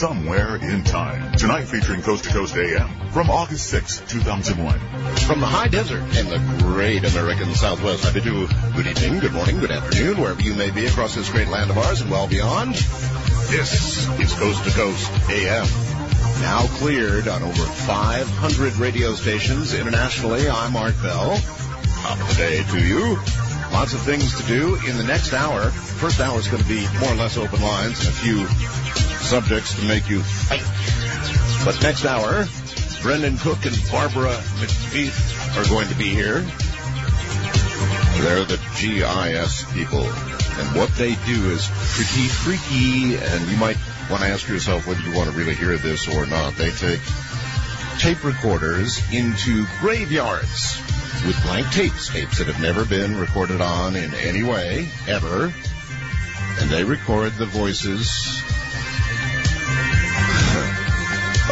Somewhere in Time. Tonight featuring Coast to Coast AM from August 6, 2001. From the high desert in the great American Southwest, I bid you good evening, good morning, good afternoon, wherever you may be across this great land of ours and well beyond. This is Coast to Coast AM. Now cleared on over 500 radio stations internationally. I'm Art Bell. Of the day to you. Lots of things to do in the next hour. First hour is going to be more or less open lines and a few subjects to make you think. But next hour, Brendan Cook and Barbara McBeath are going to be here. They're the GIS people. And what they do is pretty freaky, and you might want to ask yourself whether you want to really hear this or not. They take tape recorders into graveyards with blank tapes, tapes that have never been recorded on in any way, ever. And they record the voices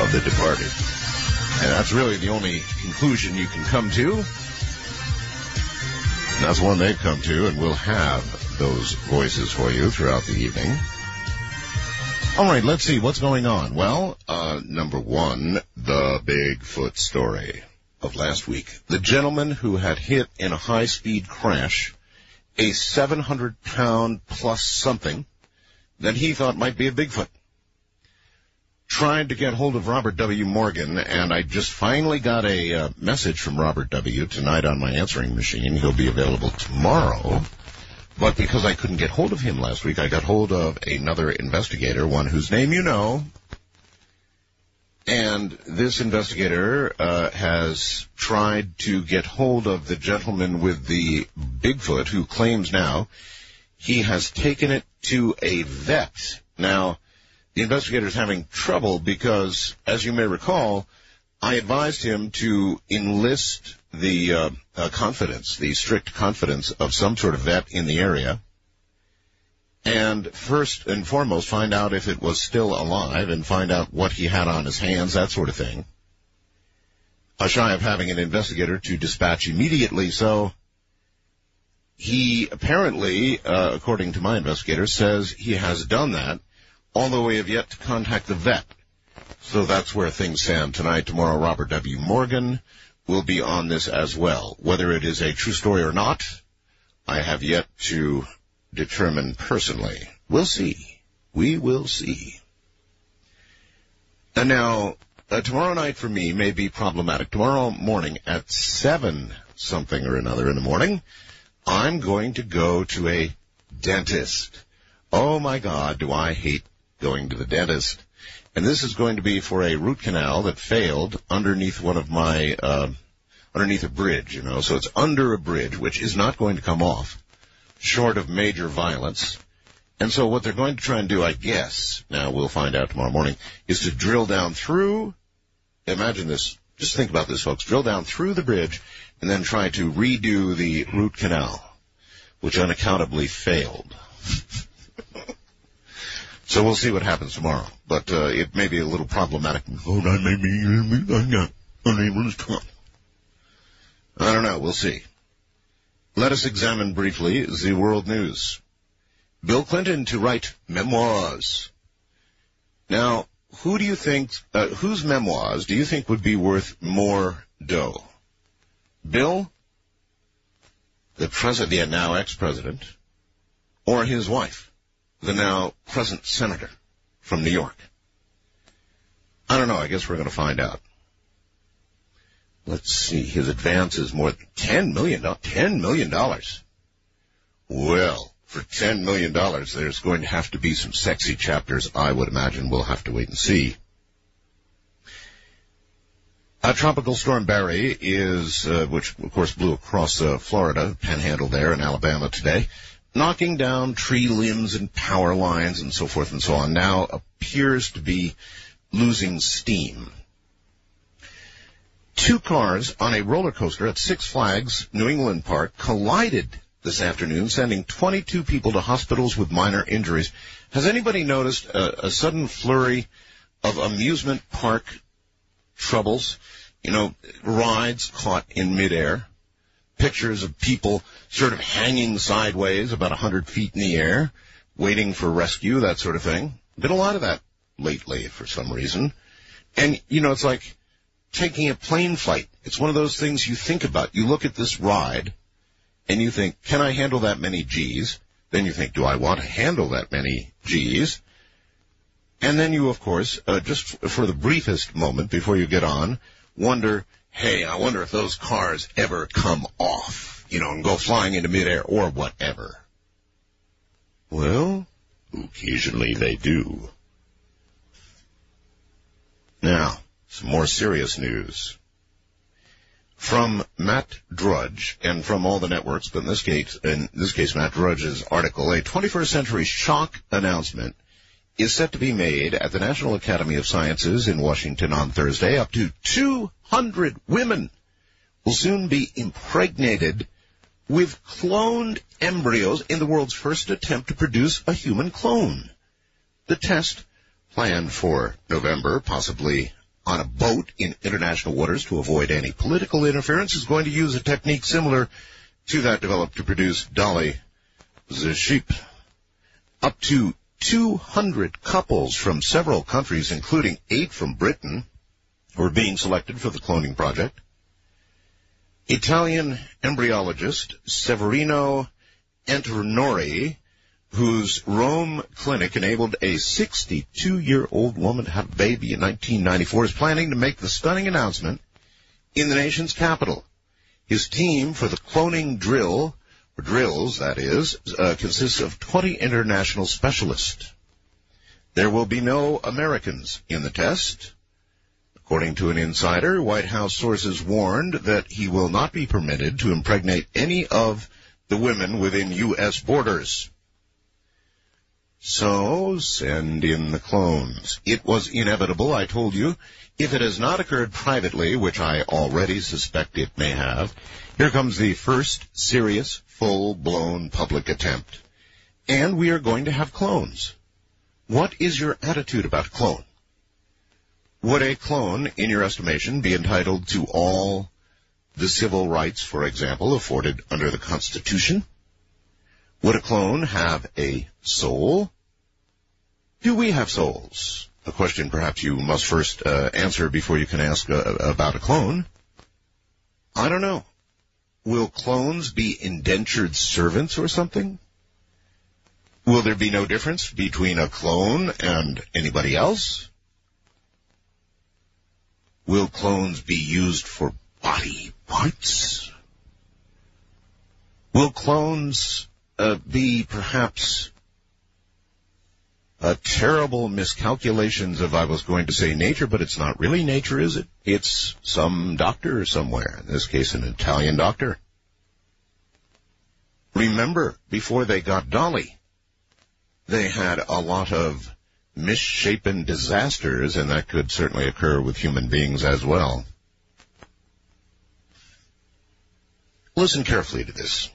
of the departed. And that's really the only conclusion you can come to. And that's one they've come to, and we'll have those voices for you throughout the evening. All right, let's see what's going on. Well, uh, number one, the Bigfoot story of last week. The gentleman who had hit in a high-speed crash a 700 pound plus something that he thought might be a Bigfoot. Tried to get hold of Robert W. Morgan, and I just finally got a uh, message from Robert W. tonight on my answering machine. He'll be available tomorrow. But because I couldn't get hold of him last week, I got hold of another investigator, one whose name you know. And this investigator uh, has tried to get hold of the gentleman with the Bigfoot who claims now he has taken it to a vet. Now, the investigator is having trouble because, as you may recall, I advised him to enlist the uh, uh, confidence, the strict confidence of some sort of vet in the area, and first and foremost find out if it was still alive and find out what he had on his hands, that sort of thing. Shy of having an investigator to dispatch immediately, so he apparently, uh, according to my investigator, says he has done that, although we have yet to contact the vet. So that's where things stand tonight. Tomorrow, Robert W. Morgan will be on this as well. Whether it is a true story or not, I have yet to determine personally. We'll see. We will see. And now, uh, tomorrow night for me may be problematic. Tomorrow morning at 7 something or another in the morning, I'm going to go to a dentist. Oh my God, do I hate going to the dentist. And this is going to be for a root canal that failed underneath one of my, uh, underneath a bridge, you know, so it's under a bridge, which is not going to come off, short of major violence. And so what they're going to try and do, I guess, now we'll find out tomorrow morning, is to drill down through, imagine this, just think about this folks, drill down through the bridge and then try to redo the root canal, which unaccountably failed. So we'll see what happens tomorrow. But uh, it may be a little problematic. Oh, that may be I'm not unable to talk. I don't know. We'll see. Let us examine briefly the world news. Bill Clinton to write memoirs. Now, who do you think, uh, whose memoirs do you think would be worth more dough? Bill, the president, the now ex-president, or his wife? The now present senator from New York? I don't know. I guess we're going to find out. Let's see. His advance is more than $10 million. $10 million. Well, for $10 million, there's going to have to be some sexy chapters. I would imagine we'll have to wait and see. A tropical storm Barry is, uh, which of course blew across uh, Florida, panhandle there in Alabama today, knocking down tree limbs and power lines and so forth and so on, now appears to be losing steam. Two cars on a roller coaster at Six Flags New England Park collided this afternoon, sending 22 people to hospitals with minor injuries. Has anybody noticed a, a sudden flurry of amusement park troubles? You know, rides caught in midair pictures of people sort of hanging sideways about a hundred feet in the air, waiting for rescue, that sort of thing. Been a lot of that lately for some reason. And, you know, it's like taking a plane flight. It's one of those things you think about. You look at this ride and you think, can I handle that many G's? Then you think, do I want to handle that many G's? And then you, of course, uh, just for the briefest moment before you get on, wonder, hey, I wonder if those cars ever come off, you know, and go flying into midair or whatever. Well, occasionally they do. Now, some more serious news. From Matt Drudge and from all the networks, but in this case, in this case, Matt Drudge's article, a 21st century shock announcement is set to be made at the National Academy of Sciences in Washington on Thursday. Up to 200 women will soon be impregnated with cloned embryos in the world's first attempt to produce a human clone. The test, planned for November, possibly on a boat in international waters to avoid any political interference, is going to use a technique similar to that developed to produce Dolly the sheep. Up to 200 couples from several countries, including eight from Britain, were being selected for the cloning project. Italian embryologist Severino Antinori, whose Rome clinic enabled a 62-year-old woman to have a baby in 1994, is planning to make the stunning announcement in the nation's capital. His team for the cloning drill, drills that is, uh, consists of 20 international specialists. There will be no Americans in the test. According to an insider, White House sources warned that he will not be permitted to impregnate any of the women within U.S. borders. So, send in the clones. It was inevitable, I told you. If it has not occurred privately, which I already suspect it may have, here comes the first serious, full-blown public attempt. And we are going to have clones. What is your attitude about clone? Would a clone, in your estimation, be entitled to all the civil rights, for example, afforded under the Constitution? Would a clone have a soul? Do we have souls? A question perhaps you must first uh, answer before you can ask uh, about a clone. I don't know. Will clones be indentured servants or something? Will there be no difference between a clone and anybody else? Will clones be used for body parts? Will clones uh, be perhaps a terrible miscalculations of I was going to say nature, but it's not really nature, is it? It's some doctor somewhere, in this case an Italian doctor. Remember, before they got Dolly, they had a lot of misshapen disasters, and that could certainly occur with human beings as well. Listen carefully to this.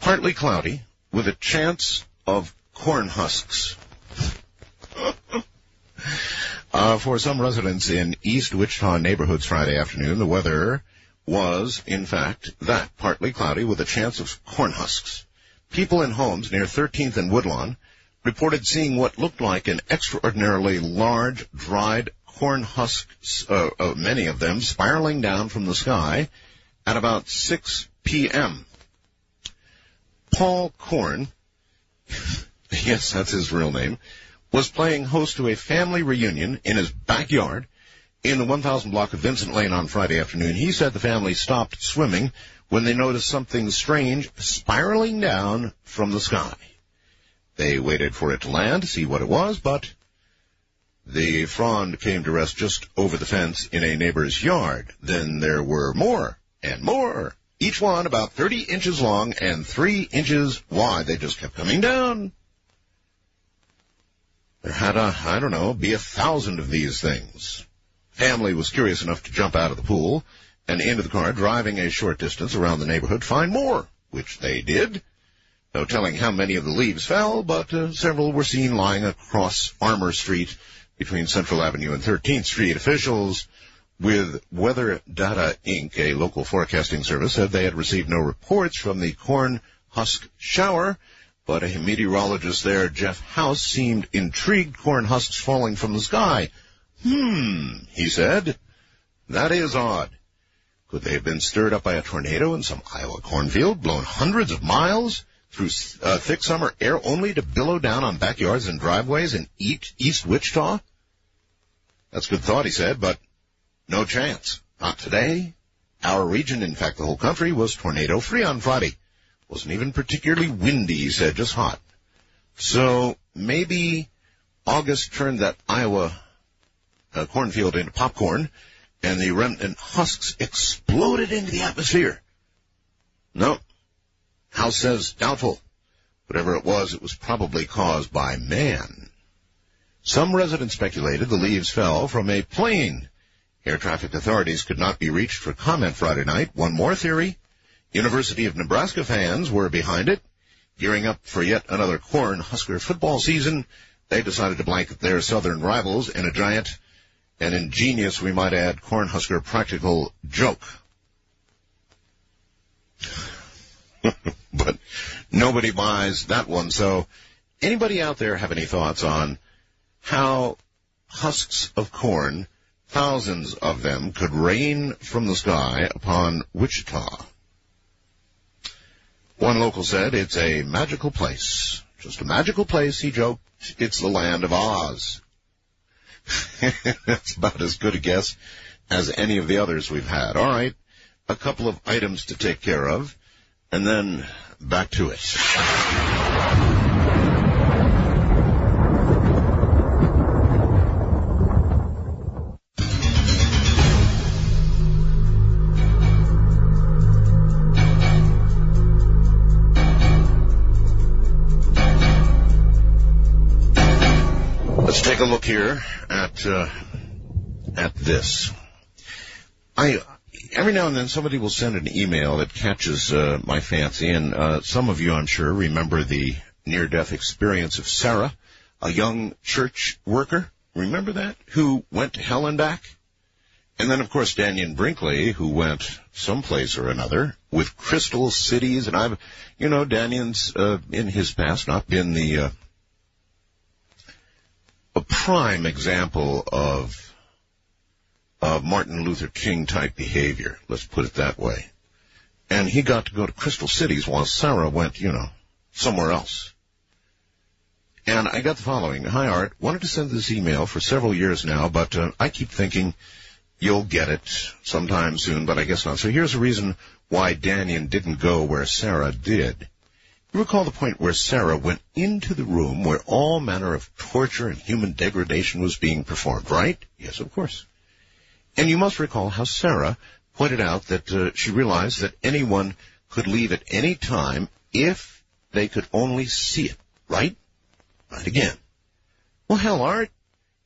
Partly cloudy, with a chance of corn husks. uh, for some residents in East Wichita neighborhoods Friday afternoon, the weather was, in fact, that partly cloudy with a chance of corn husks. People in homes near 13th and Woodlawn reported seeing what looked like an extraordinarily large dried corn husks, uh, uh, many of them spiraling down from the sky at about 6 p.m. Paul Korn, yes, that's his real name, was playing host to a family reunion in his backyard in the 1000 block of Vincent Lane on Friday afternoon. He said the family stopped swimming when they noticed something strange spiraling down from the sky. They waited for it to land to see what it was, but the frond came to rest just over the fence in a neighbor's yard. Then there were more and more, each one about 30 inches long and 3 inches wide. They just kept coming down. There had a, I don't know, be a thousand of these things. Family was curious enough to jump out of the pool and into the car, driving a short distance around the neighborhood, find more, which they did. No telling how many of the leaves fell, but uh, several were seen lying across Armour Street between Central Avenue and 13th Street. Officials with Weather Data Inc., a local forecasting service, said they had received no reports from the corn husk shower, But a meteorologist there, Jeff House, seemed intrigued corn husks falling from the sky. Hmm, he said. That is odd. Could they have been stirred up by a tornado in some Iowa cornfield, blown hundreds of miles through uh, thick summer air only to billow down on backyards and driveways in East Wichita? That's good thought, he said, but no chance. Not today. Our region, in fact the whole country, was tornado free on Friday. Wasn't even particularly windy, he said, just hot. So maybe August turned that Iowa uh, cornfield into popcorn and the remnant husks exploded into the atmosphere. No. House says doubtful. Whatever it was, it was probably caused by man. Some residents speculated the leaves fell from a plane. Air traffic authorities could not be reached for comment Friday night. One more theory. University of Nebraska fans were behind it. Gearing up for yet another corn Husker football season, they decided to blanket their southern rivals in a giant an ingenious, we might add, Cornhusker practical joke. but nobody buys that one. So anybody out there have any thoughts on how husks of corn, thousands of them, could rain from the sky upon Wichita? One local said it's a magical place. Just a magical place, he joked. It's the land of Oz. That's about as good a guess as any of the others we've had. All right, a couple of items to take care of, and then back to it. Let's take a look here at uh, at this. I every now and then somebody will send an email that catches uh, my fancy, and uh, some of you, I'm sure, remember the near-death experience of Sarah, a young church worker. Remember that who went to hell and back, and then of course Dannion Brinkley, who went someplace or another with Crystal Cities, and I've, you know, Dannion's uh, in his past not been the uh, a prime example of of Martin Luther King type behavior. Let's put it that way. And he got to go to Crystal Cities while Sarah went, you know, somewhere else. And I got the following. Hi Art, wanted to send this email for several years now, but uh, I keep thinking you'll get it sometime soon, but I guess not. So here's a reason why Dannion didn't go where Sarah did. You recall the point where Sarah went into the room where all manner of torture and human degradation was being performed, right? Yes, of course. And you must recall how Sarah pointed out that uh, she realized that anyone could leave at any time if they could only see it, right? Right again. Well, hell, Art,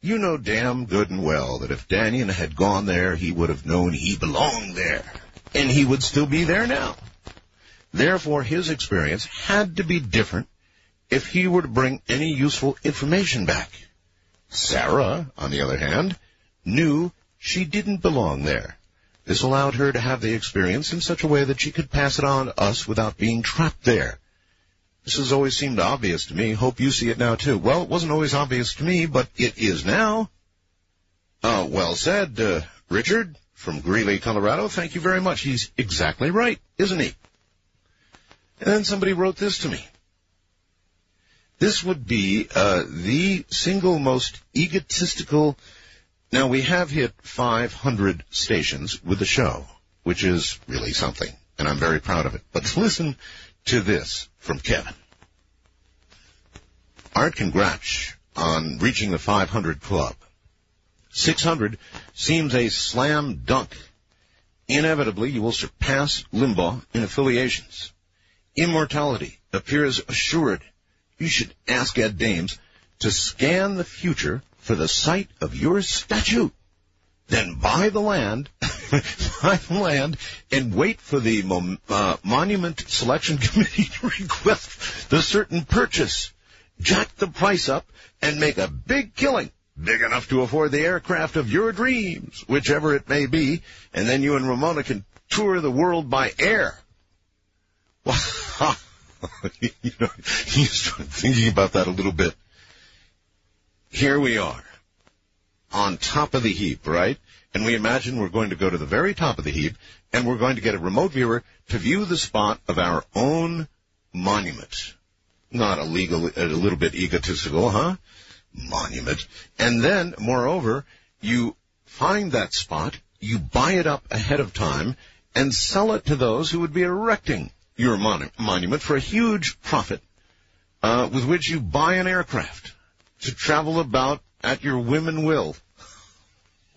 you know damn good and well that if Dannion had gone there, he would have known he belonged there. And he would still be there now. Therefore, his experience had to be different if he were to bring any useful information back. Sarah, on the other hand, knew she didn't belong there. This allowed her to have the experience in such a way that she could pass it on to us without being trapped there. This has always seemed obvious to me. Hope you see it now too. Well, it wasn't always obvious to me, but it is now. Uh, well said, uh, Richard from Greeley, Colorado. Thank you very much. He's exactly right, isn't he? And then somebody wrote this to me. This would be uh, the single most egotistical. Now we have hit 500 stations with the show, which is really something, and I'm very proud of it. But listen to this from Kevin. Art congrats on reaching the 500 club. 600 seems a slam dunk. Inevitably, you will surpass Limbaugh in affiliations immortality appears assured, you should ask Ed Dames to scan the future for the site of your statue. Then buy the land, buy the land, and wait for the uh, Monument Selection Committee to request the certain purchase. Jack the price up and make a big killing, big enough to afford the aircraft of your dreams, whichever it may be, and then you and Ramona can tour the world by air. you know, you start thinking about that a little bit. Here we are, on top of the heap, right? And we imagine we're going to go to the very top of the heap, and we're going to get a remote viewer to view the spot of our own monument. Not a legal, a little bit egotistical, huh? Monument. And then, moreover, you find that spot, you buy it up ahead of time, and sell it to those who would be erecting your mon- monument for a huge profit, uh, with which you buy an aircraft to travel about at your whim and will.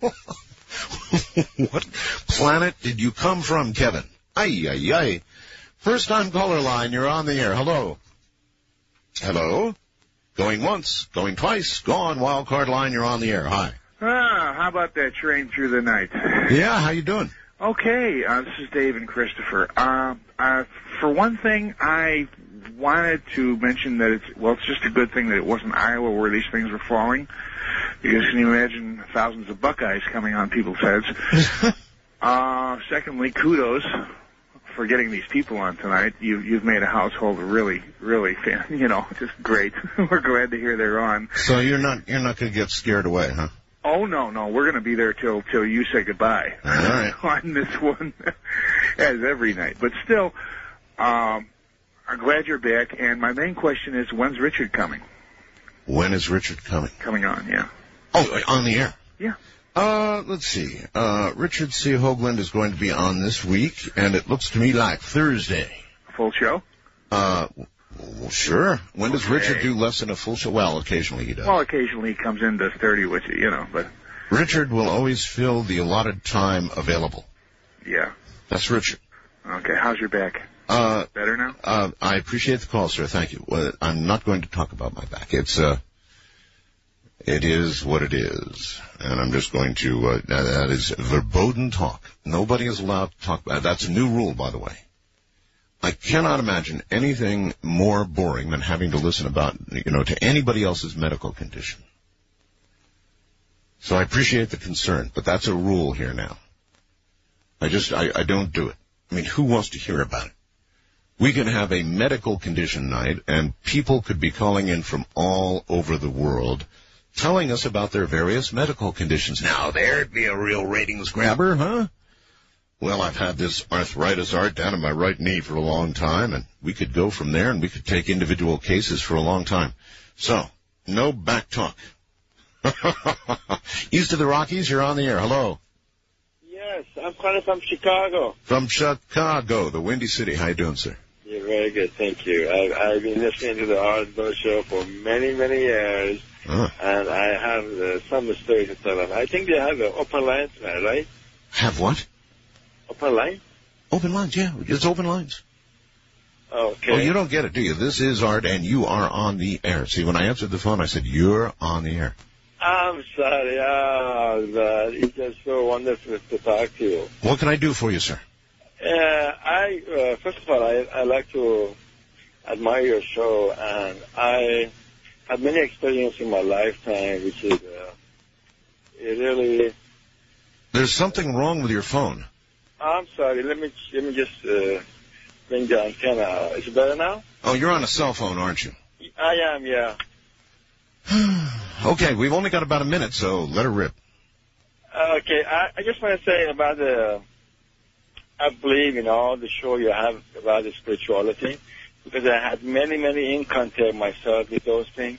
what planet did you come from, Kevin? Ay, ay, ay. First time caller line, you're on the air. Hello. Hello. Going once, going twice, gone. Wild card line, you're on the air. Hi. Ah, how about that train through the night? Yeah, how you doing? Okay, uh, this is Dave and Christopher. Uh, uh, for one thing, I wanted to mention that it's, well, it's just a good thing that it wasn't Iowa where these things were falling. Because can you imagine thousands of Buckeyes coming on people's heads? uh, secondly, kudos for getting these people on tonight. You, you've made a household really, really, fan, you know, just great. We're glad to hear they're on. So you're not you're not going to get scared away, huh? Oh no, no, we're going to be there till till you say goodbye All right. on this one, as every night. But still, um, I'm glad you're back. And my main question is, when's Richard coming? When is Richard coming? Coming on, yeah, Oh, on the air. yeah. Uh, let's see. Uh, Richard C. Hoagland is going to be on this week, and it looks to me like Thursday. Full show. Uh, well, sure. When does Okay. Richard do less than a full show? Well, occasionally he does. Well, occasionally he comes in does thirty with you, you know. But Richard will always fill the allotted time available. yeah, That's Richard. okay. How's your back? Uh, Better now? uh, I appreciate the call, sir. Thank you. Well, I'm not going to talk about my back. It's, uh, it is what it is. And I'm just going to, uh, that that is verboten talk. Nobody is allowed to talk about, that's a new rule, by the way. I cannot imagine anything more boring than having to listen about, you know, to anybody else's medical condition. So I appreciate the concern, but that's a rule here now. I just, I, I don't do it. I mean, who wants to hear about it? We can have a medical condition night and people could be calling in from all over the world telling us about their various medical conditions. Now there'd be a real ratings grabber, huh? Well, I've had this arthritis art down in my right knee for a long time and we could go from there and we could take individual cases for a long time. So, no back talk. East of the Rockies, you're on the air. Hello. Yes, I'm calling from Chicago. From Chicago, the Windy City. How you doing, sir? You're very good, thank you. I've, I've been listening to the Osborne show for many, many years, Uh, and I have uh, some stories to tell them. I think they have an open line tonight, right? have what? Open line? Open lines, yeah. It's open lines. Okay. Oh, you don't get it, do you? This is Art, and you are on the air. See, when I answered the phone, I said, you're on the air. I'm sorry. Oh, God. It's just so wonderful to talk to you. What can I do for you, sir? Uh, I, uh, first of all, I, I like to admire your show, and I had many experiences in my lifetime, which is, uh, it really, There's something wrong with your phone. I'm sorry, let me, let me just, uh, bring the antenna. Is it better now? Oh, you're on a cell phone, aren't you? I am, yeah. Okay, we've only got about a minute, so let her rip. Okay, I, I just want to say about the, I believe in all the show you have about the spirituality, because I had many, many in contact myself with those things.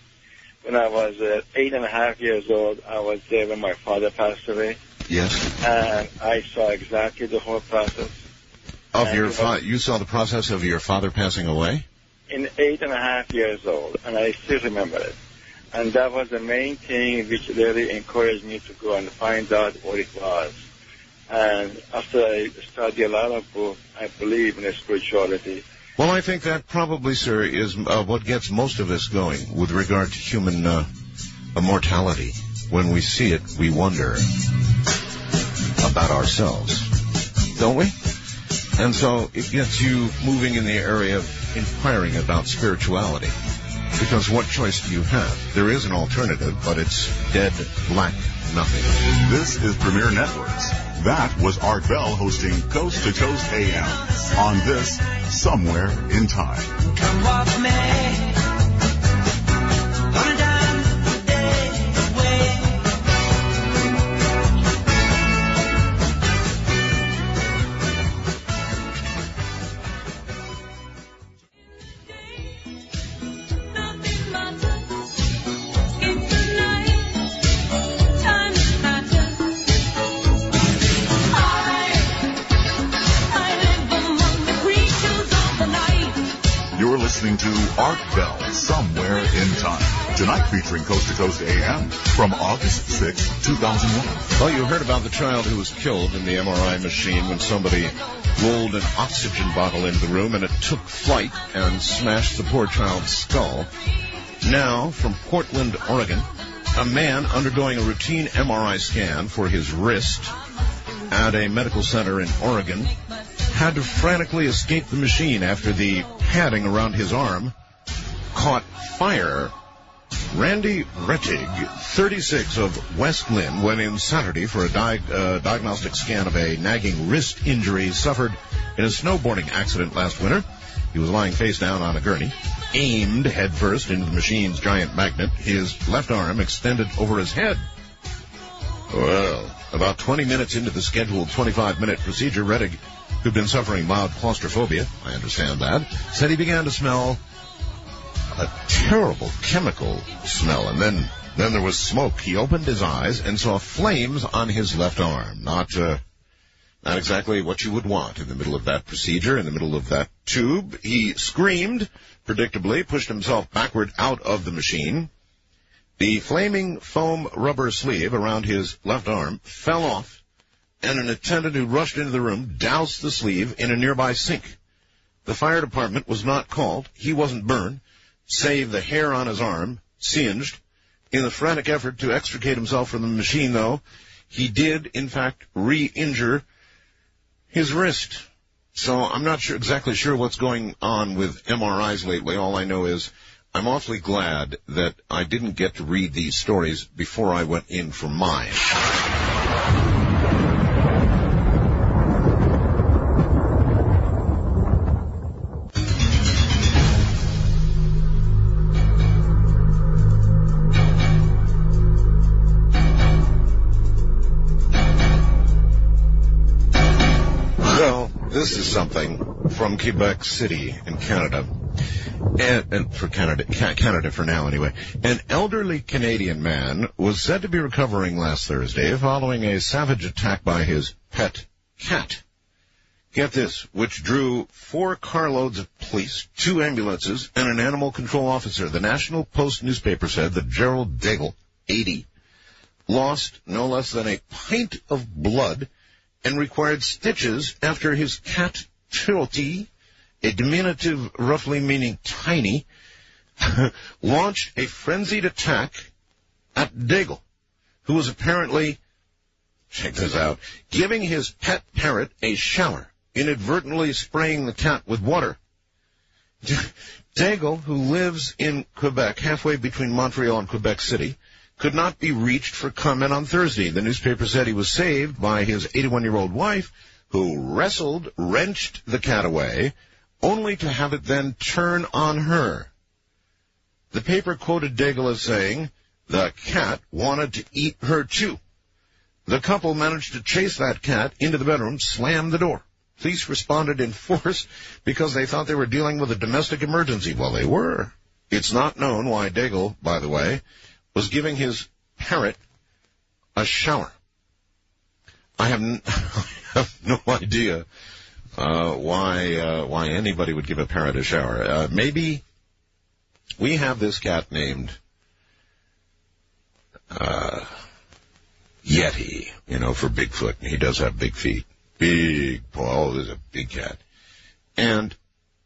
When I was uh, eight and a half years old, I was there when my father passed away, Yes. and I saw exactly the whole process. Of And your you fa- you saw the process of your father passing away? In eight and a half years old, and I still remember it. And that was the main thing which really encouraged me to go and find out what it was. And after I studied a lot of books, I believe in the spirituality. Well, I think that probably, sir, is uh, what gets most of us going with regard to human uh, immortality. When we see it, we wonder about ourselves, don't we? And so it gets you moving in the area of inquiring about spirituality. Because what choice do you have? There is an alternative, but it's dead black nothing. This is Premier Networks. That was Art Bell hosting Coast to Coast AM on this Somewhere in Time. Featuring Coast to Coast AM from August 6, 2001. Well, you heard about the child who was killed in the MRI machine when somebody rolled an oxygen bottle into the room and it took flight and smashed the poor child's skull. Now, from Portland, Oregon, a man undergoing a routine MRI scan for his wrist at a medical center in Oregon had to frantically escape the machine after the padding around his arm caught fire. Randy Rettig, 36 of West Linn, went in Saturday for a di- uh, diagnostic scan of a nagging wrist injury suffered in a snowboarding accident last winter. He was lying face down on a gurney, aimed headfirst into the machine's giant magnet, his left arm extended over his head. Well, about 20 minutes into the scheduled 25-minute procedure, Rettig, who'd been suffering mild claustrophobia, I understand that, said he began to smell a terrible chemical smell, and then then there was smoke. He opened his eyes and saw flames on his left arm. Not uh, not exactly what you would want in the middle of that procedure, in the middle of that tube. He screamed, predictably, pushed himself backward out of the machine. The flaming foam rubber sleeve around his left arm fell off, and an attendant who rushed into the room doused the sleeve in a nearby sink. The fire department was not called. He wasn't burned, save the hair on his arm singed. In the frantic effort to extricate himself from the machine, though, he did, in fact, re-injure his wrist. So I'm not sure exactly sure what's going on with MRIs lately. All I know is I'm awfully glad that I didn't get to read these stories before I went in for mine. This is something from Quebec City in Canada. And, and for Canada, Canada for now anyway. An elderly Canadian man was said to be recovering last Thursday following a savage attack by his pet cat. Get this, which drew four carloads of police, two ambulances, and an animal control officer. The National Post newspaper said that Gerald Daigle, 80, lost no less than a pint of blood and required stitches after his cat Tilty, a diminutive roughly meaning tiny, launched a frenzied attack at Daigle, who was apparently, check this out, giving his pet parrot a shower, inadvertently spraying the cat with water. Daigle, who lives in Quebec, halfway between Montreal and Quebec City, could not be reached for comment on Thursday. The newspaper said he was saved by his 81-year-old wife, who wrestled, wrenched the cat away, only to have it then turn on her. The paper quoted Daigle as saying, the cat wanted to eat her too. The couple managed to chase that cat into the bedroom, slam the door. Police responded in force because they thought they were dealing with a domestic emergency. Well, they were. It's not known why Daigle, by the way, was giving his parrot a shower. I have, n- I have no idea uh, why uh, why anybody would give a parrot a shower. Uh, maybe we have this cat named uh, Yeti, you know, for Bigfoot. He does have big feet, big. Oh, there's a big cat, and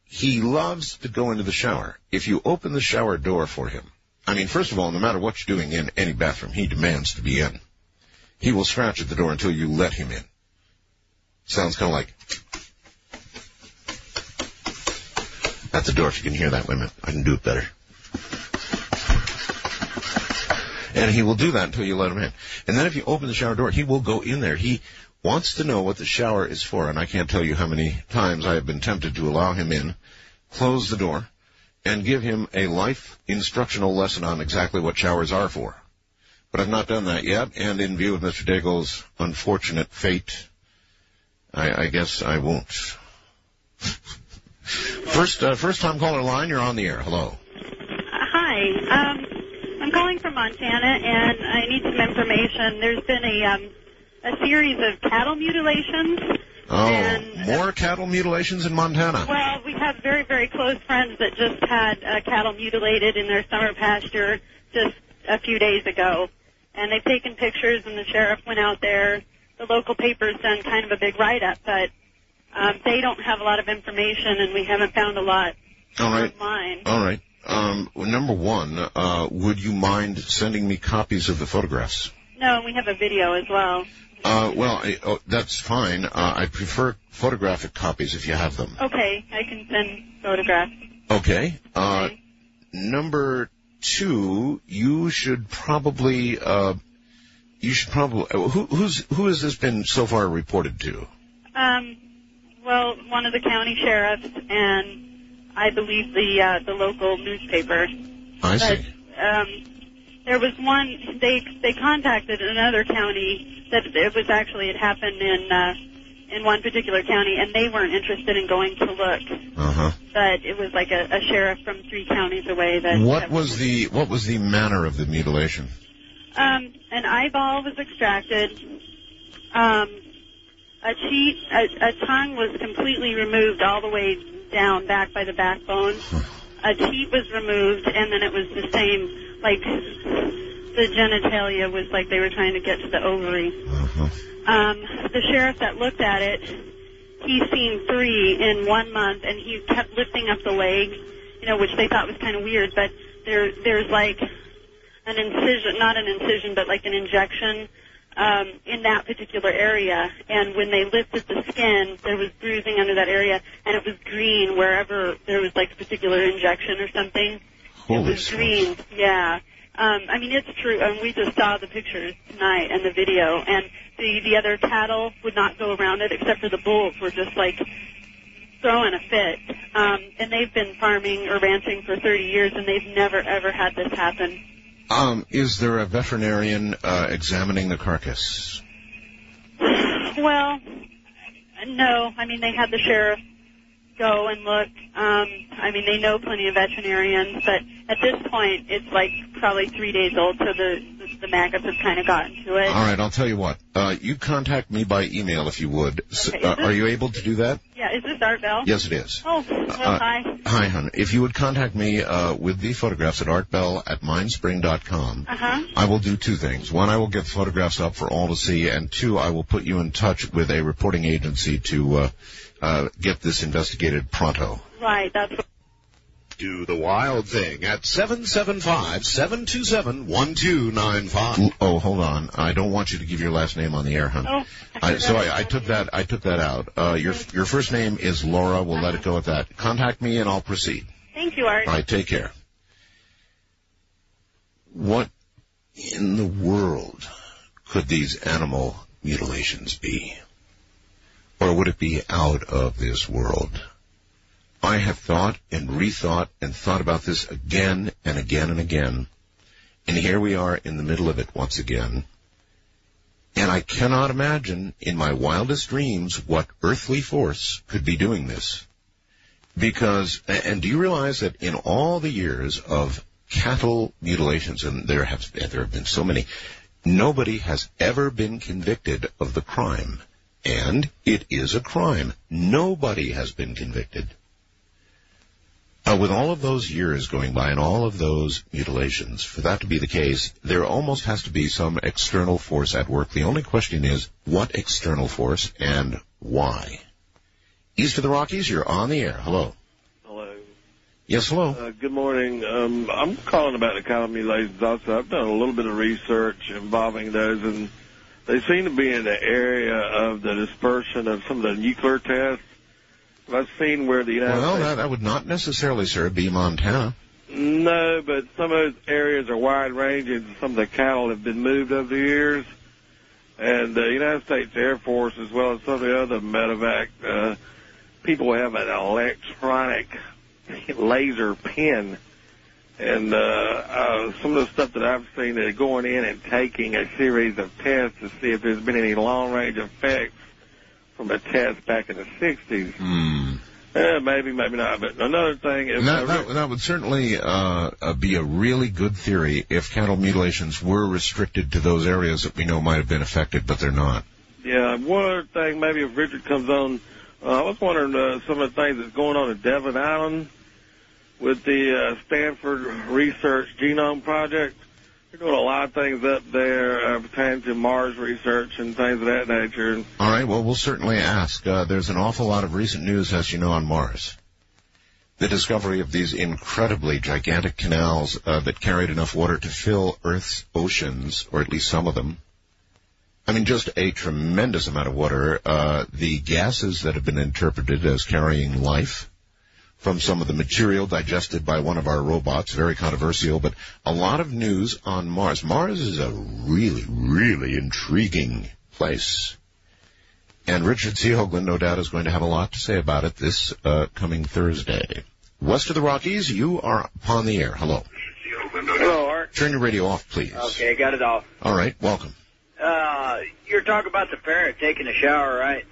he loves to go into the shower. If you open the shower door for him, I mean, first of all, no matter what you're doing in any bathroom, he demands to be in. He will scratch at the door until you let him in. Sounds kind of like. At the door, if you can hear that, minute. I can do it better. And he will do that until you let him in. And then if you open the shower door, he will go in there. He wants to know what the shower is for, and I can't tell you how many times I have been tempted to allow him in, close the door, and give him a life instructional lesson on exactly what showers are for. But I've not done that yet, and in view of Mr. Daigle's unfortunate fate, I, I guess I won't. first, uh, first time caller line, you're on the air. Hello. Hi. Um, I'm calling from Montana, and I need some information. There's been a um, a series of cattle mutilations. Oh, And- more cattle mutilations in Montana. Well, we have very, very close friends that just had uh, cattle mutilated in their summer pasture just a few days ago. And they've taken pictures, and the sheriff went out there. The local paper's done kind of a big write-up, but um, they don't have a lot of information, and we haven't found a lot All right. online. All right. Um, well, number one, uh, would you mind sending me copies of the photographs? No, and we have a video as well. Uh, well, I, oh, that's fine. Uh, I prefer photographic copies if you have them. Okay, I can send photographs. Okay. Uh, number two, you should probably, uh, you should probably, uh, who, who's, who has this been so far reported to? Um, well, one of the county sheriffs and I believe the uh, the local newspaper. I But see. um, there was one they they contacted another county that it was actually it happened in uh, in one particular county and they weren't interested in going to look. Uh huh. But it was like a, a sheriff from three counties away that. What that was the, what was the manner of the mutilation? Um, an eyeball was extracted. Um, a cheek, a, a tongue was completely removed all the way down back by the backbone. A teat was removed, and then it was the same, like the genitalia was like they were trying to get to the ovary. Uh-huh. Um, the sheriff that looked at it, he's seen three in one month, and he kept lifting up the leg, you know, which they thought was kind of weird. But there, there's like an incision, not an incision, but like an injection um, in that particular area. And when they lifted the skin, there was bruising under that area, and it was green wherever there was like a particular injection or something. Holy it was green, yeah. Um, I mean, it's true, and we just saw the pictures tonight and the video, and the the other cattle would not go around it, except for the bulls were just like throwing a fit. Um, and they've been farming or ranching for 30 years, and they've never ever had this happen. Um, is there a veterinarian, uh, examining the carcass? Well, no. I mean, they had the sheriff go and look. Um, I mean, they know plenty of veterinarians, but at this point, it's like probably three days old, so the the maggots have kind of gotten to it. All right, I'll tell you what. Uh, you contact me by email if you would. Okay, uh, this- are you able to do that? Yeah, is this Art Bell? Yes, it is. Oh, well, Uh, hi. Hi, hon. If you would contact me uh, with the photographs at artbell at mindspring.com, Uh huh. I will do two things. One, I will get the photographs up for all to see, and two, I will put you in touch with a reporting agency to uh, uh, get this investigated pronto. Right, that's. Do the wild thing at 775-727-1295. Oh, hold on. I don't want you to give your last name on the air, hon. Oh, I, so I, I took that. I took that out. Uh, your your first name is Laura. We'll let it go at that. Contact me and I'll proceed. Thank you, Art. All right, take care. What in the world could these animal mutilations be? Or would it be out of this world? I have thought and rethought and thought about this again and again and again. And here we are in the middle of it once again. And I cannot imagine in my wildest dreams what earthly force could be doing this. Because, and do you realize that in all the years of cattle mutilations, and there have, there have been so many, nobody has ever been convicted of the crime. And it is a crime. Nobody has been convicted. Uh, with all of those years going by and all of those mutilations, for that to be the case, there almost has to be some external force at work. The only question is, what external force and why? East of the Rockies, you're on the air. Hello. Hello. Yes, hello. Uh, good morning. Um, I'm calling about the cattle mutilations also. I've done a little bit of research involving those, and they seem to be in the area of the dispersion of some of the nuclear tests. I've seen where the United Well, States... that, that would not necessarily, sir, be Montana. No, but some of those areas are wide ranging. Some of the cattle have been moved over the years. And the United States Air Force, as well as some of the other medevac uh, people, have an electronic laser pen. And uh, uh, some of the stuff that I've seen, they're going in and taking a series of tests to see if there's been any long-range effects from a test back in the 60s. Hmm. Maybe, maybe not. But another thing is, That, that, that would certainly uh, uh, be a really good theory if cattle mutilations were restricted to those areas that we know might have been affected, but they're not. yeah, one other thing, maybe if Richard comes on, uh, I was wondering uh, some of the things that's going on at Devon Island with the uh, Stanford Research Genome Project. They're doing a lot of things up there uh, pertaining to Mars research and things of that nature. All right, well, we'll certainly ask. Uh, there's an awful lot of recent news, as you know, on Mars. The discovery of these incredibly gigantic canals uh, that carried enough water to fill Earth's oceans, or at least some of them. I mean, just a tremendous amount of water. Uh, the gases that have been interpreted as carrying life from some of the material digested by one of our robots, very controversial, but a lot of news on Mars. Mars is a really, really intriguing place. And Richard C. Hoagland, no doubt, is going to have a lot to say about it this uh, coming Thursday. West of the Rockies, you are upon the air. Hello. Hello, Art. Turn your radio off, please. Okay, got it off. All right, welcome. Uh, you're talking about the parrot taking a shower, right?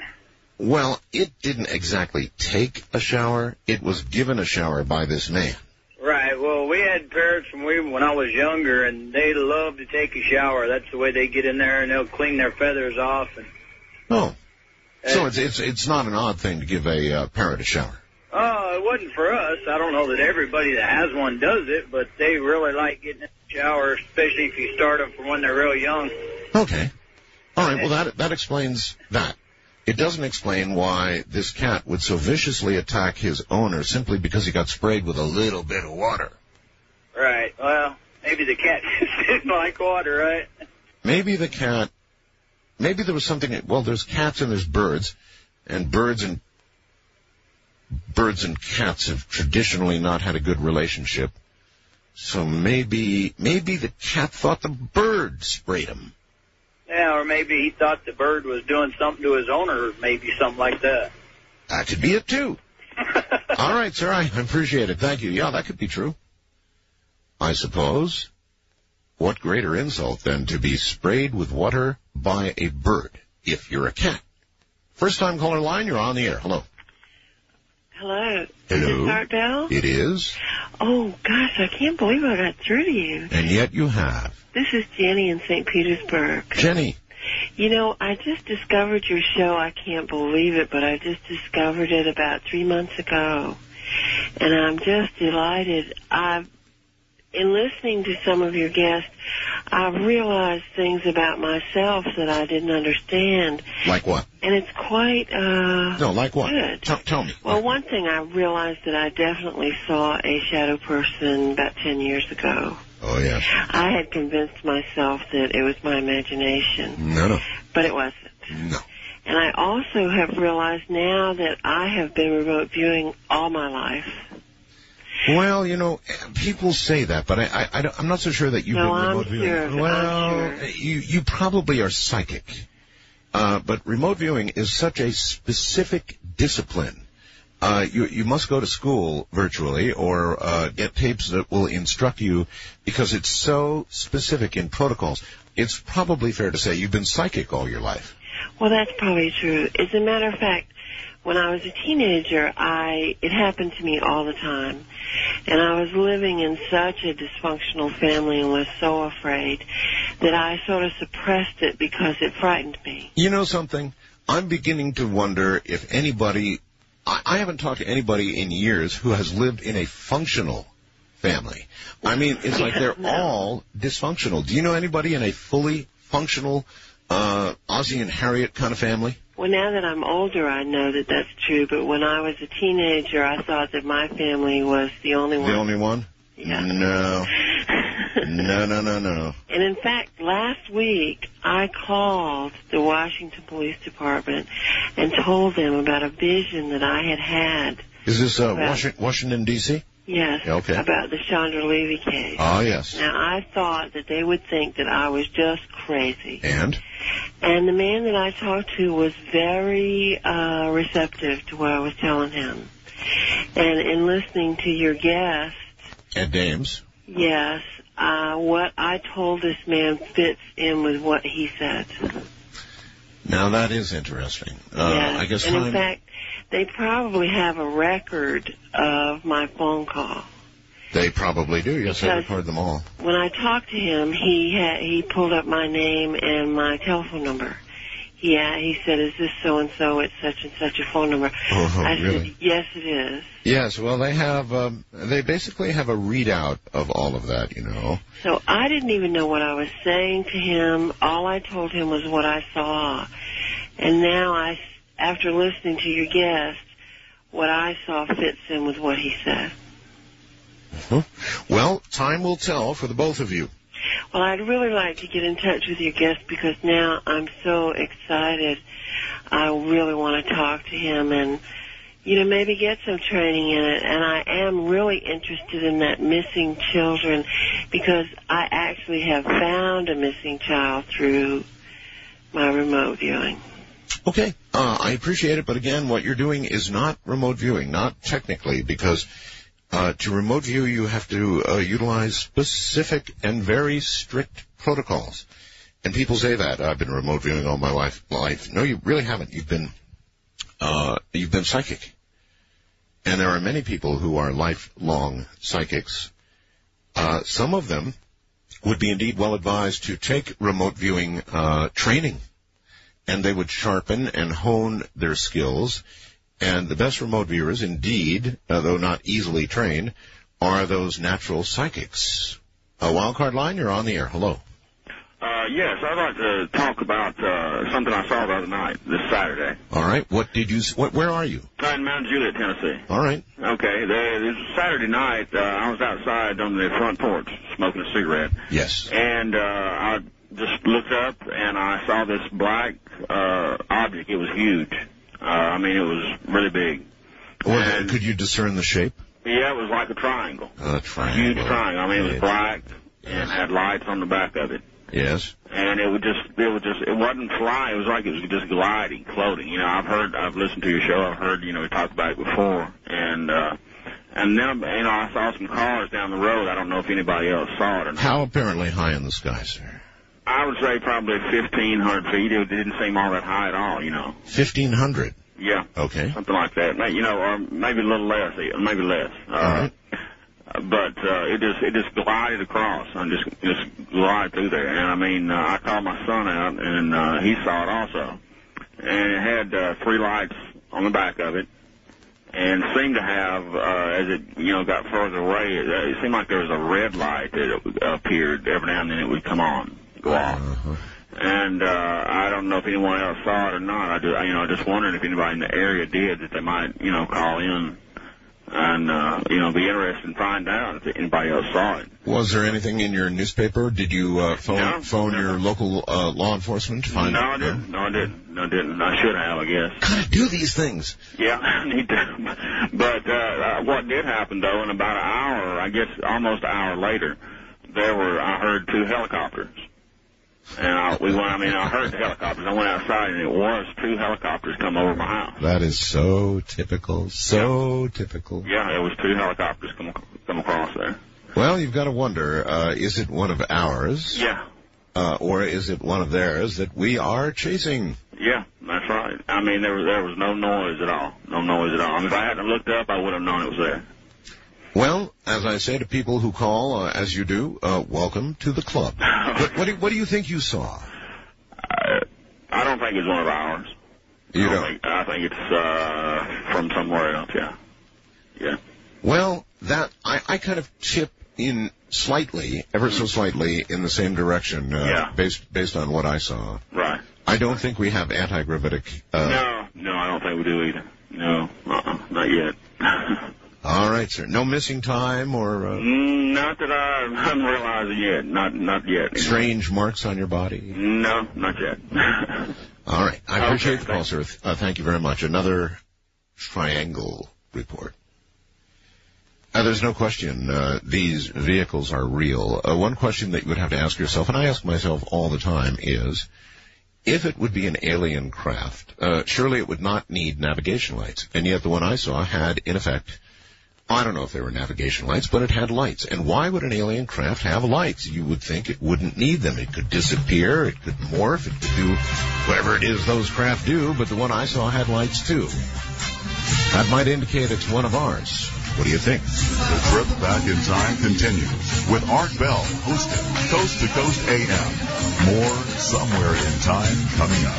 Well, it didn't exactly take a shower. It was given a shower by this man. Right. Well, we had parrots when we when I was younger, and they love to take a shower. That's the way they get in there, and they'll clean their feathers off. And Oh. So it's, it's, it's not an odd thing to give a uh, parrot a shower. oh, it wasn't for us. I don't know that everybody that has one does it, but they really like getting in the shower, especially if you start them from when they're real young. Okay. All right. Well, that that explains that. It doesn't explain why this cat would so viciously attack his owner simply because he got sprayed with a little bit of water. Right. Well, maybe the cat didn't like water, right? Maybe the cat. Maybe there was something. Well, there's cats and there's birds, and birds and birds and cats have traditionally not had a good relationship. So maybe maybe the cat thought the bird sprayed him. Yeah, or maybe he thought the bird was doing something to his owner, maybe something like that. That could be it too. All right, sir. I appreciate it. Thank you. Yeah, that could be true. I suppose. What greater insult than to be sprayed with water by a bird if you're a cat? First time caller line, you're on the air. Hello. Hello. Hello. Is Art Bell? It is, Oh, gosh, I can't believe I got through to you. and yet you have. This is Jenny in St. Petersburg. Jenny. You know, I just discovered your show. I can't believe it, but I just discovered it about three months ago. And I'm just delighted. I've, in listening to some of your guests, I've realized things about myself that I didn't understand. Like what? And it's quite, uh, No, like what? Good. Tell, tell me. Well, one thing I realized that I definitely saw a shadow person about 10 years ago. Oh, yes. I had convinced myself that it was my imagination, No, no. but it wasn't. No. And I also have realized now that I have been remote viewing all my life. Well, you know, people say that, but I, I, I I'm not so sure that you've No, been I'm remote viewing. sure. Well, I'm sure. you you probably are psychic, uh, but remote viewing is such a specific discipline. Uh, you you must go to school virtually or uh, get tapes that will instruct you because it's so specific in protocols. It's probably fair to say you've been psychic all your life. Well, that's probably true. As a matter of fact, when I was a teenager, I it happened to me all the time. And I was living in such a dysfunctional family and was so afraid that I sort of suppressed it because it frightened me. You know something? I'm beginning to wonder if anybody, I, I haven't talked to anybody in years who has lived in a functional family. I mean, it's like they're No. all dysfunctional. Do you know anybody in a fully functional, uh, Ozzie and Harriet kind of family? Well, now that I'm older, I know that that's true. But when I was a teenager, I thought that my family was the only one. The only one? Yeah. No. No, no, no, no. And in fact, last week I called the Washington Police Department and told them about a vision that I had had. Is this, uh, Washington, Washington D.C.? Yes. Okay. About the Chandra Levy case. Ah, yes. Now, I thought that they would think that I was just crazy. And? And the man that I talked to was very uh, receptive to what I was telling him. And in listening to your guest, Ed Dames. yes, uh, what I told this man fits in with what he said. Now that is interesting. Uh, yes. I guess and in fact, they probably have a record of my phone call. they probably do. Yes, I Because- record them all. When I talked to him, he had, he pulled up my name and my telephone number. Yeah, he said, "Is this so and so? at such and such a phone number." Oh, I really? said, "Yes, it is." Yes, well, they have. Um, they basically have a readout of all of that. You know. So I didn't even know what I was saying to him. All I told him was what I saw. And now I, after listening to your guest, what I saw fits in with what he said. Huh? Well, time will tell for the both of you. Well, I'd really like to get in touch with your guest because now I'm so excited. I really want to talk to him and, you know, maybe get some training in it. And I am really interested in that missing children because I actually have found a missing child through my remote viewing. Okay, uh, I appreciate it, but again, what you're doing is not remote viewing, not technically, because uh, to remote view you have to uh, utilize specific and very strict protocols. And people say that I've been remote viewing all my life. Life, no, you really haven't. You've been uh, you've been psychic, and there are many people who are lifelong psychics. Uh, some of them would be indeed well advised to take remote viewing uh, training and they would sharpen and hone their skills. And the best remote viewers, indeed, uh, though not easily trained, are those natural psychics. A wildcard line, you're on the air. Hello. Uh, yes, I'd like to talk about uh, something I saw the other night, this Saturday. All right. What did you? What? Where are you? In Mount Juliet, Tennessee. All right. Okay, there, this Saturday night, uh, I was outside on the front porch smoking a cigarette, Yes. and uh, I just looked up and I saw this black uh, object. It was huge. Uh, I mean, it was really big. Or could you discern the shape? Yeah, it was like a triangle. A triangle. Huge triangle. I mean, it was Yes. black and had lights on the back of it. Yes. and it would just it was just it wasn't flying. It was like it was just gliding, floating. You know, I've heard I've listened to your show. I've heard you know we talked about it before, and uh, and then you know I saw some cars down the road. I don't know if anybody else saw it or not. How apparently high in the sky, sir? I would say probably fifteen hundred feet. It didn't seem all that high at all. You know. Fifteen hundred. Yeah. Okay. Something like that. You know, or maybe a little less, maybe less. Uh, All right. but uh, it just it just glided across. I just just glided through there, and I mean, uh, I called my son out, and uh, he saw it also, and it had uh, three lights on the back of it, and seemed to have uh, as it you know got further away, it, it seemed like there was a red light that appeared every now and then. It would come on, go off. And uh, I don't know if anyone else saw it or not. I just, you know, I just wondering if anybody in the area did that they might, you know, call in and uh, you know be interested in finding out if anybody else saw it. Was there anything in your newspaper? Did you uh, phone No, phone your local uh, law enforcement to find no, I didn't. No, I didn't. No, I didn't. I should have, I guess. Gotta do these things. Yeah, I need to. But uh, uh, what did happen though, in about an hour, I guess almost an hour later, there were I heard two helicopters. And I, we went. I mean, I heard the helicopters. I went outside, and it was two helicopters come over my house. That is so typical. So typical. Yeah, it was two helicopters come come across there. Well, you've got to wonder, uh, is it one of ours? Yeah, Uh, or is it one of theirs that we are chasing? yeah, that's right. I mean, there was there was no noise at all. No noise at all. I mean, if I hadn't looked up, I would have known it was there. Well, as I say to people who call, uh, as you do, uh, welcome to the club. what, what, do, what do you think you saw? I, I don't think it's one of ours. You I don't? Think, I think it's uh, from somewhere else. Yeah. Yeah. Well, that I, I kind of chip in slightly, ever so slightly, in the same direction, uh, Yeah. based based on what I saw. Right. I don't think we have anti-gravitic. Uh, no, no, I don't think we do either. No, uh-uh, not yet. All right, sir. No missing time or uh, Mm, not that I, I'm realizing yet. Not, not yet. strange marks on your body. No, not yet. All right. I appreciate Okay, the call, sir. Uh, thank you very much. Another triangle report. Uh, there's no question uh, these vehicles are real. Uh, one question that you would have to ask yourself, and I ask myself all the time, is if it would be an alien craft, uh, surely it would not need navigation lights. And yet the one I saw had, in effect, I don't know if they were navigation lights, but it had lights. And why would an alien craft have lights? You would think it wouldn't need them. It could disappear, it could morph, it could do whatever it is those craft do, but the one I saw had lights too. That might indicate it's one of ours. What do you think? The trip back in time continues with Art Bell hosting Coast to Coast AM. More somewhere in time coming up.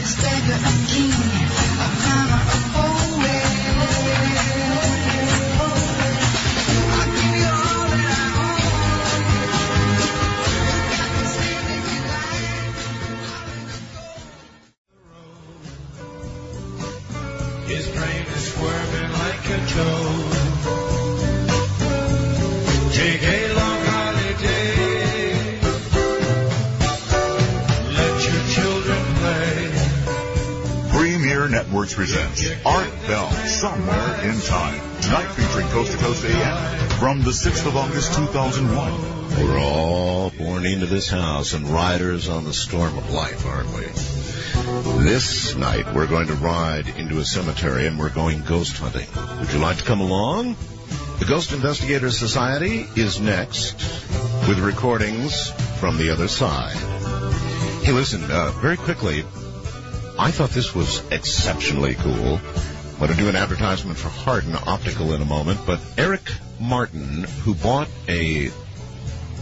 The 6th of August 2001. We're all born into this house and riders on the storm of life, aren't we? This night we're going to ride into a cemetery and we're going ghost hunting. Would you like to come along? The Ghost Investigators Society is next with recordings from the other side. Hey, listen, uh, very quickly, I thought this was exceptionally cool. I'm going to do an advertisement for Hardin Optical in a moment, but Eric Martin, who bought a,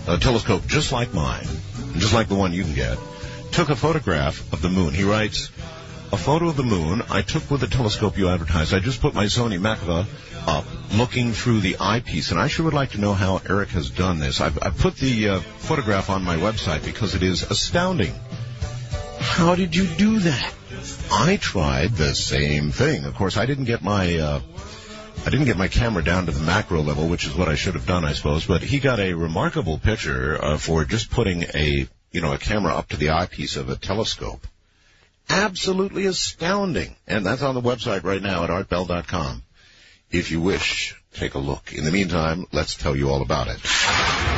a telescope just like mine, just like the one you can get, took a photograph of the moon. He writes, a photo of the moon I took with the telescope you advertised. I just put my Sony Mavica up, looking through the eyepiece, and I sure would like to know how Eric has done this. I've, I've put the uh, photograph on my website because it is astounding. How did you do that? I tried the same thing. Of course, I didn't get my uh, I didn't get my camera down to the macro level, which is what I should have done, I suppose. But he got a remarkable picture uh, for just putting a you know a camera up to the eyepiece of a telescope. Absolutely astounding, and that's on the website right now at artbell.com. If you wish, take a look. In the meantime, let's tell you all about it.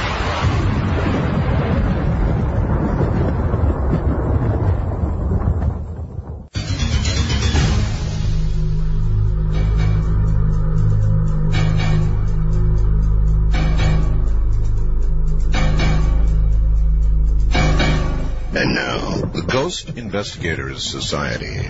The Ghost Investigators Society,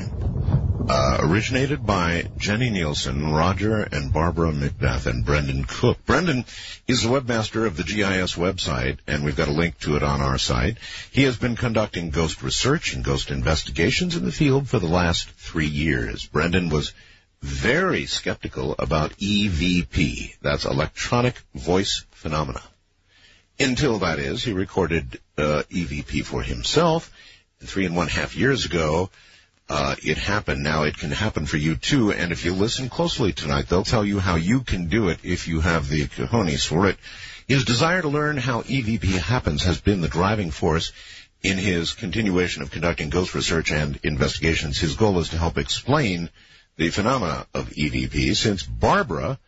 uh, originated by Jenny Nielsen, Roger and Barbara McBeath, and Brendan Cook. Brendan is the webmaster of the GIS website, and we've got a link to it on our site. He has been conducting ghost research and ghost investigations in the field for the last three years. Brendan was very skeptical about EVP, that's electronic voice phenomena. Until that is, he recorded uh, EVP for himself. Three and one half years ago, uh, it happened. Now it can happen for you too. And if you listen closely tonight, they'll tell you how you can do it if you have the cojones for it. His desire to learn how EVP happens has been the driving force in his continuation of conducting ghost research and investigations. His goal is to help explain the phenomena of EVP. Since Barbara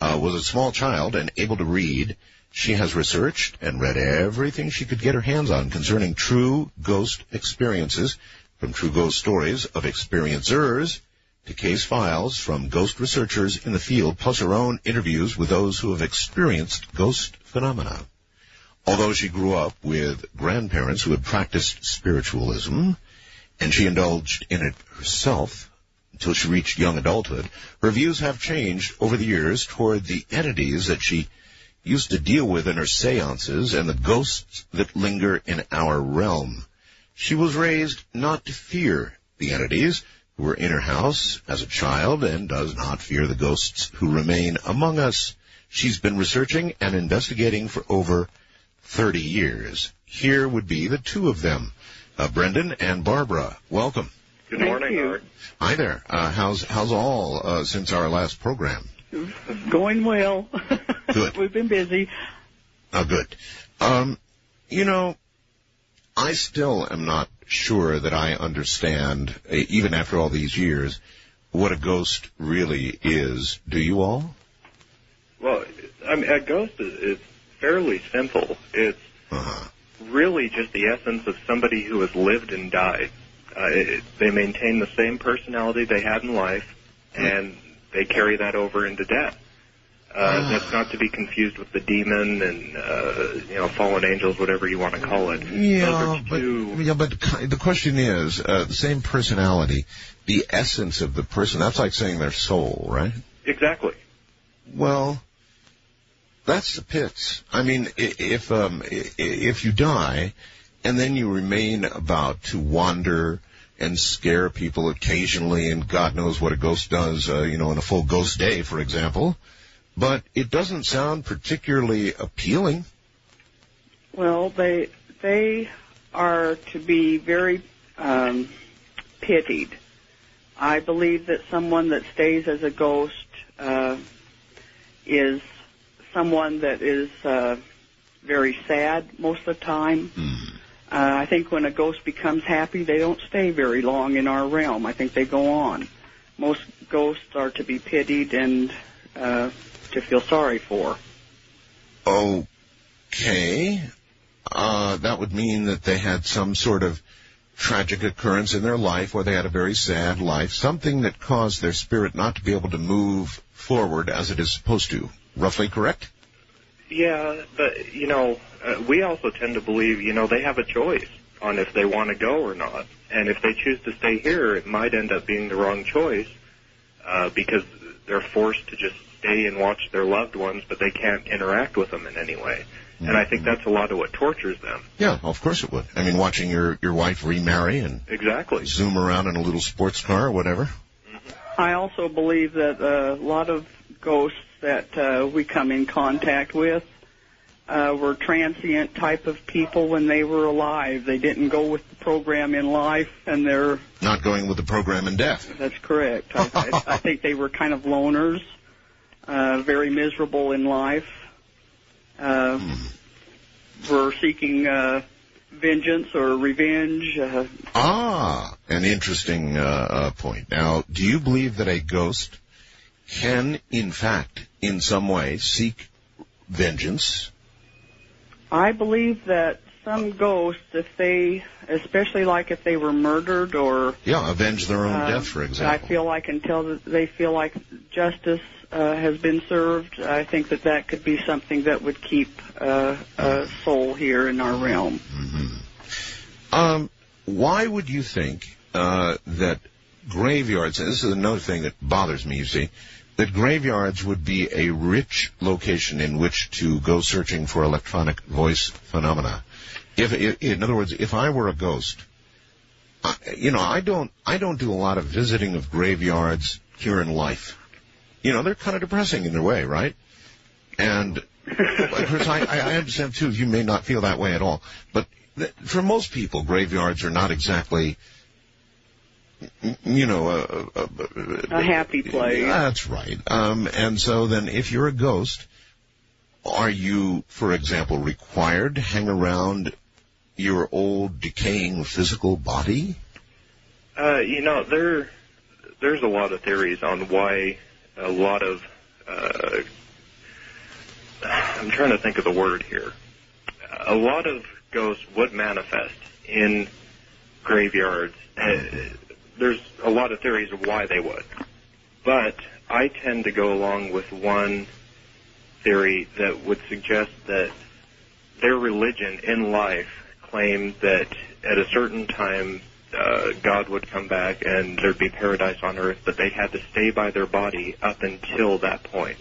uh, was a small child and able to read, she has researched and read everything she could get her hands on concerning true ghost experiences, from true ghost stories of experiencers to case files from ghost researchers in the field, plus her own interviews with those who have experienced ghost phenomena. Although she grew up with grandparents who had practiced spiritualism, and she indulged in it herself until she reached young adulthood, her views have changed over the years toward the entities that she used to deal with in her seances and the ghosts that linger in our realm. She was raised not to fear the entities who were in her house as a child and does not fear the ghosts who remain among us. She's been researching and investigating for over 30 years. Here would be the two of them, uh, Brendan and Barbara. Welcome. Good morning, Art. Hi there. Uh, how's how's all uh, since our last program? Going well. Good. We've been busy. Oh, good. Um, you know, I still am not sure that I understand, uh, even after all these years, what a ghost really is. Do you all? Well, I mean, a ghost is, is fairly simple. It's Uh-huh. really just the essence of somebody who has lived and died. Uh, it, they maintain the same personality they had in life, and they carry that over into death. Uh, that's not to be confused with the demon and uh, you know fallen angels, whatever you want to call it. Yeah, but yeah, but the question is uh, the same personality, the essence of the person. That's like saying their soul, right? Exactly. Well, that's the pits. I mean, if um, if you die, and then you remain about to wander and scare people occasionally, and God knows what a ghost does, uh, you know, in a full ghost day, for example. But it doesn't sound particularly appealing. Well, they they are to be very um, pitied. I believe that someone that stays as a ghost uh, is someone that is uh, very sad most of the time. Uh, I think when a ghost becomes happy, they don't stay very long in our realm. I think they go on. Most ghosts are to be pitied and uh, to feel sorry for. Okay. Uh, that would mean that they had some sort of tragic occurrence in their life or they had a very sad life, something that caused their spirit not to be able to move forward as it is supposed to. Roughly correct? Yeah, but you know, uh, we also tend to believe, you know, they have a choice on if they want to go or not. And if they choose to stay here, it might end up being the wrong choice uh, because they're forced to just stay and watch their loved ones, but they can't interact with them in any way. And I think that's a lot of what tortures them. Yeah, of course it would. I mean, watching your, your wife remarry and Exactly. zoom around in a little sports car or whatever. I also believe that uh, a lot of ghosts that uh, we come in contact with uh, were transient type of people when they were alive. They didn't go with the program in life, and they're Not going with the program in death. that's correct. I, I, I think they were kind of loners, uh, very miserable in life. Uh, were seeking uh, vengeance or revenge. Uh, Ah, an interesting uh, uh, point. Now, do you believe that a ghost can, in fact, in some way, seek vengeance? I believe that some ghosts, if they, especially like if they were murdered or Yeah, avenge their own uh, death, for example. I feel like until th- they feel like justice uh, has been served, I think that that could be something that would keep uh, a soul here in our realm. Um, why would you think uh, that graveyards? And this is another thing that bothers me. You see, that graveyards would be a rich location in which to go searching for electronic voice phenomena. If, in other words, if I were a ghost, you know, I don't, I don't do a lot of visiting of graveyards here in life. You know, they're kind of depressing in their way, right? And Chris, I, I understand too. You may not feel that way at all, but for most people, graveyards are not exactly, you know, a, a, A happy place. That's right. Um, and so then, if you're a ghost, are you, for example, required to hang around your old decaying physical body? Uh, you know, there there's a lot of theories on why a lot of uh, I'm trying to think of the word here. A lot of ghosts would manifest in graveyards. Uh, there's a lot of theories of why they would, but I tend to go along with one theory that would suggest that their religion in life claimed that at a certain time uh, God would come back and there'd be paradise on earth, but they had to stay by their body up until that point.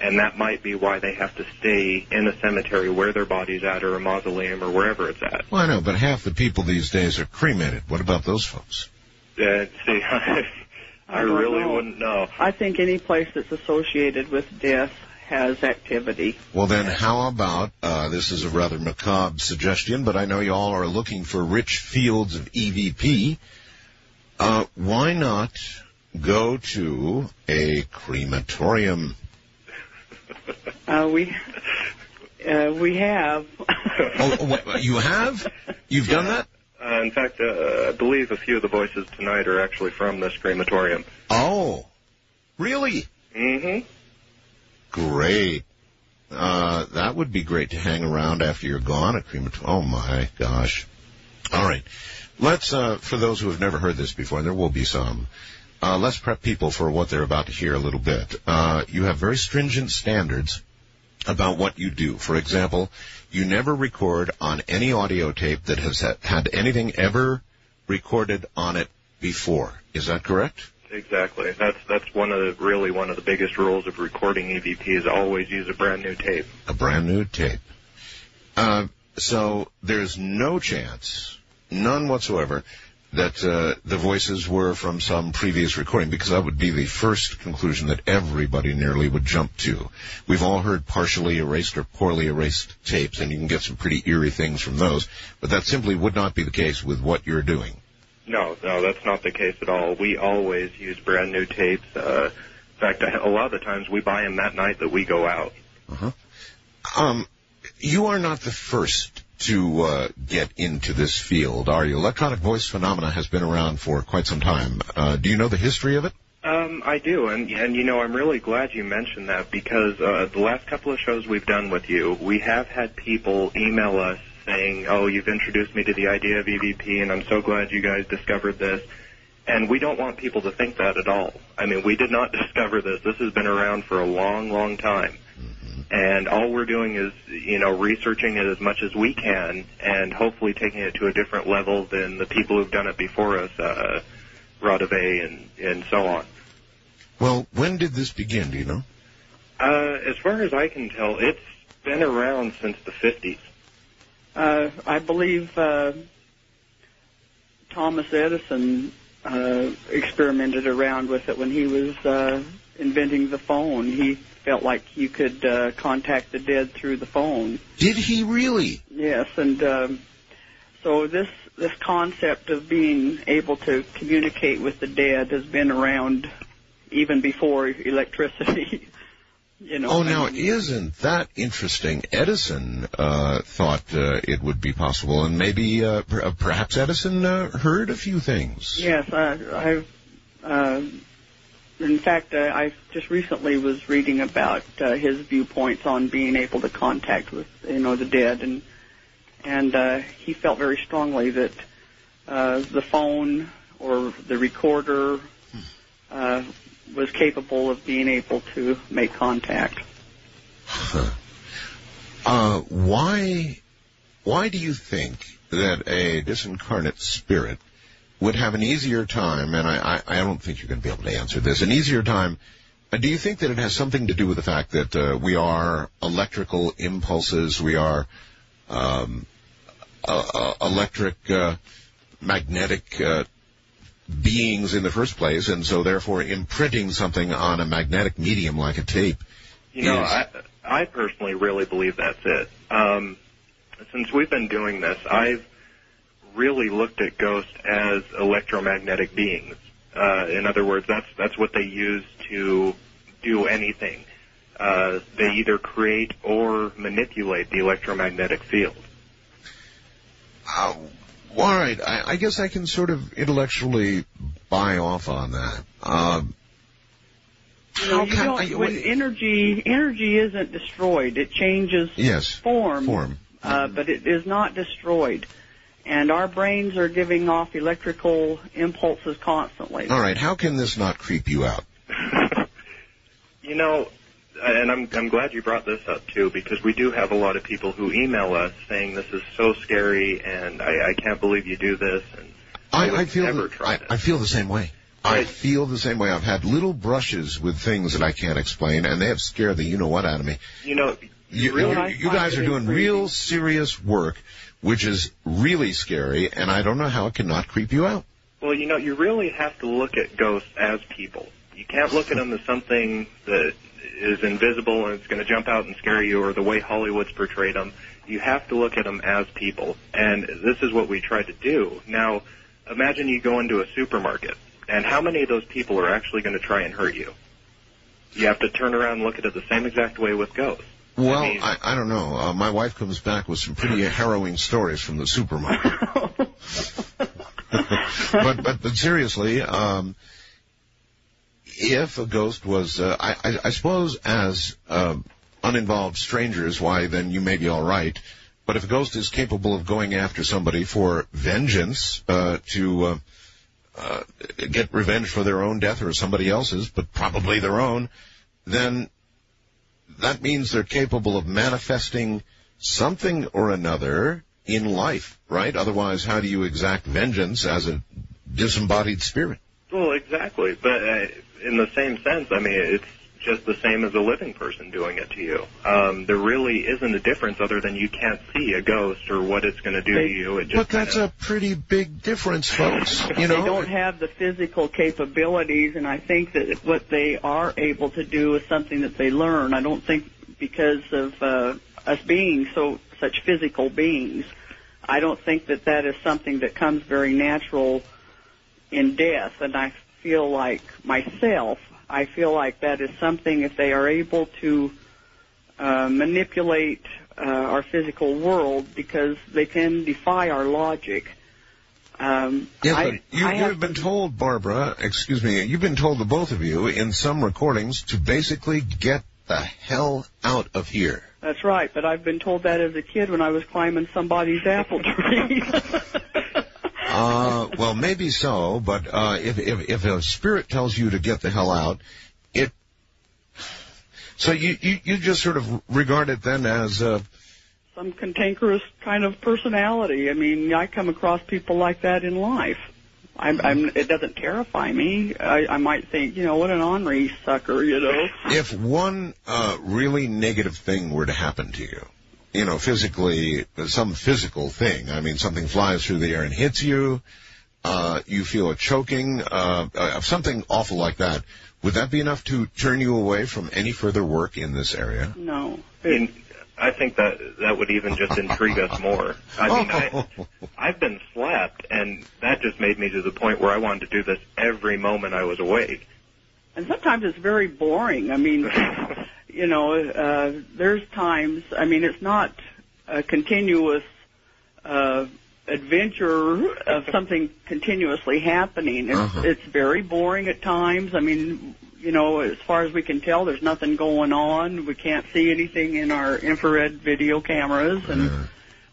And that might be why they have to stay in a cemetery where their body's at or a mausoleum or wherever it's at. Well, I know, but half the people these days are cremated. What about those folks? Uh, see, I, don't really know. wouldn't know. I think any place that's associated with death has activity. Well, then, how about uh, this is a rather macabre suggestion, but I know you all are looking for rich fields of EVP. Uh, why not go to a crematorium? Uh, we uh, we have. oh, what, you have? You've done that? Uh, in fact, uh, I believe a few of the voices tonight are actually from this crematorium. Oh, really? Mm-hmm. Great. Uh, that would be great to hang around after you're gone at crematorium. Oh my gosh. All right. Let's, uh, for those who have never heard this before, and there will be some, uh, let's prep people for what they're about to hear a little bit. Uh, you have very stringent standards about what you do. For example, you never record on any audio tape that has had anything ever recorded on it before. Is that correct? Exactly. That's that's one of the really one of the biggest rules of recording EVP is always use a brand new tape. A brand new tape. Uh, so there's no chance, none whatsoever, that uh, the voices were from some previous recording, because that would be the first conclusion that everybody nearly would jump to. We've all heard partially erased or poorly erased tapes, and you can get some pretty eerie things from those, but that simply would not be the case with what you're doing. No, no, that's not the case at all. We always use brand new tapes. Uh, in fact, a lot of the times we buy them that night that we go out. Uh-huh. Um, you are not the first to uh, get into this field, are you? Electronic voice phenomena has been around for quite some time. Uh, do you know the history of it? Um, I do, and and you know I'm really glad you mentioned that because uh, the last couple of shows we've done with you, we have had people email us saying, "Oh, you've introduced me to the idea of EVP, and I'm so glad you guys discovered this." And we don't want people to think that at all. I mean, we did not discover this. This has been around for a long, long time. And all we're doing is, you know, researching it as much as we can and hopefully taking it to a different level than the people who've done it before us, uh, Raudive and, and so on. Well, when did this begin? Do you know? Uh, as far as I can tell, it's been around since the 50s. Uh, I believe uh, Thomas Edison uh, experimented around with it when he was uh, inventing the phone. He felt like you could uh, contact the dead through the phone. Did he really? Yes, and um, so this this concept of being able to communicate with the dead has been around even before electricity. you know. oh, now I mean, isn't that interesting? Edison uh, thought uh, it would be possible, and maybe uh, per- uh, perhaps Edison uh, heard a few things. Yes, I, I've. In fact, uh, I just recently was reading about uh, his viewpoints on being able to contact with, you know, the dead, and and uh, he felt very strongly that uh, the phone or the recorder uh, was capable of being able to make contact. Uh, why, why do you think that a disincarnate spirit would have an easier time, and I, I, I don't think you're going to be able to answer this, an easier time, uh, do you think that it has something to do with the fact that uh, we are electrical impulses, we are um, uh, uh, electric, uh, magnetic uh, beings in the first place, and so therefore imprinting something on a magnetic medium like a tape You know, is- I, I personally really believe that's it. Um, since we've been doing this, I've really looked at ghosts as electromagnetic beings. Uh, in other words, that's that's what they use to do anything. Uh, they either create or manipulate the electromagnetic field. Uh, all right, I, I guess I can sort of intellectually buy off on that. Um, You know, how you can don't, I, when energy energy isn't destroyed, it changes yes, form, form. uh, but it is not destroyed. And our brains are giving off electrical impulses constantly. All right, how can this not creep you out? You know, and I'm I'm glad you brought this up too because we do have a lot of people who email us saying this is so scary and I, I can't believe you do this and I, would I feel never the, I, I feel the same way. I feel the same way. I've had little brushes with things that I can't explain, and they have scared the you know what out of me. you know You, really you, you guys are doing real serious work, which is really scary, and I don't know how it cannot creep you out. Well, you know, you really have to look at ghosts as people. You can't look at them as something that is invisible and it's going to jump out and scare you, or the way Hollywood's portrayed them. You have to look at them as people, and this is what we try to do. Now, imagine you go into a supermarket, and how many of those people are actually going to try and hurt you? You have to turn around and look at it the same exact way with ghosts. Well, I, I don't know. Uh, my wife comes back with some pretty harrowing stories from the supermarket. but, but but seriously, um, if a ghost was, uh, I, I, I suppose, as um, uninvolved strangers, why then you may be all right. But if a ghost is capable of going after somebody for vengeance, uh, to uh, uh, get revenge for their own death or somebody else's, but probably their own, then that means they're capable of manifesting something or another in life, right? Otherwise, how do you exact vengeance as a disembodied spirit? Well, exactly. But uh, in the same sense, I mean, it's just the same as a living person doing it to you. Um, there really isn't a difference other than you can't see a ghost or what it's going to do to you. It just But that's a pretty big difference, folks. You know, they don't have the physical capabilities, and I think that what they are able to do is something that they learn. I don't think because of uh, us being so such physical beings, I don't think that that is something that comes very natural in death. And I feel like myself, I feel like that is something if they are able to uh, manipulate uh, our physical world because they can defy our logic. Um, Yeah, I, you, have you've been told, Barbara, excuse me, you've been told, the both of you, in some recordings, to basically get the hell out of here. That's right, but I've been told that as a kid when I was climbing somebody's apple tree. Uh, well, maybe so, but uh, if, if if a spirit tells you to get the hell out, it. So you you, you just sort of regard it then as uh, Some cantankerous kind of personality. I mean, I come across people like that in life. I'm, I'm, it doesn't terrify me. I, I might think, you know, what an ornery sucker, you know. if one uh, really negative thing were to happen to you, you know, physically, some physical thing. I mean, something flies through the air and hits you. Uh, you feel a choking, uh, uh, something awful like that. Would that be enough to turn you away from any further work in this area? No. In, I think that that would even just intrigue us more. I mean, I, I've been slapped, and that just made me to the point where I wanted to do this every moment I was awake. And sometimes it's very boring. I mean, you know, uh, there's times, I mean, it's not a continuous, uh, adventure of something continuously happening. It's, Uh-huh. it's very boring at times. I mean, you know, as far as we can tell, there's nothing going on. We can't see anything in our infrared video cameras, and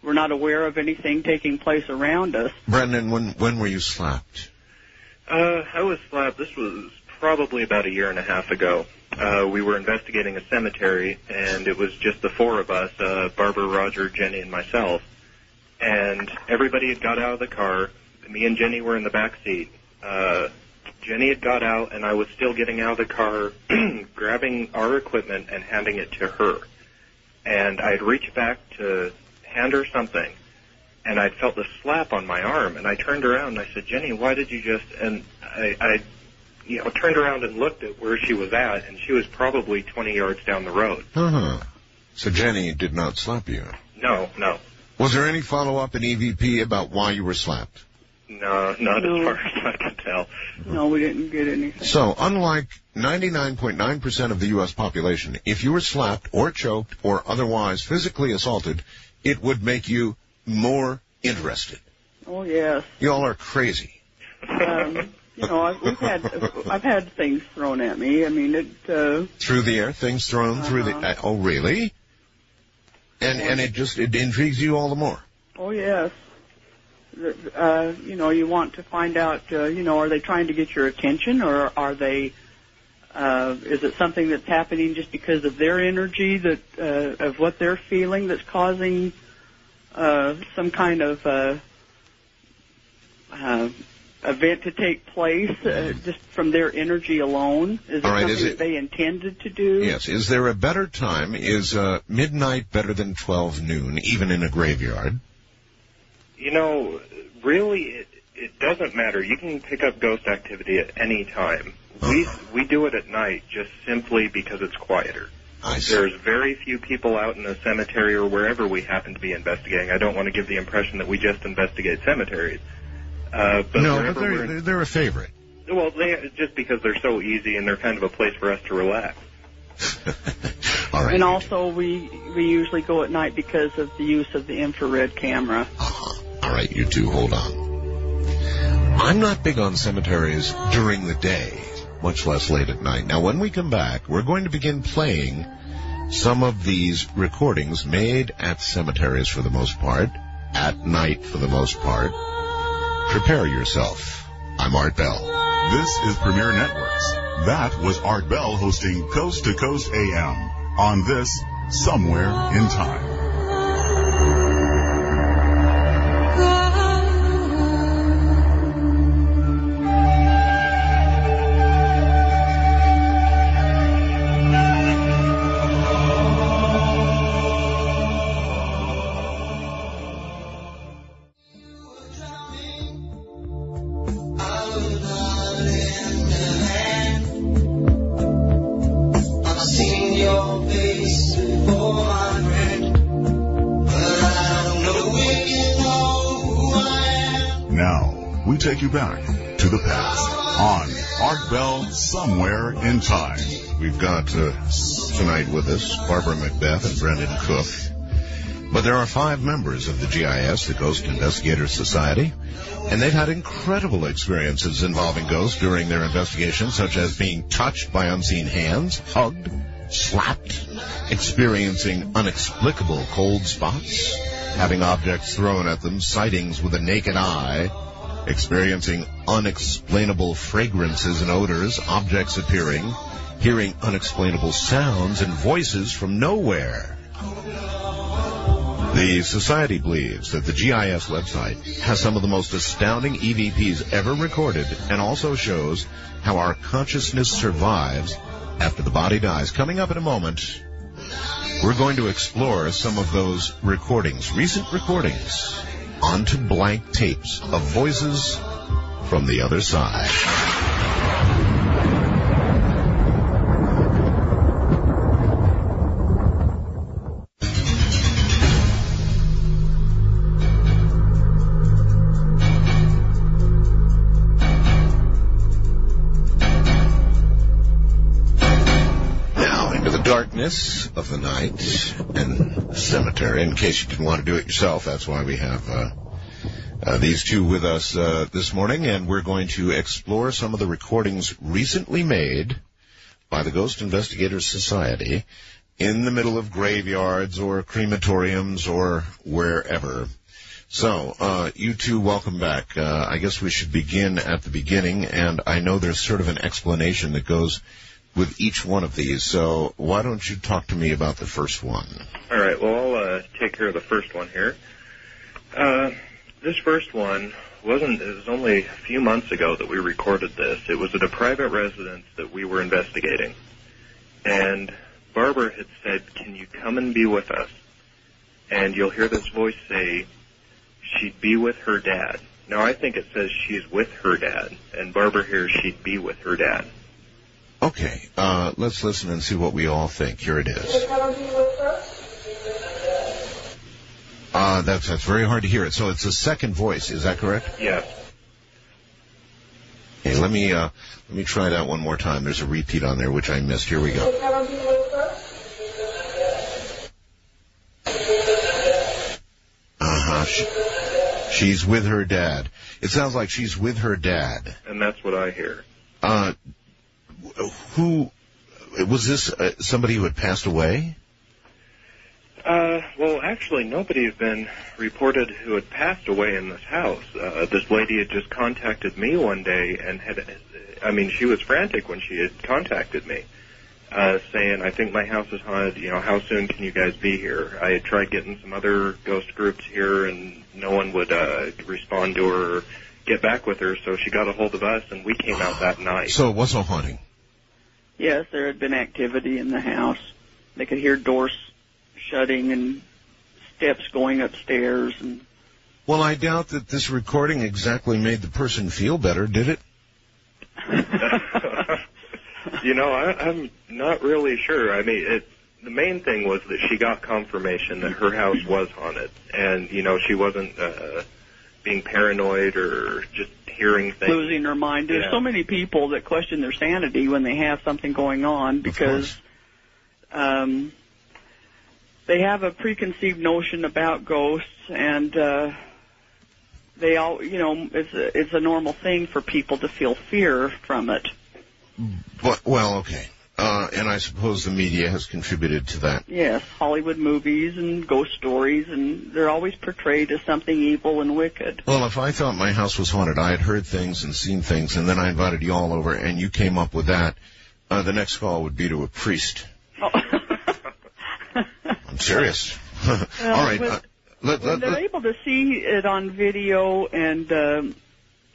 we're not aware of anything taking place around us. Brendan, when when were you slapped? Uh, I was slapped. This was probably about a year and a half ago. Uh, we were investigating a cemetery, and it was just the four of us, uh, Barbara, Roger, Jenny, and myself. And everybody had got out of the car. Me and Jenny were in the back seat. Uh, Jenny had got out, and I was still getting out of the car, grabbing our equipment and handing it to her. And I had reached back to hand her something, and I'd felt the slap on my arm, and I turned around and I said, Jenny, why did you just, and I, I, you know, turned around and looked at where she was at, and she was probably 20 yards down the road. Uh-huh. So Jenny did not slap you. No, no, Was there any follow-up in EVP about why you were slapped? no, not No. as far as I can tell. No, we didn't get anything. So, unlike 99.9% of the U.S. population, if you were slapped or choked or otherwise physically assaulted, it would make you more interested. Oh yes. Y'all are crazy. Um, you know, I've, we've had I've had things thrown at me. I mean, it. Uh, Through the air, things thrown through the. Uh, oh, really? And and it just it intrigues you all the more. oh yes. Uh, you know, you want to find out. Uh, you know, are they trying to get your attention, or are they? Uh, is it something that's happening just because of their energy that uh, of what they're feeling that's causing uh, some kind of uh, uh, event to take place uh, just from their energy alone? Is it All right, something is it- that they intended to do? Yes. Is there a better time? Is uh, midnight better than 12 noon, even in a graveyard? You know, really, it, it doesn't matter. You can pick up ghost activity at any time. We we do it at night just simply because it's quieter. There's very few people out in the cemetery or wherever we happen to be investigating. I don't want to give the impression that we just investigate cemeteries. Uh, but no, but we're they're, in- they're- they're a favorite. well, they, just because they're so easy and they're kind of a place for us to relax. All right. And also, we we usually go at night because of the use of the infrared camera. All right, you two, hold on. I'm not big on cemeteries during the day, much less late at night. Now, when we come back, we're going to begin playing some of these recordings made at cemeteries for the most part, at night for the most part. Prepare yourself. I'm Art Bell. This is Premier Networks. That was Art Bell hosting Coast to Coast AM on this Somewhere in Time. Back to the past on Art Bell Somewhere in Time. We've got uh, tonight with us Barbara McBeath and Brendan Cook. But there are five members of the GIS, the Ghost Investigators Society, and they've had incredible experiences involving ghosts during their investigations, such as being touched by unseen hands, hugged, slapped, experiencing inexplicable cold spots, having objects thrown at them, sightings with a naked eye, experiencing unexplainable fragrances and odors, objects appearing, hearing unexplainable sounds and voices from nowhere. The Society believes that the GIS website has some of the most astounding EVPs ever recorded and also shows how our consciousness survives after the body dies. Coming up in a moment, we're going to explore some of those recordings, recent recordings, onto blank tapes of voices from the other side. Now into the darkness of the night and cemetery. In case you didn't want to do it yourself, that's why we have uh, uh, these two with us uh, this morning, and we're going to explore some of the recordings recently made by the Ghost Investigators Society in the middle of graveyards or crematoriums or wherever. So, uh, you two, welcome back. Uh, I guess we should begin at the beginning, and I know there's sort of an explanation that goes with each one of these. So, why don't you talk to me about the first one? All right. Well, I'll uh, take care of the first one here. Uh, this first one wasn't. It was only a few months ago that we recorded this. It was at a private residence that we were investigating, and Barbara had said, "Can you come and be with us?" And you'll hear this voice say, "She'd be with her dad." Now I think it says she's with her dad, and Barbara hears she'd be with her dad. Okay, uh, let's listen and see what we all think. Here it is. Uh, that's, that's very hard to hear it. So it's a second voice, is that correct? Yes. Okay, let me, uh, let me try that one more time. There's a repeat on there which I missed. Here we go. Uh-huh. She, she's with her dad. It sounds like she's with her dad. And that's what I hear. Uh, who, was this uh, somebody who had passed away? Uh, well, actually, nobody has been reported who had passed away in this house. Uh, this lady had just contacted me one day and had, I mean, she was frantic when she had contacted me, uh, saying, I think my house is haunted, you know, how soon can you guys be here? I had tried getting some other ghost groups here and no one would, uh, respond to her or get back with her, so she got a hold of us and we came out that night. So it was a haunting. Yes, there had been activity in the house. They could hear doors shutting and steps going upstairs and Well, I doubt that this recording exactly made the person feel better, did it? you know, I, I'm not really sure. I mean, it, the main thing was that she got confirmation that her house was haunted, and you know, she wasn't uh, being paranoid or just hearing things. losing her mind. There's Yeah. so many people that question their sanity when they have something going on because um, they have a preconceived notion about ghosts and uh, they all, you know, it's a, it's a normal thing for people to feel fear from it. But, well, okay. Uh, and I suppose the media has contributed to that. Yes, Hollywood movies and ghost stories, and they're always portrayed as something evil and wicked. Well, if I thought my house was haunted, I had heard things and seen things, and then I invited you all over, and you came up with that. Uh, the next call would be to a priest. I'm serious. all right. Uh, let, let, they're let, able to see it on video and um,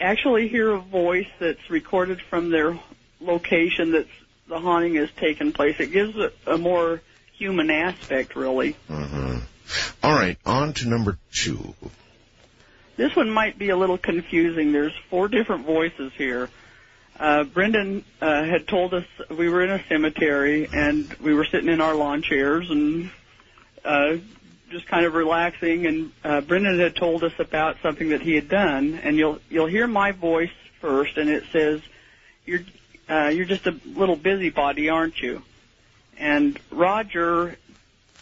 actually hear a voice that's recorded from their location that's the haunting has taken place, it gives it a more human aspect, really. Mhm. All right, on to number two. This one might be a little confusing. There's four different voices here. Uh, Brendan uh, had told us we were in a cemetery and we were sitting in our lawn chairs and uh, just kind of relaxing. And uh, Brendan had told us about something that he had done. And you'll you'll hear my voice first, and it says, "You're uh, you're just a little busybody, aren't you?" And Roger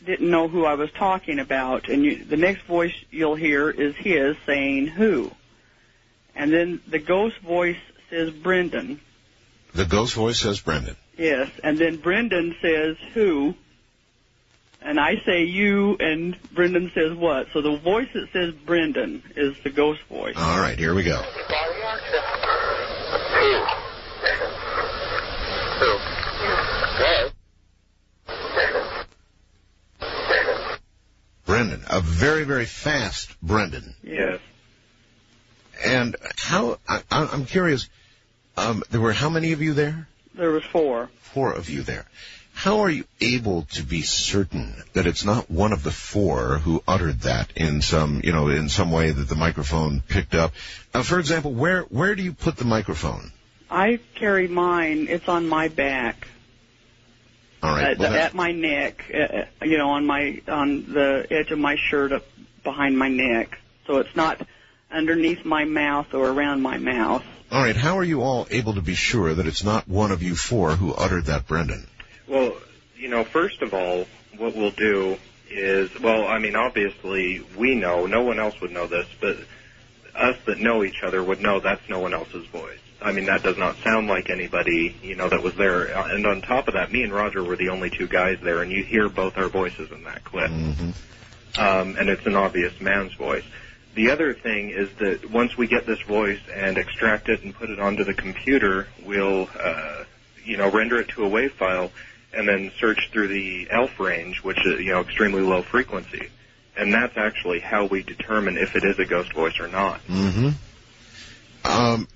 didn't know who I was talking about. And you, the next voice you'll hear is his saying, "Who?" And then the ghost voice says, "Brendan." The ghost voice says Brendan. Yes, and then Brendan says who, and I say you, and Brendan says what. So the voice that says Brendan is the ghost voice. All right, here we go. Brendan, a very, very fast Brendan. Yes. And how, I, I- I'm curious, um, there were how many of you there? There was four. Four of you there. How are you able to be certain that it's not one of the four who uttered that in some, you know, in some way that the microphone picked up? Uh, for example, where where do you put the microphone? I carry mine. It's on my back, All right. uh, well, at my neck. Uh, you know, on my on the edge of my shirt, up behind my neck. So it's not underneath my mouth or around my mouth. all right. How are you all able to be sure that it's not one of you four who uttered that, Brendan? Well, you know, first of all, what we'll do is, well, I mean, obviously we know, no one else would know this, but us that know each other would know that's no one else's voice. I mean, that does not sound like anybody, you know, that was there. And on top of that, me and Roger were the only two guys there, and you hear both our voices in that clip. Um, and it's an obvious man's voice. The other thing is that once we get this voice and extract it and put it onto the computer, we'll, uh, you know, render it to a WAV file and then search through the ELF range, which is, you know, extremely low frequency. And that's actually how we determine if it is a ghost voice or not. Mm-hmm. Um,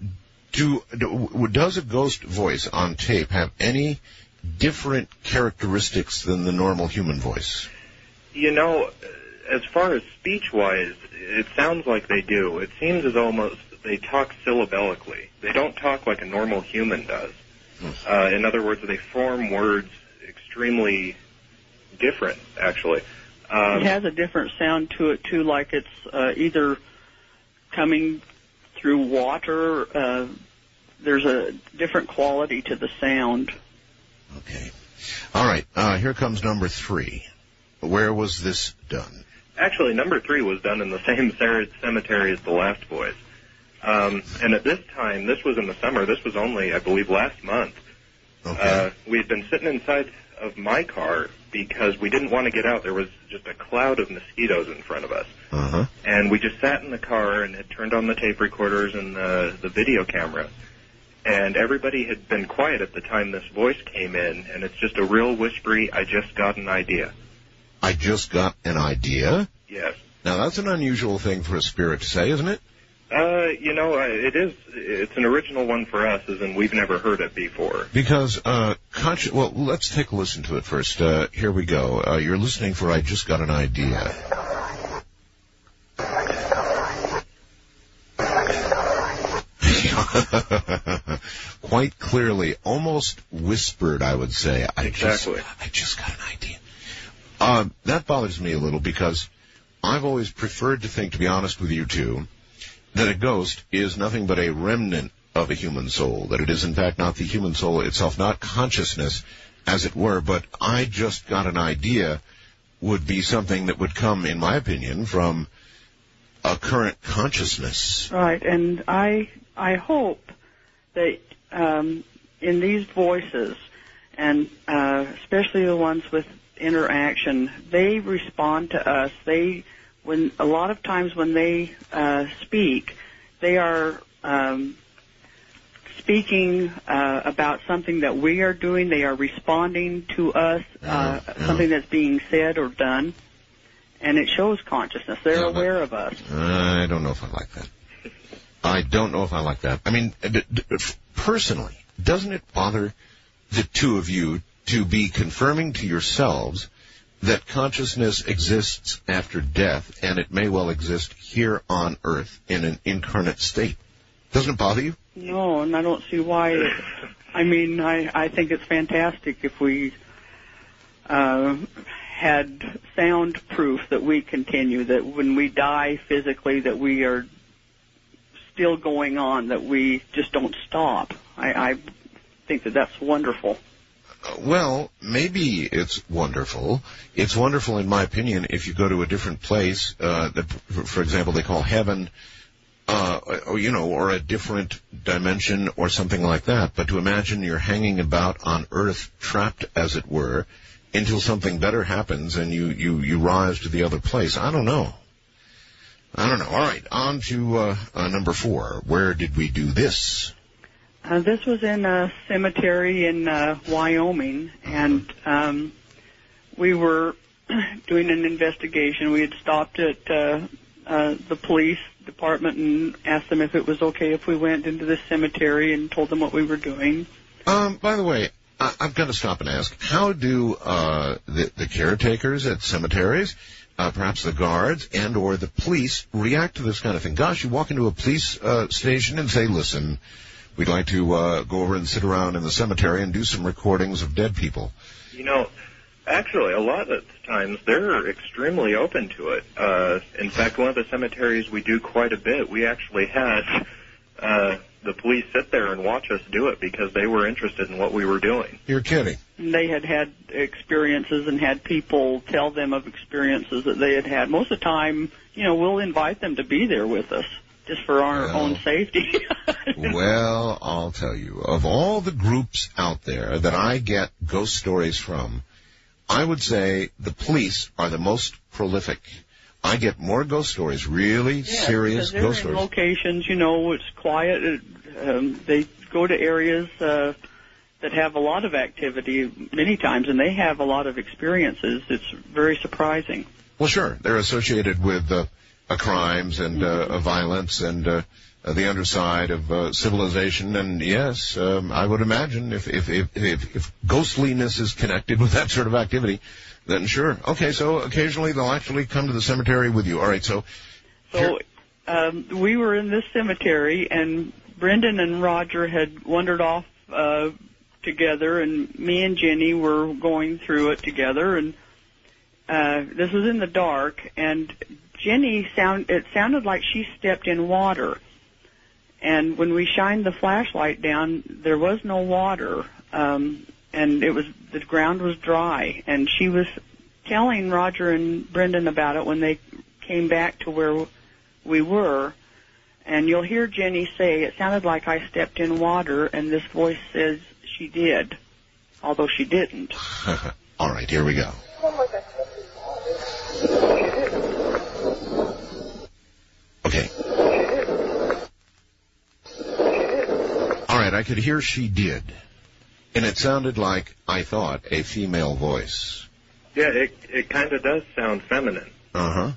do, do does a ghost voice on tape have any different characteristics than the normal human voice? You know, as far as speech wise, it sounds like they do. It seems as almost they talk syllabically. They don't talk like a normal human does. Uh, in other words, they form words extremely different, actually. Um, it has a different sound to it too, like it's uh, either coming through water. Uh, there's a different quality to the sound. Okay. All right, uh, here comes number three. Where was this done? Actually, number three was done in the same cemetery as the last voice. Um, and at this time, this was in the summer. This was only, I believe, last month. Uh, we had been sitting inside of my car because we didn't want to get out. There was just a cloud of mosquitoes in front of us. Uh-huh. And we just sat in the car and had turned on the tape recorders and the, the video camera. And everybody had been quiet at the time this voice came in, and it's just a real whispery, I just got an idea. I just got an idea. Yes. Now that's an unusual thing for a spirit to say, isn't it? Uh, you know, it is, it's an original one for us, as in we've never heard it before. Because, uh, consci- well, let's take a listen to it first. Uh, here we go. Uh, you're listening for I Just Got an Idea. Quite clearly, almost whispered, I would say. I Exactly. just, I just got an idea. Um, that bothers me a little because I've always preferred to think, to be honest with you too, that a ghost is nothing but a remnant of a human soul. That it is in fact not the human soul itself, not consciousness, as it were. But I just got an idea would be something that would come, in my opinion, from a current consciousness. Right, and I I hope that um, in these voices, and uh, especially the ones with interaction, they respond to us. They, when a lot of times when they uh, speak, they are um, speaking uh, about something that we are doing. They are responding to us, uh, something that's being said or done, and it shows consciousness. They're Yeah, aware of us. I don't know if I like that. I don't know if I like that. I mean, personally, doesn't it bother the two of you to be confirming to yourselves that consciousness exists after death and it may well exist here on earth in an incarnate state? Doesn't it bother you? No, and I don't see why. I mean, I I think it's fantastic if we uh, had sound proof that we continue, that when we die physically, that we are still going on, that we just don't stop. I, I think that that's wonderful. Uh, Well, maybe it's wonderful. It's wonderful, in my opinion, if you go to a different place, uh, that, for for example, they call heaven, uh, or, you know, or a different dimension or something like that. But to imagine you're hanging about on Earth, trapped as it were, until something better happens and you, you, you rise to the other place. I don't know. I don't know. All right, on to uh, uh, number four. Where did we do this? Uh, this was in a cemetery in uh, Wyoming, and um, we were doing an investigation. We had stopped at uh, uh, the police department and asked them if it was okay if we went into the cemetery and told them what we were doing. Um, by the way, I, I've got to stop and ask: How do uh, the, the caretakers at cemeteries, uh, perhaps the guards and/or the police, react to this kind of thing? Gosh, you walk into a police uh, station and say, "Listen, we'd like to uh, go over and sit around in the cemetery and do some recordings of dead people." You know, actually, a lot of times they're extremely open to it. Uh, in fact, one of the cemeteries we do quite a bit, we actually had uh, the police sit there and watch us do it because they were interested in what we were doing. You're kidding. And they had had experiences and had people tell them of experiences that they had had. Most of the time, you know, we'll invite them to be there with us just for our Well. own safety. Well, I'll tell you, of all the groups out there that I get ghost stories from, I would say the police are the most prolific. I get more ghost stories, really serious ghost stories. locations, you know, it's quiet. It, um, they go to areas uh, that have a lot of activity many times, and they have a lot of experiences. It's very surprising. Well, sure, they're associated with uh, uh, crimes and uh, uh, violence and uh, uh, the underside of uh, civilization. And yes, um, I would imagine if if, if if if ghostliness is connected with that sort of activity, then sure. Okay, so occasionally they'll actually come to the cemetery with you. All right, so So um, we were in this cemetery, and Brendan and Roger had wandered off uh, together, and me and Jenny were going through it together. And uh, this was in the dark, and Jenny sound it sounded like she stepped in water. And when we shined the flashlight down, there was no water, um, and it was the ground was dry. And she was telling Roger and Brendan about it when they came back to where we were. And you'll hear Jenny say, it sounded like I stepped in water, and this voice says she did, although she didn't. all right, here we go. Okay. All right, I could hear she did. And it sounded like, I thought, a female voice. Yeah, it it kind of does sound feminine. Uh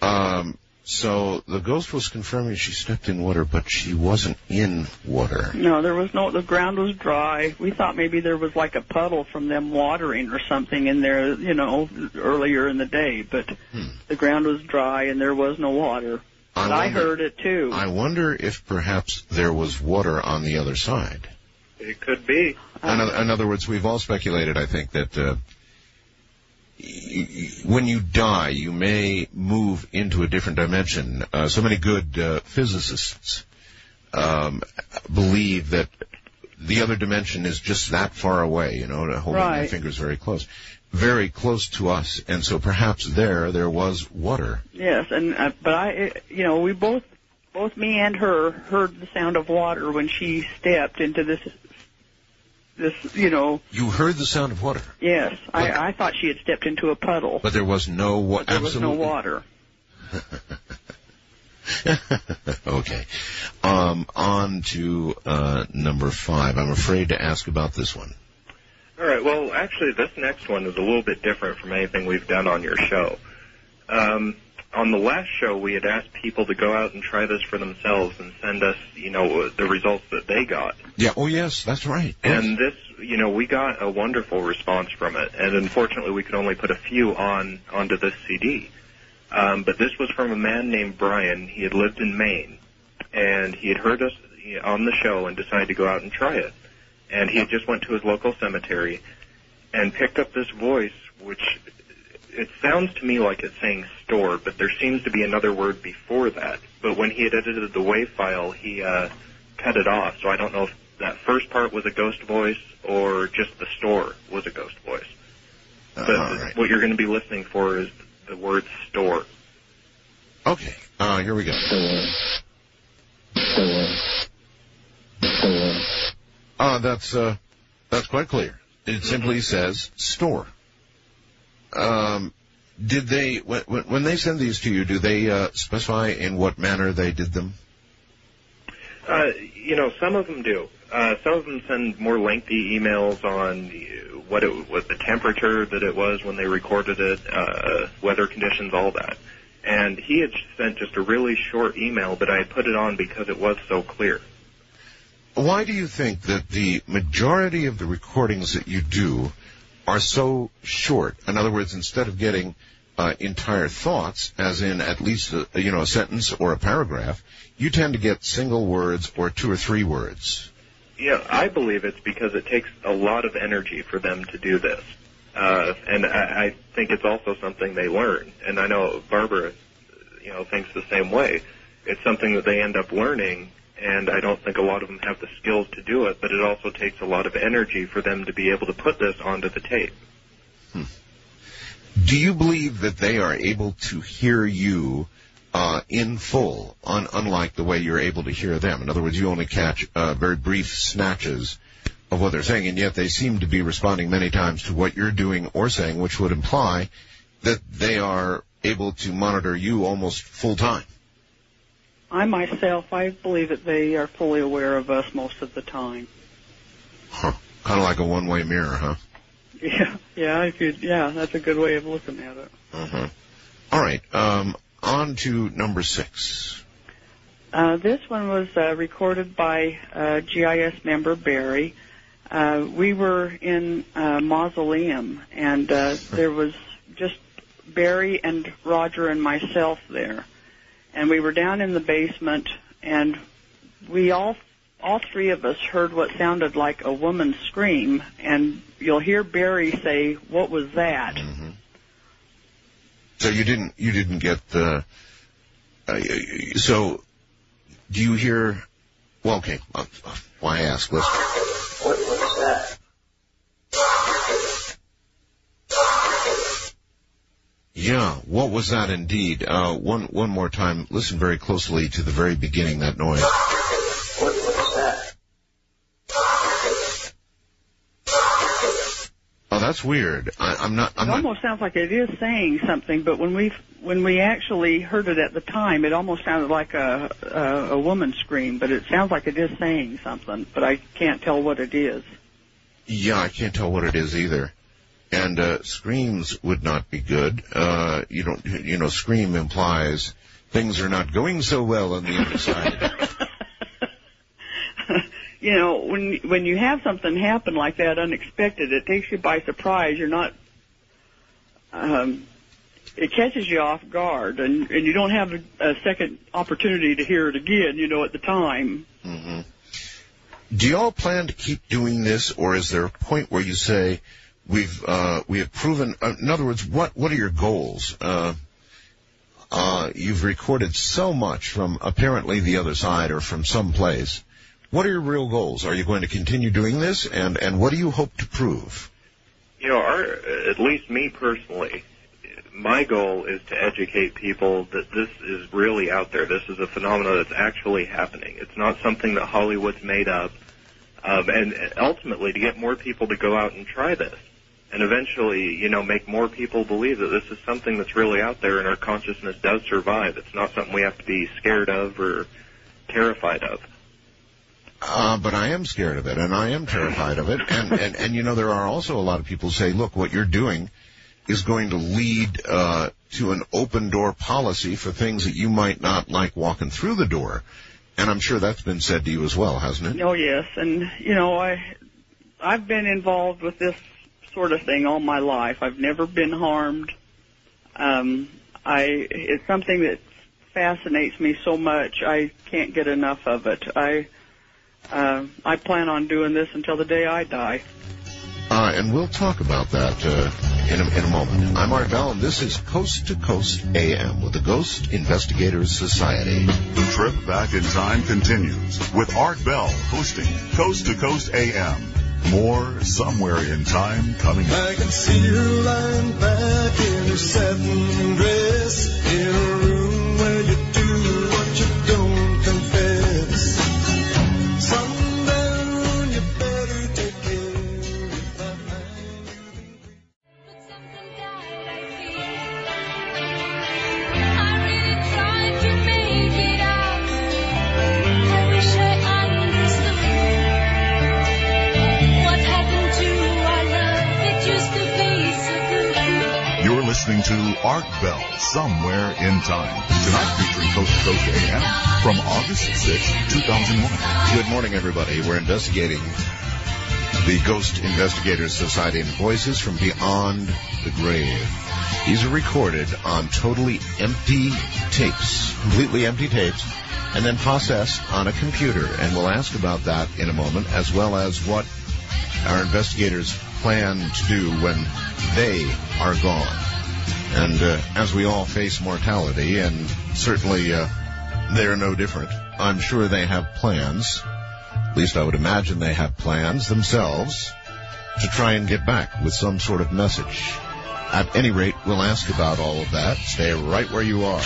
huh. Um, so the ghost was confirming she stepped in water, but she wasn't in water. No, there was no, the ground was dry. We thought maybe there was like a puddle from them watering or something in there, you know, earlier in the day, but the ground was dry and there was no water. But I, wonder- heard it too. I wonder if perhaps there was water on the other side. It could be. In, oth- in other words, we've all speculated, I think, that uh, y- y- when you die, you may move into a different dimension. Uh, so many good uh, physicists um, believe that the other dimension is just that far away, you know, holding my fingers very close. Very close to us, and so perhaps there, there was water. Yes, and uh, but I, you know, we both, both me and her, heard the sound of water when she stepped into this this, you know, You heard the sound of water, yes, I, I thought she had stepped into a puddle. but there was no wa- There was no absolutely water. okay. Um, on to uh, number five. I'm afraid to ask about this one. All right. Well, actually, this next one is a little bit different from anything we've done on your show. Um, on the last show, we had asked people to go out and try this for themselves and send us, you know, the results that they got. Yeah. Oh, yes, that's right. And this, you know, we got a wonderful response from it. And unfortunately, we could only put a few on onto this CD. Um, but this was from a man named Brian. He had lived in Maine, and he had heard us on the show and decided to go out and try it. And he had just went to his local cemetery and picked up this voice, which it sounds to me like it's saying store, but there seems to be another word before that. But when he had edited the WAV file, he uh, cut it off. So I don't know if that first part was a ghost voice or just the store was a ghost voice. But what you're going to be listening for is the word store. Okay. Uh, here we go. Uh, that's, uh, that's quite clear. It simply says store. Um, did they, when, when when they send these to you, do they, uh, specify in what manner they did them? Uh, you know, some of them do. Uh, some of them send more lengthy emails on what it what the temperature that it was when they recorded it, uh, weather conditions, all that. And he had sent just a really short email, but I put it on because it was so clear. Why do you think that the majority of the recordings that you do are so short? In other words, instead of getting uh, entire thoughts, as in at least a, you know a sentence or a paragraph, you tend to get single words or two or three words. Yeah, I believe it's because it takes a lot of energy for them to do this. Uh, and I, I think it's also something they learn. And I know Barbara, you know, thinks the same way. It's something that they end up learning, and I don't think a lot of them have the skills to do it, but it also takes a lot of energy for them to be able to put this onto the tape. Do you believe that they are able to hear you uh, in full, un- unlike the way you're able to hear them? In other words, you only catch uh, very brief snatches of what they're saying, and yet they seem to be responding many times to what you're doing or saying, which would imply that they are able to monitor you almost full time. I myself, I believe that they are fully aware of us most of the time. Huh. Kind of like a one-way mirror, huh? Yeah, yeah, if you, yeah, that's a good way of looking at it. Uh-huh. All right. Um, on to number six. Uh, this one was uh, recorded by uh, GIS member Barry. Uh, we were in uh, mausoleum, and uh, there was just Barry and Roger and myself there, and we were down in the basement, and we all all three of us heard what sounded like a woman scream, and you'll hear Barry say, "What was that?" So you didn't you didn't get the. Uh, so, do you hear? Well, okay. Why ask? Let's. What was that? Yeah, what was that indeed? Uh, one one more time. Listen very closely to the very beginning. That noise. What was that? Oh, that's weird. I, I'm not. I'm it not. almost sounds like it is saying something, but when we when we actually heard it at the time, it almost sounded like a, a a woman scream. But it sounds like it is saying something, but I can't tell what it is. Yeah, I can't tell what it is either. And uh, screams would not be good. Uh, you don't. You know, scream implies things are not going so well on the other side. You know, when when you have something happen like that unexpected, it takes you by surprise. You're not. Um, it catches you off guard, and and you don't have a, a second opportunity to hear it again. You know, at the time. hmm Do you all plan to keep doing this, or is there a point where you say we've uh, we have proven? Uh, in other words, what what are your goals? Uh, uh, you've recorded so much from apparently the other side or from some place. What are your real goals? Are you going to continue doing this, and and what do you hope to prove? You know, our, at least me personally, my goal is to educate people that this is really out there. This is a phenomenon that's actually happening. It's not something that Hollywood's made up. um, and ultimately to get more people to go out and try this, and eventually, you know, make more people believe that this is something that's really out there and our consciousness does survive. It's not something we have to be scared of or terrified of. Uh, but I am scared of it, and I am terrified of it. And, and, and you know, there are also a lot of people who say, look, what you're doing is going to lead uh, to an open door policy for things that you might not like walking through the door. And I'm sure that's been said to you as well, hasn't it? Oh yes, and you know I I've been involved with this sort of thing all my life. I've never been harmed. Um, I it's something that fascinates me so much. I can't get enough of it. I uh, I plan on doing this until the day I die. Uh, and we'll talk about that uh, in, a, in a moment. I'm Art Bell, and this is Coast to Coast AM with the Ghost Investigators Society. The trip back in time continues with Art Bell hosting Coast to Coast AM. More somewhere in time coming up. I can see you lying back in your satin dress in Art Bell, Somewhere in Time. Tonight featuring Coast to Coast AM from August 6, 2001. Good morning, everybody. We're investigating the Ghost Investigators Society and Voices from Beyond the Grave. These are recorded on totally empty tapes, completely empty tapes, and then processed on a computer. And we'll ask about that in a moment, as well as what our investigators plan to do when they are gone. And uh, as we all face mortality, and certainly uh, they're no different, I'm sure they have plans. At least I would imagine they have plans themselves to try and get back with some sort of message. At any rate, we'll ask about all of that. Stay right where you are.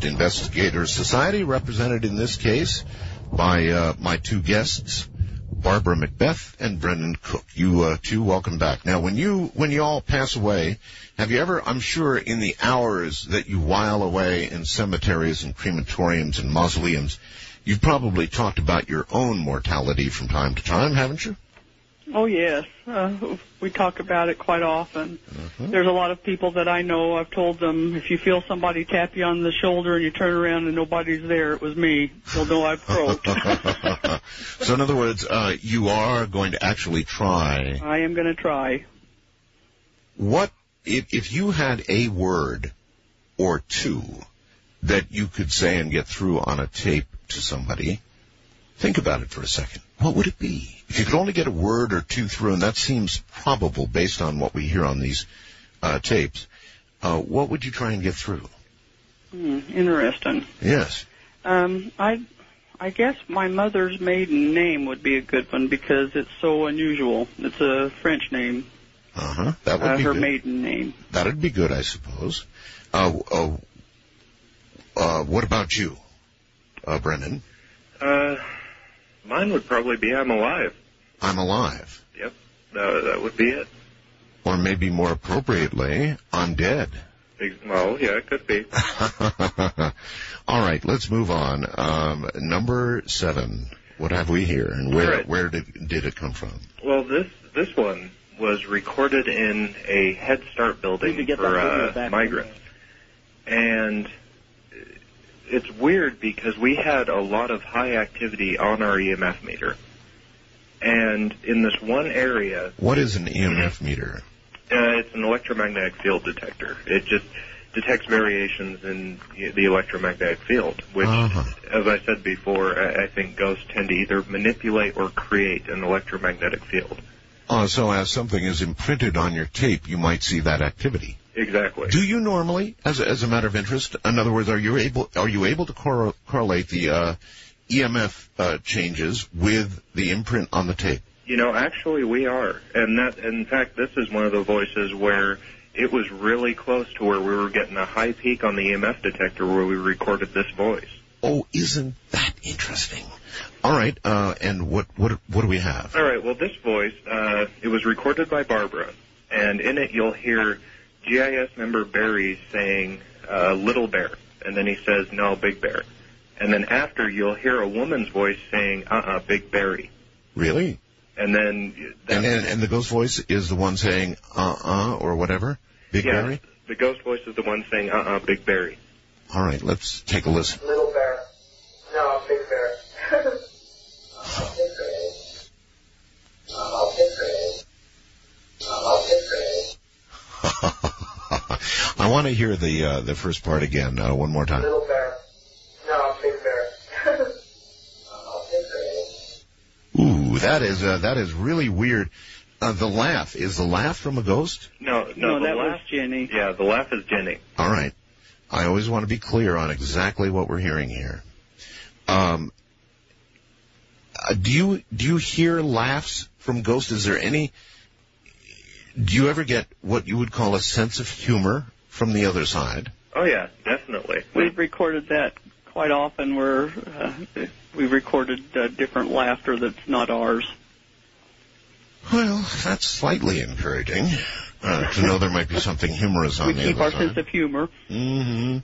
The Investigators Society, represented in this case by uh, my two guests, Barbara McBeath and Brendan Cook. You uh, two, welcome back. Now, when you when you all pass away, have you ever? I'm sure in the hours that you while away in cemeteries and crematoriums and mausoleums, you've probably talked about your own mortality from time to time, haven't you? Oh yes, uh, we talk about it quite often. There's a lot of people that I know. I've told them if you feel somebody tap you on the shoulder and you turn around and nobody's there, it was me. You'll know I've croaked. so, in other words, uh, you are going to actually try. I am going to try. What if if you had a word or two that you could say and get through on a tape to somebody? Think about it for a second. What would it be? If you could only get a word or two through, and that seems probable based on what we hear on these uh, tapes, uh, what would you try and get through? Hmm, interesting. Yes. Um, I, I guess my mother's maiden name would be a good one because it's so unusual. It's a French name. Uh huh. That would uh, be her good. maiden name. That'd be good, I suppose. Uh, uh, uh, what about you, uh, Brendan? Uh, mine would probably be I'm alive. I'm alive. Yep, that, that would be it. Or maybe more appropriately, I'm dead. Ex- Well, yeah, it could be. All right, let's move on. Um, number seven. What have we here, and where All right. where did did it come from? Well, this this one was recorded in a Head Start building for uh, migrants, and it's weird because we had a lot of high activity on our EMF meter, and in this one area, What is an EMF meter? uh, it's an electromagnetic field detector. It just detects variations in the electromagnetic field, which, Uh-huh. as I said before, I, I think ghosts tend to either manipulate or create an electromagnetic field. Oh, so as something is imprinted on your tape, you might see that activity. Exactly. Do you normally, as a, as a matter of interest, in other words, are you able are you able to correl- correlate the uh, EMF uh, changes with the imprint on the tape? You know, actually, we are, and that, in fact, this is one of the voices where it was really close to where we were getting a high peak on the EMF detector where we recorded this voice. Oh, isn't that interesting? All right, uh, and what what what do we have? All right. Well, this voice, uh, it was recorded by Barbara, and in it you'll hear GIS member Barry saying uh, "Little Bear," and then he says "No, Big Bear," and then after you'll hear a woman's voice saying "Uh-uh, Big Barry," Really? and then And, and and the ghost voice is the one saying uh uh or whatever. Big yeah, Barry. the ghost voice is the one saying "Uh-uh, Big Barry." All right, let's take a listen. Little bear. No, big bear. oh, big bear. Oh, big bear. Oh, big bear. I want to hear the uh, the first part again, uh, one more time. Little bear. No, big bear. big bear. Ooh, that is uh, that is really weird. Uh, the laugh is the laugh from a ghost. No, no, No, the that was laugh. Jenny. Yeah, the laugh is Jenny. All right. I always want to be clear on exactly what we're hearing here. Um, uh, do you do you hear laughs from ghosts? Is there any? Do you ever get what you would call a sense of humor from the other side? Oh yeah, definitely. We've recorded that quite often where uh, we've recorded uh, different laughter that's not ours. Well, that's slightly encouraging uh, to know there might be something humorous on we the keep our sense of humor. Mm-hmm.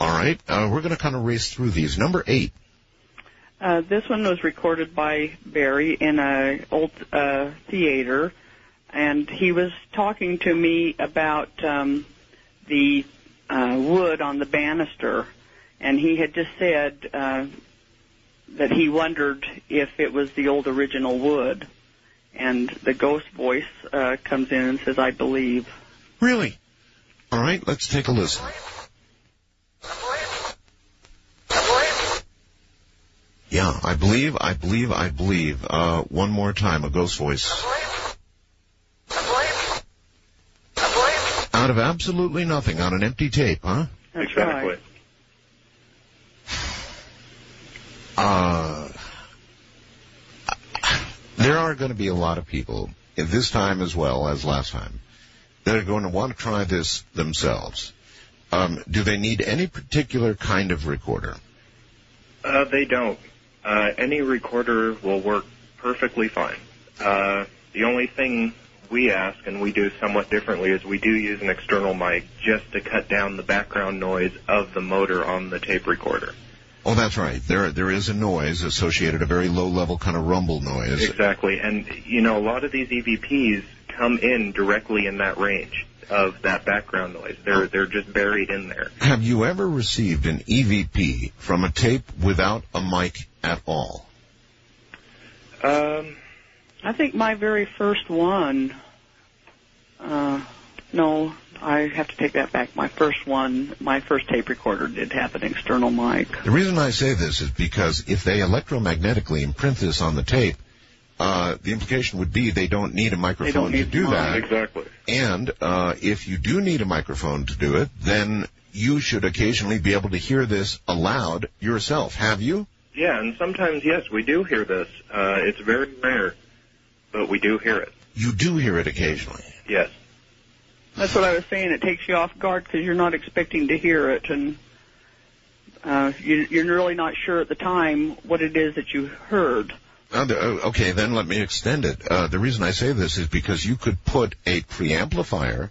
All right, uh, we're going to kind of race through these. Number eight. Uh, this one was recorded by Barry in a old uh, theater, and he was talking to me about um, the uh, wood on the banister, and he had just said uh, that he wondered if it was the old original wood, and the ghost voice uh, comes in and says, "I believe." Really? All right, let's take a listen. Yeah, I believe, I believe, I believe. Uh, one more time, a ghost voice. Out of absolutely nothing on an empty tape, huh? That's exactly. right. Uh, there are going to be a lot of people, in this time as well as last time, that are going to want to try this themselves. Um, do they need any particular kind of recorder? Uh, they don't. Uh, any recorder will work perfectly fine. Uh, the only thing we ask, and we do somewhat differently, is we do use an external mic just to cut down the background noise of the motor on the tape recorder. Oh, that's right. There, there is a noise associated, a very low-level kind of rumble noise. Exactly. And, you know, a lot of these EVPs come in directly in that range of that background noise. They're, they're just buried in there. Have you ever received an EVP from a tape without a mic at all? Um, I think my very first one. Uh, no, I have to take that back. My first one, my first tape recorder did have an external mic. The reason I say this is because if they electromagnetically imprint this on the tape, uh, the implication would be they don't need a microphone to do one. that. Exactly. And uh, if you do need a microphone to do it, then you should occasionally be able to hear this aloud yourself. Have you? Yeah, and sometimes, yes, we do hear this. Uh, it's very rare, but we do hear it. You do hear it occasionally. Yes. That's what I was saying. It takes you off guard because you're not expecting to hear it, and uh, you, you're really not sure at the time what it is that you heard. Uh, uh, okay, then let me extend it. Uh, the reason I say this is because you could put a preamplifier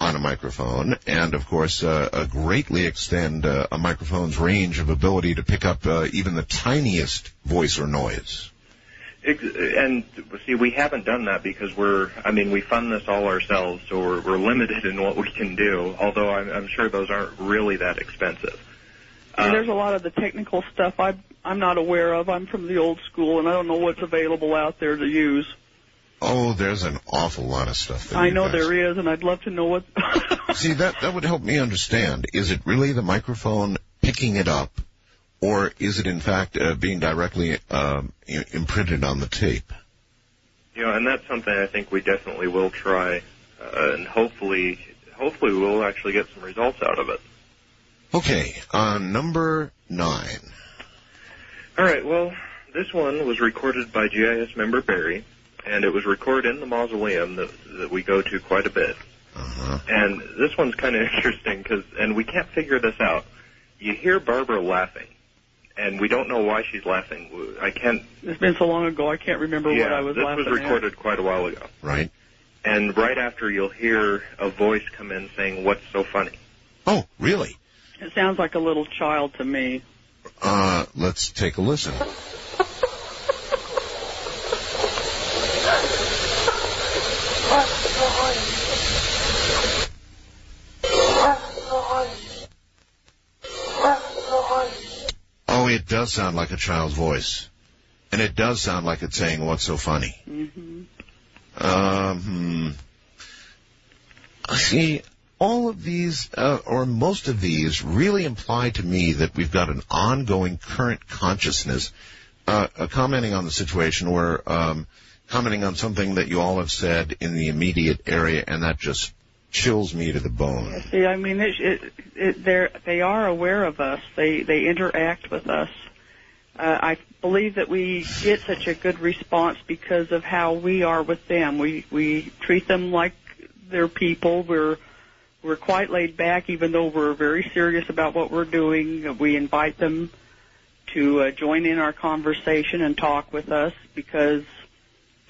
on a microphone and, of course, uh, uh, greatly extend uh, a microphone's range of ability to pick up uh, even the tiniest voice or noise. Ex- And see, we haven't done that because we're, I mean, we fund this all ourselves, so we're, we're limited in what we can do, although I'm, I'm sure those aren't really that expensive. I mean, Uh, there's a lot of the technical stuff I, I'm not aware of. I'm from the old school, and I don't know what's available out there to use. Oh, there's an awful lot of stuff. That I you know guys- there is, and I'd love to know what. See, that that would help me understand. Is it really the microphone picking it up, or is it in fact uh, being directly um, imprinted on the tape? You know, and that's something I think we definitely will try, uh, and hopefully, hopefully we'll actually get some results out of it. Okay, uh, number nine. All right. Well, this one was recorded by GIS member Barry, and it was recorded in the mausoleum that, that we go to quite a bit. Uh-huh. And this one's kind of interesting because, and we can't figure this out. You hear Barbara laughing, and we don't know why she's laughing. I can't. It's been so long ago, I can't remember yeah, what I was this laughing was recorded quite a while ago. Right. And right after, you'll hear a voice come in saying, "What's so funny?" Oh, really? It sounds like a little child to me. Uh, let's take a listen. Oh, it does sound like a child's voice. And it does sound like it's saying, what's so funny? hmm Um, hmm. See, all of these, uh, or most of these, really imply to me that we've got an ongoing current consciousness. Uh, uh, commenting on the situation where, um, commenting on something that you all have said in the immediate area, and that just chills me to the bone. See, I mean, it, it, it, they're, they are aware of us. They, they interact with us. Uh, I believe that we get such a good response because of how we are with them. We, we treat them like they're people. We're, we're quite laid back even though we're very serious about what we're doing. We invite them to uh, join in our conversation and talk with us because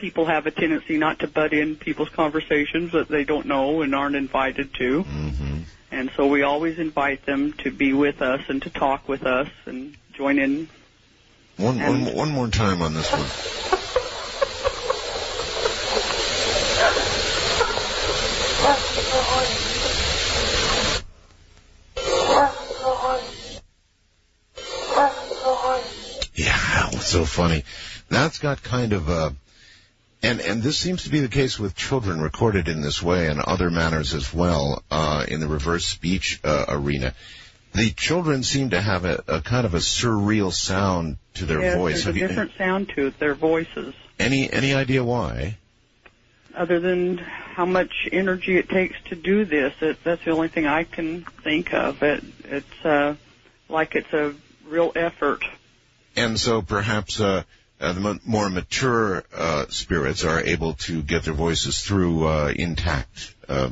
people have a tendency not to butt in people's conversations that they don't know and aren't invited to. Mm-hmm. And so we always invite them to be with us and to talk with us and join in. One, And- one, one more time on this one. Yeah, what's so funny? That's got kind of a, and and this seems to be the case with children recorded in this way and other manners as well uh, in the reverse speech uh, arena. The children seem to have a, a kind of a surreal sound to their Yes, voice. There's Have a you different sound to their voices, any any idea why? other than how much energy it takes to do this. It, that's the only thing I can think of. It, it's uh, like it's a real effort. And so perhaps uh, the mo- more mature uh, spirits are able to get their voices through uh, intact. Uh,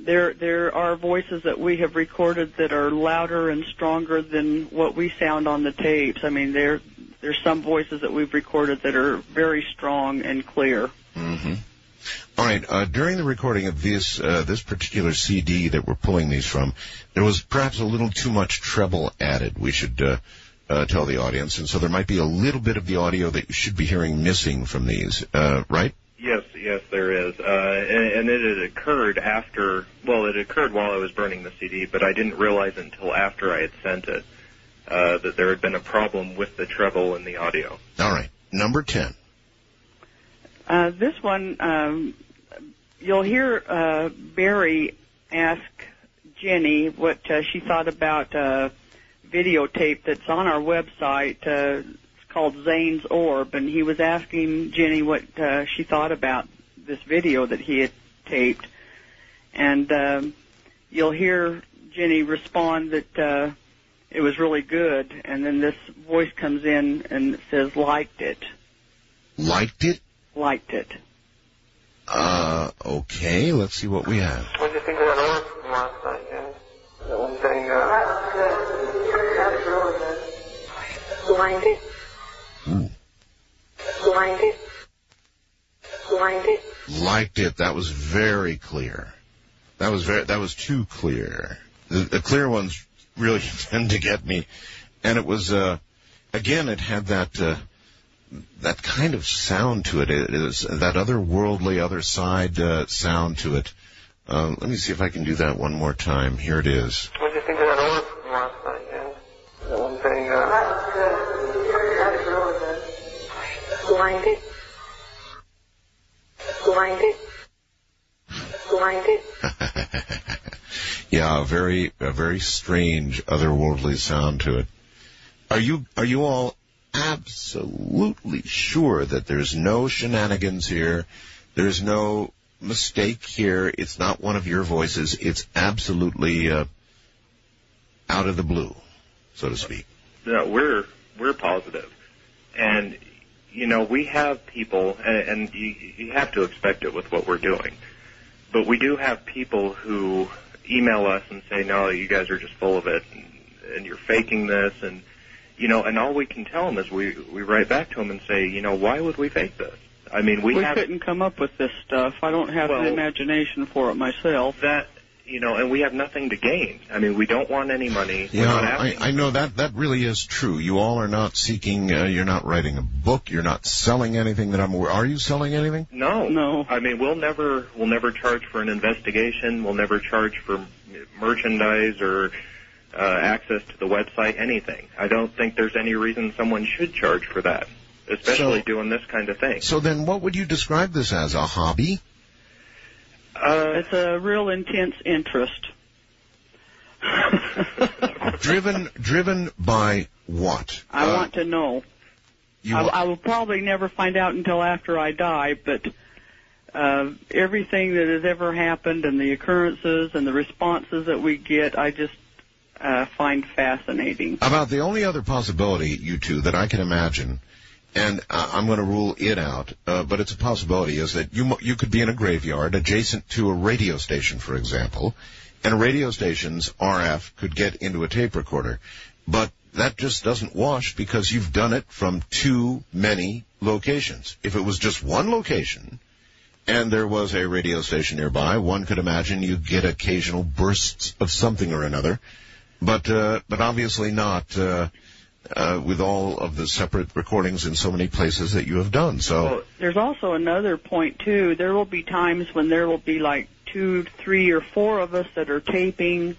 There, there are voices that we have recorded that are louder and stronger than what we sound on the tapes. I mean, there, there's some voices that we've recorded that are very strong and clear. Mm-hmm. All right. Uh, during the recording of this uh, this particular CD that we're pulling these from, there was perhaps a little too much treble added. We should uh, uh, tell the audience, and so there might be a little bit of the audio that you should be hearing missing from these. Uh, right? Yes, yes, there is, uh, and, and it had occurred after. Well, it occurred while I was burning the CD, but I didn't realize until after I had sent it uh, that there had been a problem with the treble in the audio. All right. Number ten. Uh, this one, um, you'll hear uh, Barry ask Jenny what uh, she thought about uh, videotape that's on our website. Uh, it's called Zane's Orb, and he was asking Jenny what uh, she thought about this video that he had taped. And um, you'll hear Jenny respond that uh, it was really good, and then this voice comes in and says liked it, Liked it? liked it. Uh, okay. Let's see what we have. What did you think of that orb Blinded. Blinded. liked it. That was very clear. That was very. That was too clear. The, the clear ones really tend to get me, and it was. Uh, again, it had that. Uh, that kind of sound to it. It is that otherworldly, other side uh, sound to it. Uh, let me see if I can do that one more time. Here it is. Blinded. Blinded. Blinded. yeah, a very, a very strange, otherworldly sound to it. Are you, are you all absolutely sure that there's no shenanigans here? There's no mistake here. It's not one of your voices. It's absolutely uh, out of the blue, so to speak. No, we're we're positive, and you know we have people, and, and you, you have to expect it with what we're doing. But we do have people who email us and say, "No, you guys are just full of it, and, and you're faking this," and you know, and all we can tell them is we we write back to them and say, you know, why would we fake this? I mean, we, we have couldn't come up with this stuff. I don't have Well- the imagination for it myself. that, you know, and we have nothing to gain. I mean, we don't want any money. We're Yeah, not I, I know that that really is true. You all are not seeking. Uh, you're not writing a book. You're not selling anything that I'm aware. Are you selling anything? No, no. I mean, we'll never we'll never charge for an investigation. We'll never charge for merchandise or uh, access to the website. Anything. I don't think there's any reason someone should charge for that, especially So- doing this kind of thing. So then, what would you describe this as? A hobby? Uh, it's a real intense interest. driven driven by what? I Uh, want to know. you I, I will probably never find out until after I die, but uh, everything that has ever happened and the occurrences and the responses that we get, I just uh, find fascinating. About the only other possibility, you two, that I can imagine, and I'm going to rule it out, uh, but it's a possibility, is that you you could be in a graveyard adjacent to a radio station, for example, and a radio station's RF could get into a tape recorder, but that just doesn't wash because you've done it from too many locations. If it was just one location, and there was a radio station nearby, one could imagine you'd get occasional bursts of something or another, but uh, but obviously not uh, uh, with all of the separate recordings in so many places that you have done. So There's also another point too. There will be times when there will be like two, three, or four of us that are taping,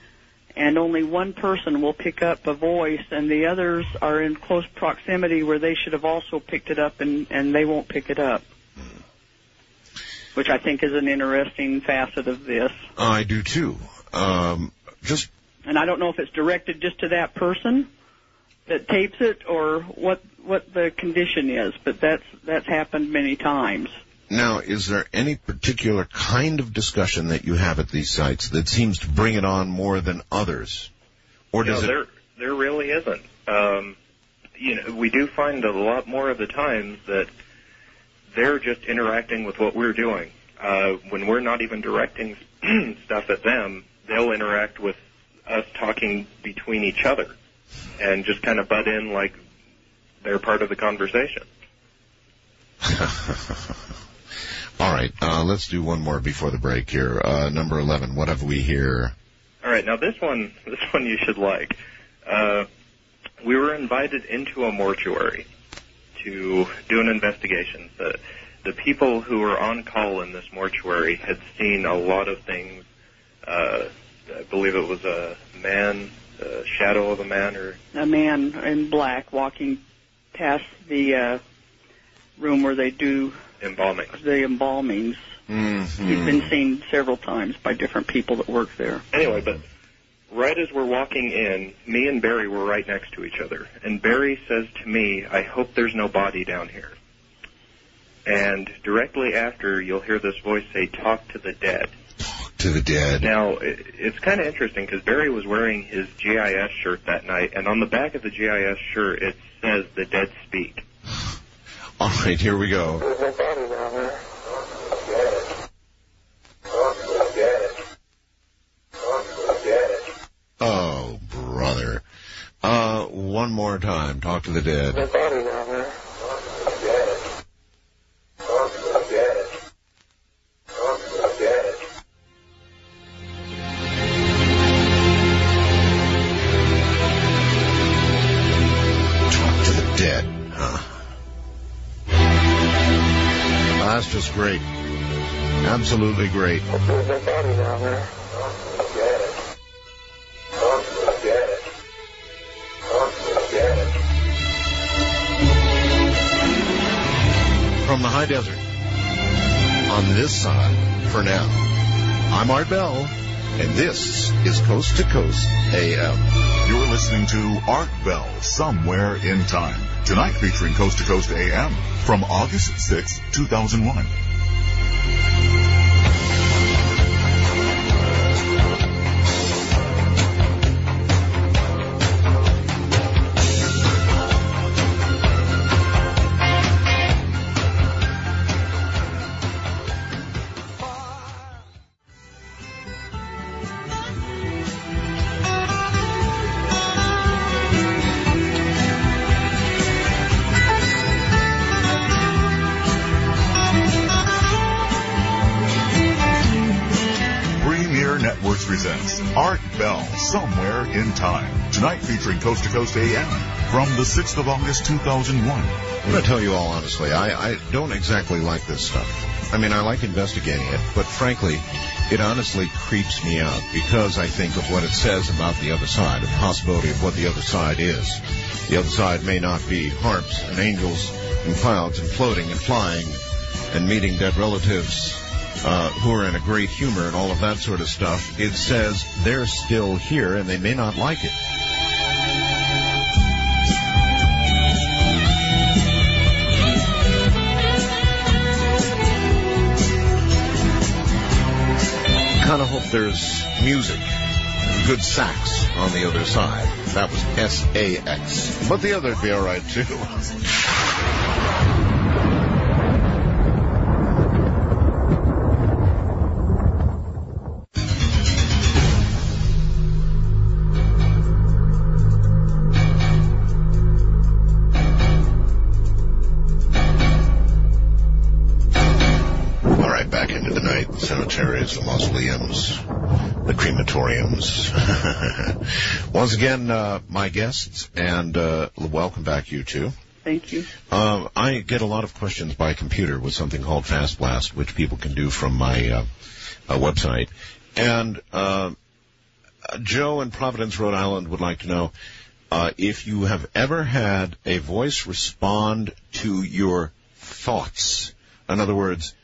and only one person will pick up a voice, and the others are in close proximity where they should have also picked it up, and and they won't pick it up. Which I think is an interesting facet of this. I do too. Um, just And I don't know if it's directed just to that person that tapes it or what what the condition is, but that's that's happened many times. now, is there any particular kind of discussion that you have at these sites that seems to bring it on more than others, or no, does it? there there really isn't. Um, you know, we do find a lot more of the times that they're just interacting with what we're doing. Uh, when we're not even directing stuff at them, they'll interact with us talking between each other and just kind of butt in like they're part of the conversation. All right, uh, let's do one more before the break here. Uh, number eleven. What have we here? All right, now this one, this one you should like. Uh, we were invited into a mortuary to do an investigation. The, the people who were on call in this mortuary had seen a lot of things. Uh, I believe it was a man, a shadow of a man, or a man in black walking past the uh, room where they do embalming. the embalmings. Mm-hmm. He's been seen several times by different people that work there. Anyway, but right as we're walking in, me and Barry were right next to each other, and Barry says to me, "I hope there's no body down here." And directly after, you'll hear this voice say, "Talk to the dead." To the dead. Now, it, it's kind of interesting because Barry was wearing his GIS shirt that night, and on the back of the GIS shirt it says, "The dead speak." All right, here we go. Oh, brother. Uh, one more time. Talk to the dead. That's just great. Absolutely great. From the high desert. On this side, for now. I'm Art Bell, and this is Coast to Coast AM. You're listening to Art Bell, Somewhere in Time. Tonight featuring Coast to Coast AM from August 6, 2001. Coast to Coast AM from the 6th of August 2001. I'm going to tell you all honestly, I, I don't exactly like this stuff. I mean, I like investigating it, but frankly, it honestly creeps me out because I think of what it says about the other side, the possibility of what the other side is. The other side may not be harps and angels and clouds and floating and flying and meeting dead relatives uh, who are in a great humor and all of that sort of stuff. It says they're still here and they may not like it. There's music, good sax on the other side. That was S-A-X. But the other'd be alright too. Once again, uh, my guests, and uh, welcome back, you two. Thank you. Um, I get a lot of questions by computer with something called Fast Blast, which people can do from my uh, uh, website. And uh, Joe in Providence, Rhode Island, would like to know uh, if you have ever had a voice respond to your thoughts. In other words,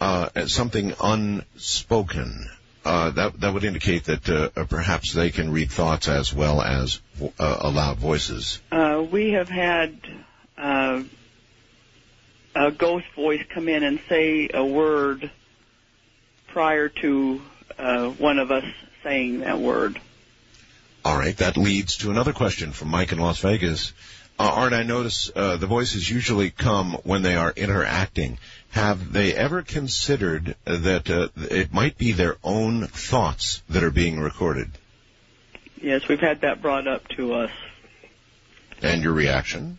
uh, something unspoken. Uh, that that would indicate that uh, perhaps they can read thoughts as well as vo- uh, aloud voices. Uh, we have had uh, a ghost voice come in and say a word prior to uh, one of us saying that word. All right, that leads to another question from Mike in Las Vegas. Uh, Art, I notice uh, the voices usually come when they are interacting. Have they ever considered that uh, it might be their own thoughts that are being recorded? Yes, we've had that brought up to us. And your reaction?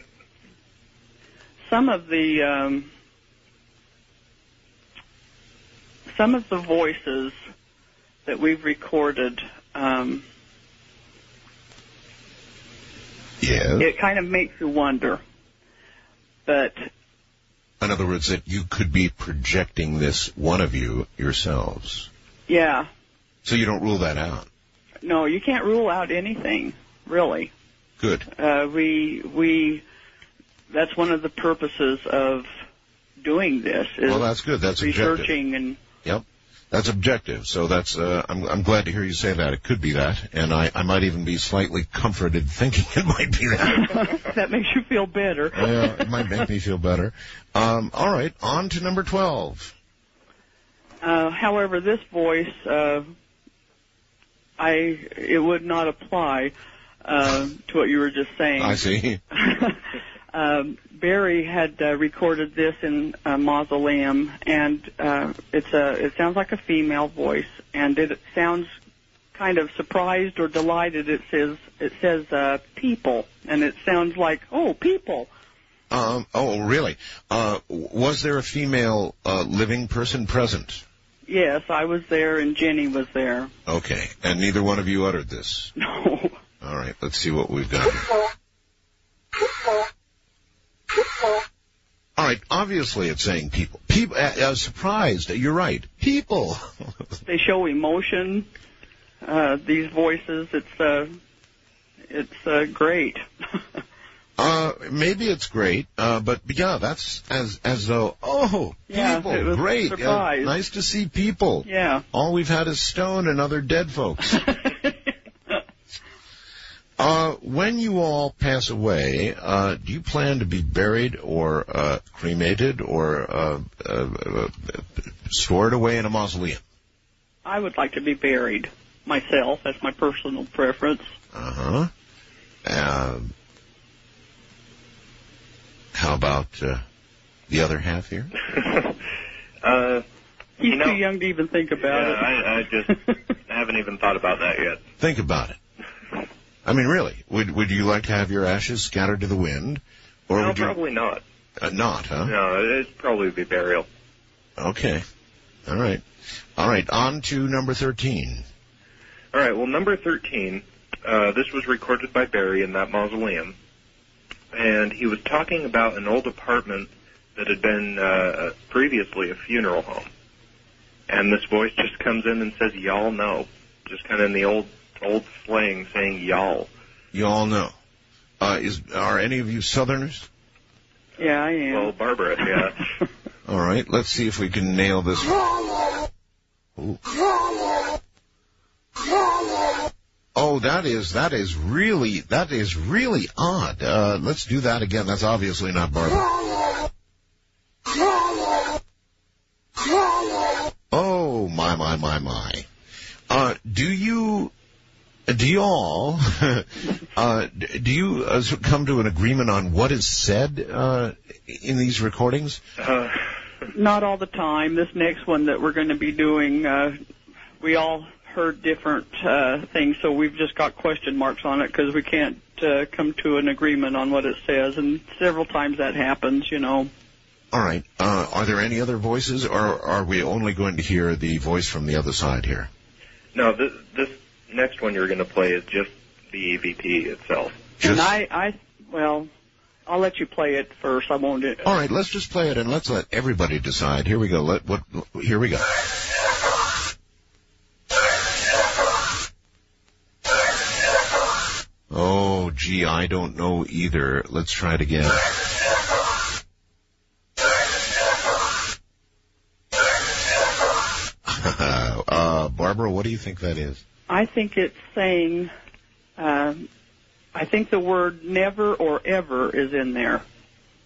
Some of the um, some of the voices that we've recorded, um, Yeah. it kind of makes you wonder. But In other words, that you could be projecting this one of you yourselves. yeah, So you don't rule that out. no, you can't rule out anything really. Good. Uh, we we that's one of the purposes of doing this is Well, that's good. That's objective. researching and Yep. That's objective. So that's, uh, I'm, I'm glad to hear you say that. It could be that. And I, I might even be slightly comforted thinking it might be that. that makes you feel better. yeah, it might make me feel better. Um, all right. On to number 12. Uh, however, this voice, uh, I it would not apply uh, to what you were just saying. I see. um, Barry had uh, recorded this in a mausoleum, and uh, it's a it sounds like a female voice, and it sounds kind of surprised or delighted. It says it says uh, people, and it sounds like oh people. Um, oh, really? Uh, was there a female uh, living person present? Yes, I was there, and Jenny was there. Okay. And neither one of you uttered this? No. All right. Let's see what we've got. All right. Obviously, it's saying people. People. Uh, uh, surprised. You're right. People. they show emotion. Uh, these voices, it's uh, it's uh, great. Uh, maybe it's great, uh, but yeah, that's as as though oh, Yeah, people, it was a great, Uh, nice to see people. Yeah. All we've had is stone and other dead folks. uh, when you all pass away, uh, do you plan to be buried or uh, cremated or uh, uh, uh, stored away in a mausoleum? I would like to be buried myself. That's my personal preference. Uh-huh. Uh How about uh, the other half here? Uh, He's You know- too young to even think about yeah, it. I, I just haven't even thought about that yet. Think about it. I mean, really, would would you like to have your ashes scattered to the wind, or no, would you probably not. uh, not? Huh? No, it'd probably be burial. Okay. All right. All right. On to number thirteen. All right. Well, number 13. Uh, this was recorded by Barry in that mausoleum, and he was talking about an old apartment that had been uh, previously a funeral home. And this voice just comes in and says, "Y'all know," just kind of in the old old slang, saying "y'all." You all know. Uh, is are any of you Southerners? Yeah, I am. Well, Barbara, yeah. All right, let's see if we can nail this. Ooh. Oh, that is that is really that is really odd. Uh, let's do that again. That's obviously not Barbara. Oh my my my my. Uh, do you do you all uh, do you uh, come to an agreement on what is said uh, in these recordings? Uh, Not all the time. This next one that we're going to be doing, uh, we all heard different uh, things, so we've just got question marks on it because we can't uh, come to an agreement on what it says, and several times that happens, you know. All right. Uh, are there any other voices, or are we only going to hear the voice from the other side here? no, this, this next one you're going to play is just the EVP itself. And I, I, well, I'll let you play it first. I won't. do All right, let's just play it and let's let everybody decide. Here we go. Let what? Here we go. Oh, gee, I don't know either. Let's try it again. uh, Barbara, what do you think that is? I think it's saying, um, I think the word never or ever is in there.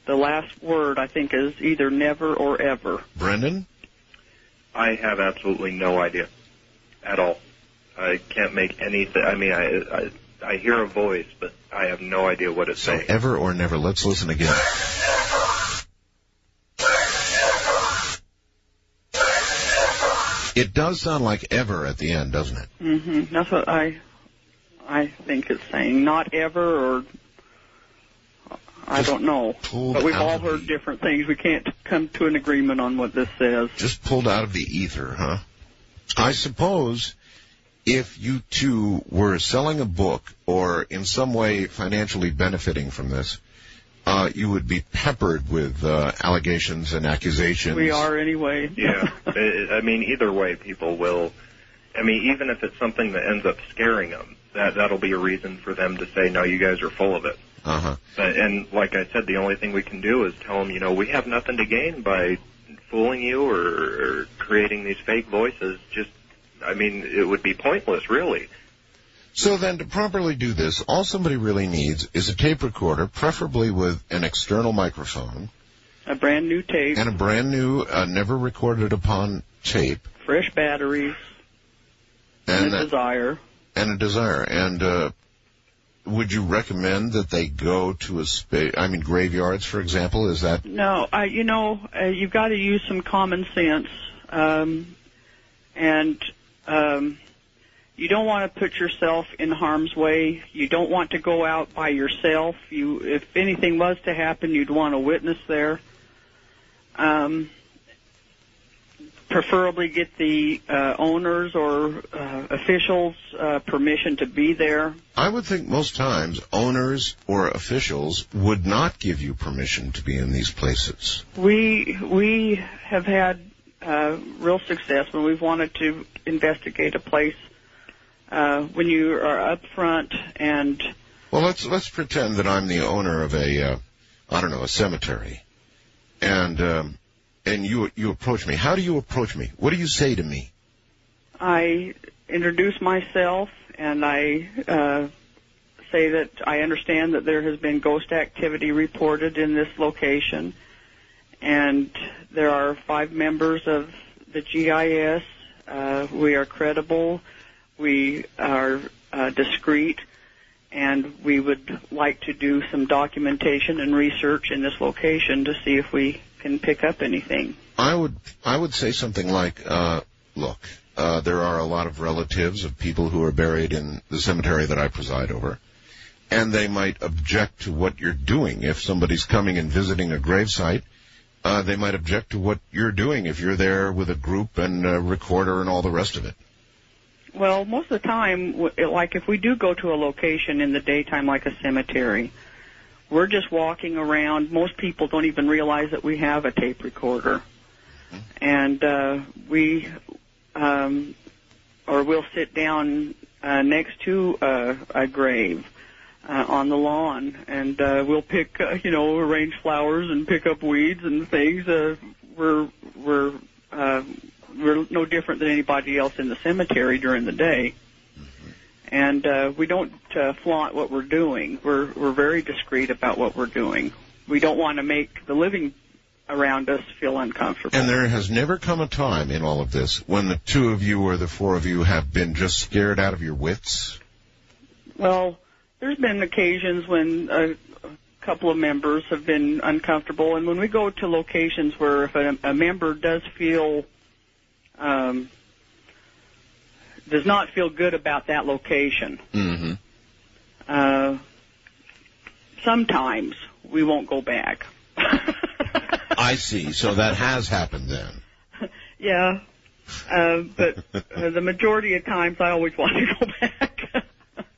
The last word I think is either never or ever. Brendan? I have absolutely no idea at all. I can't make any. I mean, I, I I hear a voice, but I have no idea what it's So saying. ever or never. Let's listen again. It does sound like ever at the end, doesn't it? Mm-hmm. That's what I, I think it's saying. Not ever or. I don't know. But we've all heard different things. We can't come to an agreement on what this says. Just pulled out of the ether, huh? I suppose if you two were selling a book or in some way financially benefiting from this, uh, you would be peppered with uh, allegations and accusations. We are anyway. Yeah, I I mean, either way, people will. I mean, even if it's something that ends up scaring them, that that'll be a reason for them to say, "No, you guys are full of it." Uh huh. But, and like I said, the only thing we can do is tell them, you know, we have nothing to gain by fooling you or, or creating these fake voices. Just, I mean, it would be pointless, really. So then, to properly do this, all somebody really needs is a tape recorder, preferably with an external microphone, A brand new tape, and a brand new, uh, never recorded upon tape, fresh batteries, and and a a, desire. and a desire. And uh, would you recommend that they go to a space? I mean, graveyards, for example. Is that No, I, you know, uh, you've got to use some common sense, um, and um, you don't want to put yourself in harm's way. You don't want to go out by yourself. You, if anything was to happen, you'd want a witness there. Um, preferably get the uh, owners or uh, officials' uh, permission to be there. I would think most times owners or officials would not give you permission to be in these places. We we have had uh, real success when we've wanted to investigate a place. Uh, when you are up front and Well, let's let's pretend that I'm the owner of a, uh, I don't know, a cemetery, and um, and you you approach me. How do you approach me? What do you say to me? I introduce myself and I uh, say that I understand that there has been ghost activity reported in this location, and there are five members of the GIS. Uh, we are credible. We are uh, discreet. And we would like to do some documentation and research in this location to see if we can pick up anything. I would I would say something like, uh, look, uh, there are a lot of relatives of people who are buried in the cemetery that I preside over, and they might object to what you're doing if somebody's coming and visiting a gravesite. Uh, they might object to what you're doing if you're there with a group and a recorder and all the rest of it. Well, most of the time, like if we do go to a location in the daytime, like a cemetery, we're just walking around. Most people don't even realize that we have a tape recorder, and uh, we, um, or we'll sit down uh, next to uh, a grave uh, on the lawn, and uh, we'll pick, uh, you know, arrange flowers and pick up weeds and things. Uh, we're we're uh, we're no different than anybody else in the cemetery during the day. And uh, we don't uh, flaunt what we're doing. We're we're very discreet about what we're doing. We don't want to make the living around us feel uncomfortable. And there has never come a time in all of this when the two of you or the four of you have been just scared out of your wits. Well, there's been occasions when a, a couple of members have been uncomfortable, and when we go to locations where if a, a member does feel um, does not feel good about that location, Mm-hmm. uh, sometimes we won't go back. I see. So that has happened then. Yeah, uh, but uh, the majority of times I always want to go back.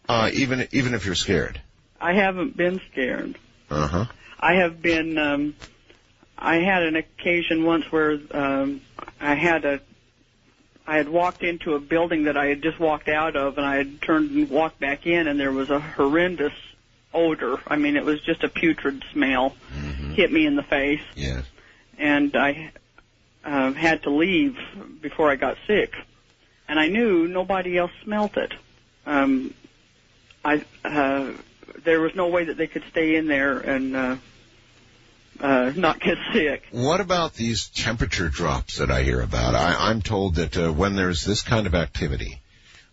Uh, even even if you're scared. I haven't been scared. Uh huh. I have been. Um, I had an occasion once where um, I had a. I had walked into a building that I had just walked out of, and I had turned and walked back in, and there was a horrendous odor. I mean, it was just a putrid smell. Hit me in the face, Yes. and I uh, had to leave before I got sick. And I knew nobody else smelt it. Um, I uh, there was no way that they could stay in there and uh, uh, not get sick. What about these temperature drops that I hear about? I, I'm told that uh, when there's this kind of activity,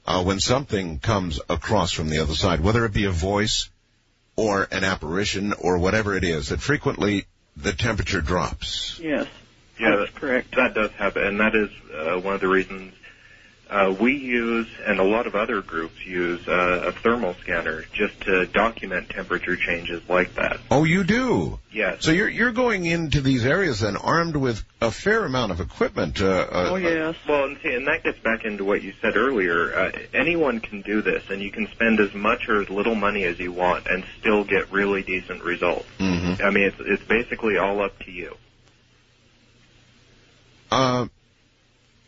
uh, when something comes across from the other side, whether it be a voice or an apparition or whatever it is, that frequently the temperature drops. Yes. Yeah, that's correct. That does happen, and that is uh, one of the reasons uh, we use, and a lot of other groups use, uh, a thermal scanner just to document temperature changes like that. Oh, you do? Yes. So you're you're going into these areas then armed with a fair amount of equipment. Uh, uh, yes. Well, and, see, and that gets back into what you said earlier. Uh, anyone can do this, and you can spend as much or as little money as you want and still get really decent results. mhm. I mean, it's it's basically all up to you. Uh,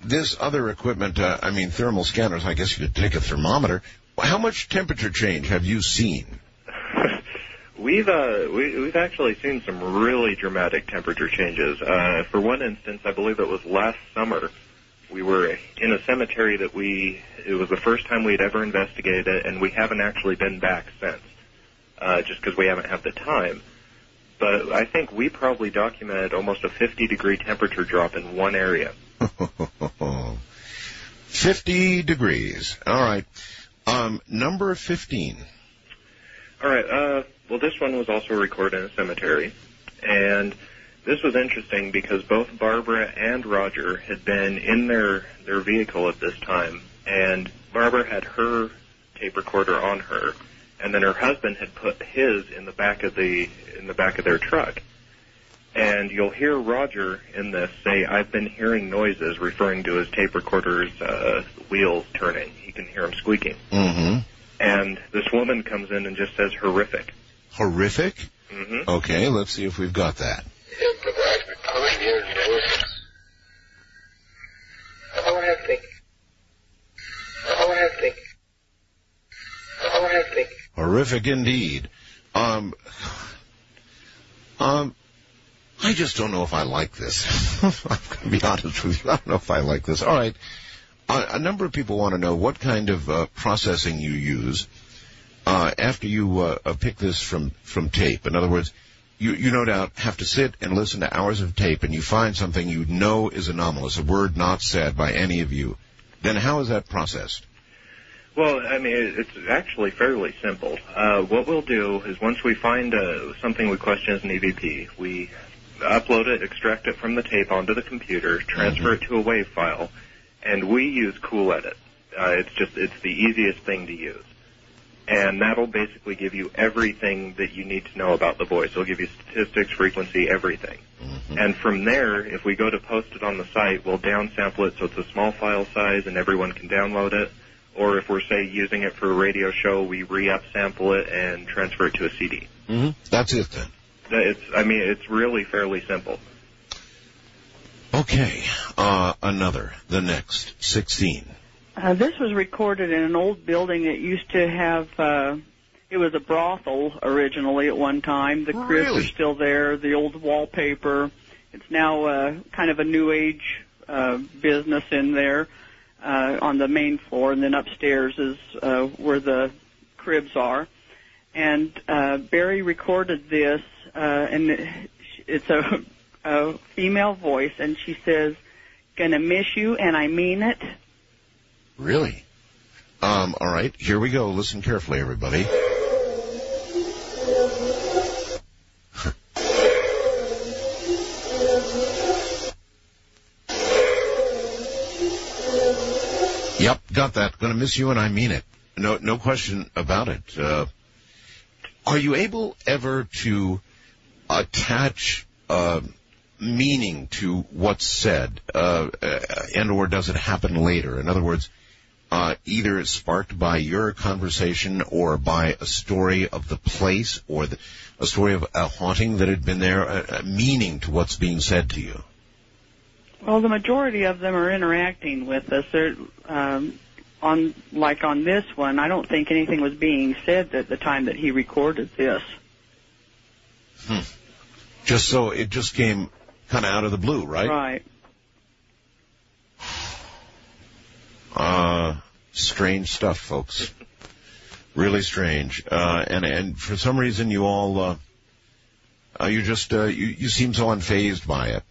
this other equipment, uh, I mean thermal scanners. I guess you could take a thermometer. How much temperature change have you seen? We've uh, we, we've actually seen some really dramatic temperature changes. Uh, for one instance, I believe it was last summer. We were in a cemetery that we it was the first time we'd ever investigated it, and we haven't actually been back since, uh, just because we haven't had the time. But I think we probably documented almost a 50 degree temperature drop in one area. 50 degrees. All right. Um, number 15. All right. Uh, well, this one was also recorded in a cemetery, and this was interesting because both Barbara and Roger had been in their their vehicle at this time, and Barbara had her tape recorder on her, and then her husband had put his in the back of the in the back of their truck. And you'll hear Roger in this say, "I've been hearing noises," referring to his tape recorder's uh, wheels turning. You can hear them squeaking. Mm-hmm. And this woman comes in and just says, "Horrific." Horrific? hmm Okay, let's see if we've got that. Horrific. Horrific. Horrific. Horrific indeed. Um, um, I just don't know if I like this. I'm going to be honest with you. I don't know if I like this. All right. A number of people want to know what kind of uh, processing you use uh, after you uh, uh, pick this from, from tape. In other words, you, you no doubt have to sit and listen to hours of tape and you find something you know is anomalous, a word not said by any of you. Then how is that processed? Well, I mean, it's actually fairly simple. Uh, what we'll do is once we find uh, something we question as an EVP, we upload it, extract it from the tape onto the computer, transfer it to a WAV file, and we use Cool Edit. Uh, it's just it's the easiest thing to use, and that'll basically give you everything that you need to know about the voice. It'll give you statistics, frequency, everything. And from there, if we go to post it on the site, we'll downsample it so it's a small file size and everyone can download it. Or if we're say using it for a radio show, we re-up sample it and transfer it to a CD. hmm That's it then. It's, I mean, it's really fairly simple. Okay. Uh, another. The next. 16. Uh, this was recorded in an old building that used to have. Uh, it was a brothel originally at one time. The cribs Really? are still there. The old wallpaper. It's now uh, kind of a new age uh, business in there uh, on the main floor, and then upstairs is uh, where the cribs are. And uh, Barry recorded this, uh, and it's a, a female voice, and she says, "Gonna miss you, and I mean it." Really? Um, all right. Here we go. Listen carefully, everybody. Got that. Gonna miss you and I mean it. No, no question about it. Uh, are you able ever to attach, uh, meaning to what's said, uh, uh, and or does it happen later? In other words, uh, either it's sparked by your conversation or by a story of the place or the, a story of a haunting that had been there, a meaning to what's being said to you. Well, the majority of them are interacting with us. They're um, on, like on this one. I don't think anything was being said at the time that he recorded this. Hmm. Just so it just came kind of out of the blue, right? Right. Uh, strange stuff, folks. Really strange. Uh, and, and for some reason you all, uh, uh you just, uh, you, you seem so unfazed by it.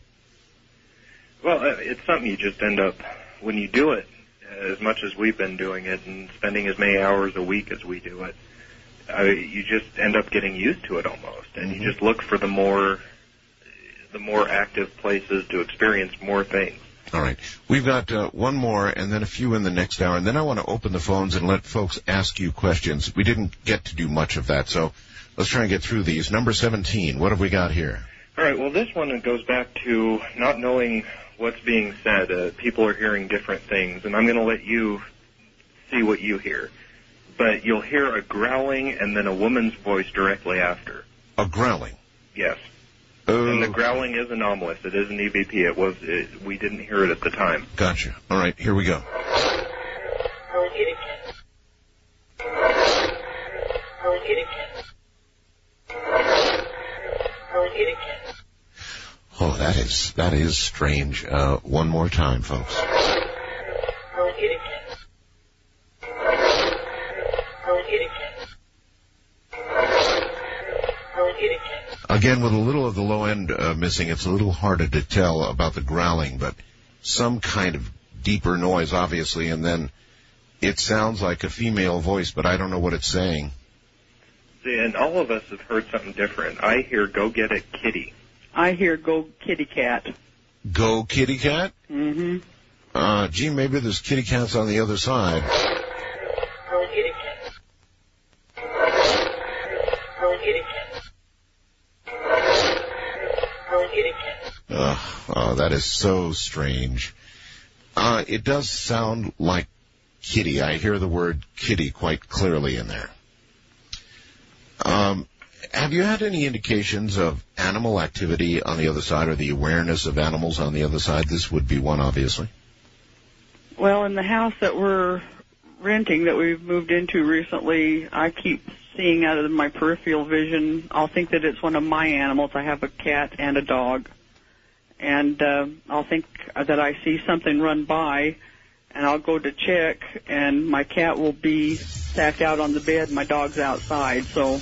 Well, uh, it's something you just end up when you do it as much as we've been doing it and spending as many hours a week as we do it. Uh, you just end up getting used to it almost, and you just look for the more the more active places to experience more things. All right. We've got uh, one more and then a few in the next hour, and then I want to open the phones and let folks ask you questions. We didn't get to do much of that, so let's try and get through these. Number 17, what have we got here? All right. Well, this one goes back to not knowing what's being said. Uh, people are hearing different things, and I'm going to let you see what you hear. But you'll hear a growling and then a woman's voice directly after. A growling. Yes. Oh. And the growling is anomalous. It is an EVP. It was. It, we didn't hear it at the time. Gotcha. All right, here we go. Oh, that is that is strange. Uh, one more time, folks. Again, with a little of the low end uh, missing, it's a little harder to tell about the growling, but some kind of deeper noise, obviously, and then it sounds like a female voice, but I don't know what it's saying. And all of us have heard something different. I hear "Go get it, kitty." I hear "Go Kitty Cat." Go kitty cat? Mm-hmm. Uh, gee, maybe there's kitty cats on the other side. Go kitty cat. Go Ugh, oh, that is so strange. Uh, it does sound like kitty. I hear the word kitty quite clearly in there. Um, have you had any indications of animal activity on the other side or the awareness of animals on the other side? This would be one, obviously. Well, in the house that we're renting that we've moved into recently, I keep seeing out of my peripheral vision. I'll think that it's one of my animals. I have a cat and a dog, and uh, I'll think that I see something run by, and I'll go to check, and my cat will be stacked out on the bed. My dog's outside, so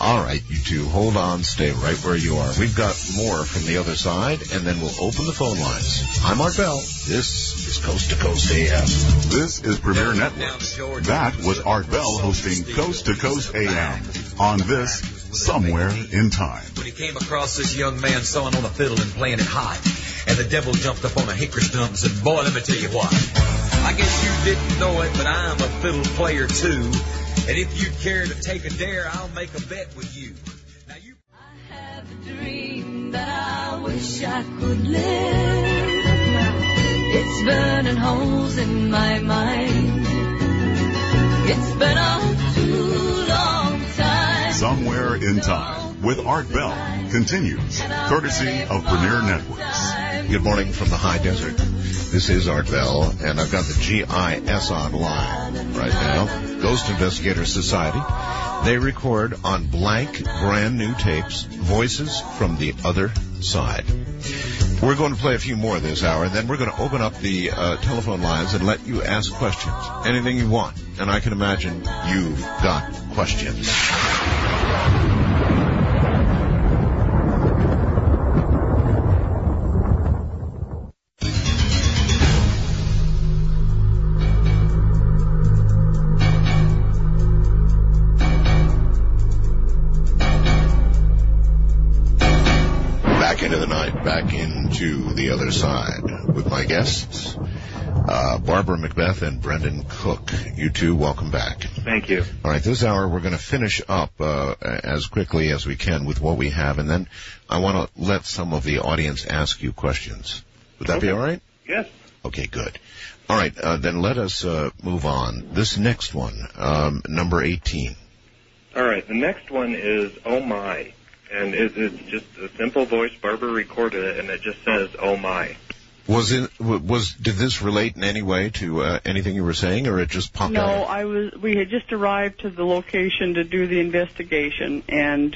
All right, you two, hold on, stay right where you are. We've got more from the other side, and then we'll open the phone lines. I'm Art Bell. This is Coast to Coast AM. This is Premiere Network. That was Art Bell hosting Coast to Coast AM on this Somewhere in Time. when he came across this young man sawing on a fiddle and playing it high. And the devil jumped up on a hickory stump and said, boy, let me tell you what. I guess you didn't know it, but I'm a fiddle player too. And if you'd care to take a dare, I'll make a bet with you. Now you. I have a dream that I wish I could live. It's burning holes in my mind. It's been a too long time. Somewhere in Time with Art Bell continues, courtesy of Premiere Networks. Good morning from the high desert. This is Art Bell, and I've got the GIS online right now. Ghost Investigator Society. They record on blank, brand new tapes, voices from the other side. We're going to play a few more this hour, and then we're going to open up the uh, telephone lines and let you ask questions. Anything you want. And I can imagine you've got questions. Back into the back into the other side with my guests, uh, Barbara McBeath and Brendan Cook. You two, welcome back. Thank you. All right, this hour we're going to finish up uh, as quickly as we can with what we have, and then I want to let some of the audience ask you questions. Would that be all right? Yes. Okay, good. All right, uh, then let us uh, move on. This next one, um, number 18. All right. The next one is "Oh My," and it, it's just a simple voice. Barbara recorded it, and it just says "Oh My." Was it was did this relate in any way to uh, anything you were saying, or it just popped No, out? I was. We had just arrived to the location to do the investigation, and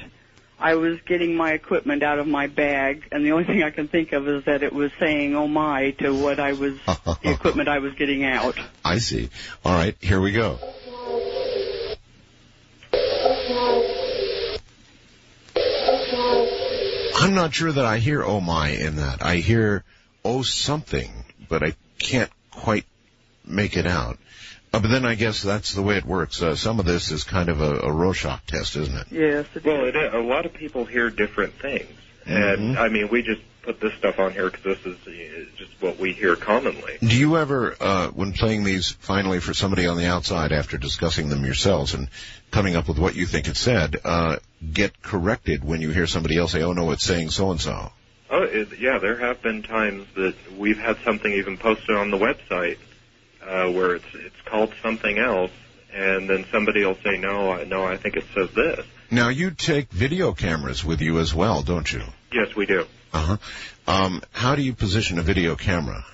I was getting my equipment out of my bag, and the only thing I can think of is that it was saying "Oh my" to what I was, the equipment I was getting out. I see. All right, here we go. I'm not sure that I hear "Oh my" in that. I hear "Oh something," but I can't quite make it out. Uh, but then I guess that's the way it works. Uh, some of this is kind of a, a Rorschach test, isn't it? Yes. Well, it, a lot of people hear different things, and I mean, we just put this stuff on here because this is uh, just what we hear commonly. Do you ever, uh, when playing these finally for somebody on the outside after discussing them yourselves and coming up with what you think it said, uh, get corrected when you hear somebody else say, oh no, it's saying so and so? Oh, it, yeah, there have been times that we've had something even posted on the website uh, where it's it's called something else, and then somebody will say, "No, I, no, I think it says this." Now you take video cameras with you as well, don't you? Yes, we do. Uh huh. Um, how do you position a video camera?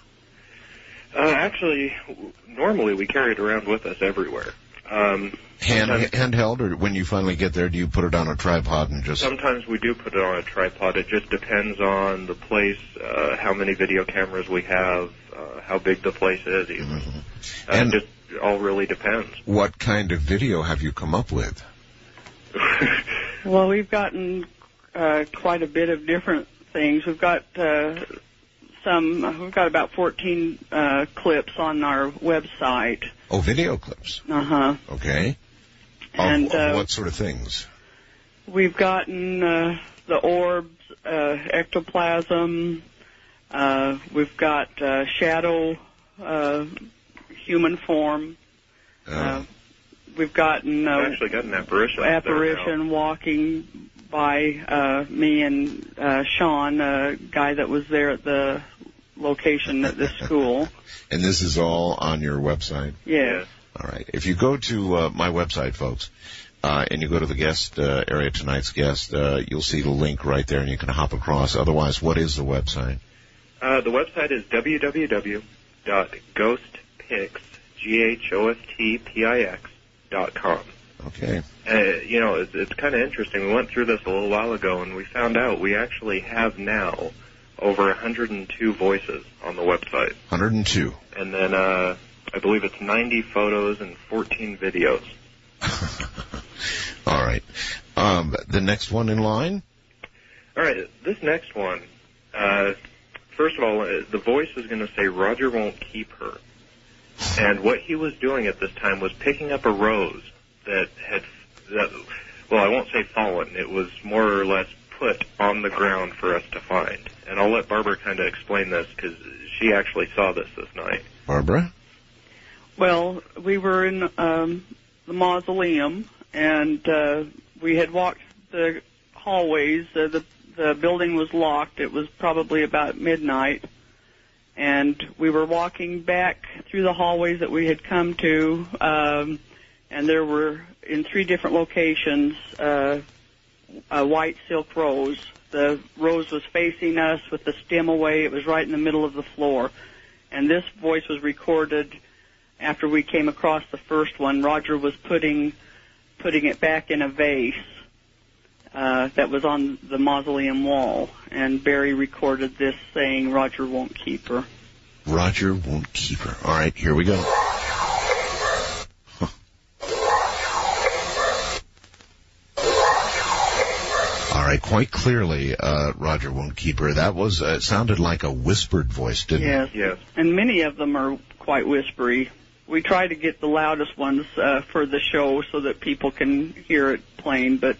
Uh, actually, normally we carry it around with us everywhere. Um, Hand, handheld, or when you finally get there, do you put it on a tripod and just? sometimes we do put it on a tripod. It just depends on the place, uh, how many video cameras we have, uh, how big the place is, even. Uh, Mm-hmm. And- it just all really depends. What kind of video have you come up with? Well, we've gotten uh, quite a bit of different things. We've got uh, some. We've got about 14 uh, clips on our website. Oh, video clips. Uh huh. Okay. And, of uh, what sort of things? We've gotten uh, the orbs, uh, ectoplasm. Uh, we've got uh, shadow, uh, human form. Uh, we've gotten uh, I've actually got an apparition. up there now. apparition walking by uh, me and uh, Sean, a guy that was there at the location at this school. And this is all on your website? Yes. All right. If you go to uh, my website, folks, uh, and you go to the guest uh, area, tonight's guest, uh, you'll see the link right there, and you can hop across. Otherwise, what is the website? Uh, the website is www.ghostpix, G-H-O-S-T-P-I-X dot com. Okay. Uh, you know, it's, it's kind of interesting. We went through this a little while ago, and we found out we actually have now over 102 voices on the website. 102. And then uh, I believe it's 90 photos and 14 videos. All right. Um, the next one in line? All right, this next one, uh, first of all, uh, the voice is going to say Roger won't keep her. And what he was doing at this time was picking up a rose that had, that, well, I won't say fallen. It was more or less put on the ground for us to find. And I'll let Barbara kind of explain this because she actually saw this this night. Barbara? Well, we were in um, the mausoleum, and uh, we had walked the hallways. Uh, the the building was locked. It was probably about midnight, and we were walking back through the hallways that we had come to, um, and there were in three different locations uh, a white silk rose. The rose was facing us with the stem away. It was right in the middle of the floor, and this voice was recorded after we came across the first one. Roger was putting putting it back in a vase uh, that was on the mausoleum wall, and Barry recorded this saying, "Roger won't keep her." Roger won't keep her. All right, here we go. All right, quite clearly, uh, Roger won't keep her. That was uh, it sounded like a whispered voice, didn't Yes. it? Yes. And many of them are quite whispery. We try to get the loudest ones uh, for the show so that people can hear it plain, but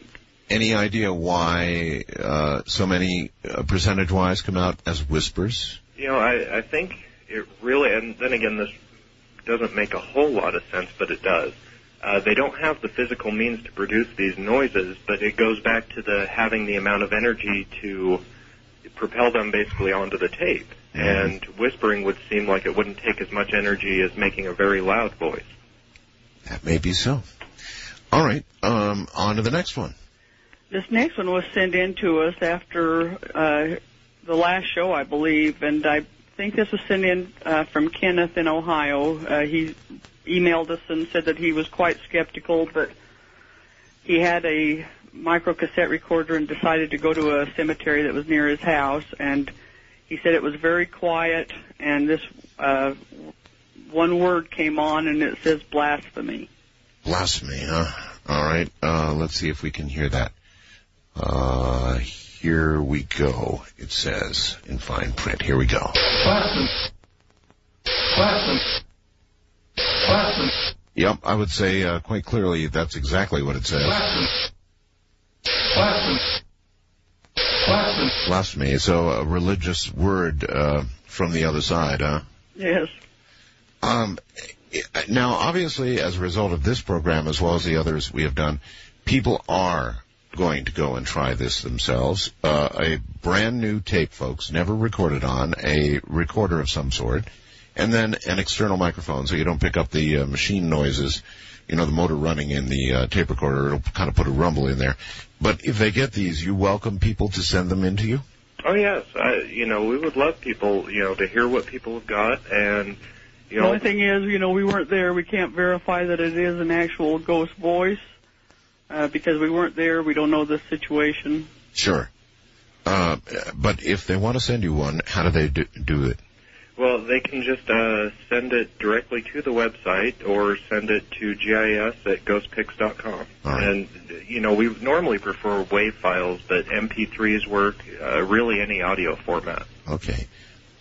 Any idea why uh, so many uh, percentage-wise come out as whispers? You know, I, I think it really, and then again, this doesn't make a whole lot of sense, but it does. Uh, they don't have the physical means to produce these noises, but it goes back to the having the amount of energy to propel them basically onto the tape. And whispering would seem like it wouldn't take as much energy as making a very loud voice. That may be so. All right, um, on to the next one. this next one was sent in to us after uh, the last show, I believe, and I think this was sent in uh, from Kenneth in Ohio. Uh, he emailed us and said that he was quite skeptical, but he had a micro cassette recorder and decided to go to a cemetery that was near his house, and he said it was very quiet, and this uh, one word came on, and it says blasphemy. Blasphemy, huh? All right, uh, let's see if we can hear that. Uh, here we go. It says in fine print. Here we go. Blasphemy. Blasphemy. Blasphemy. Yep, I would say uh, quite clearly that's exactly what it says. Blasphemy. So a religious word uh, from the other side, huh? Yes. Um, now, obviously, as a result of this program, as well as the others we have done, people are going to go and try this themselves. Uh, a brand new tape, folks, never recorded on, a recorder of some sort, and then an external microphone so you don't pick up the uh, machine noises, you know, the motor running in the uh, tape recorder. It'll kind of put a rumble in there. But if they get these, you welcome people to send them in to you? Oh yes, I, you know, we would love people, you know, to hear what people have got, and you know. The only thing is, you know, we weren't there. We can't verify that it is an actual ghost voice uh, because we weren't there. We don't know the situation. Sure. Uh, but if they want to send you one, how do they do, do it? Well, they can just uh, send it directly to the website or send it to GIS at ghostpix.com. And, you know, we normally prefer WAV files, but MP3s work, uh, really any audio format. Okay.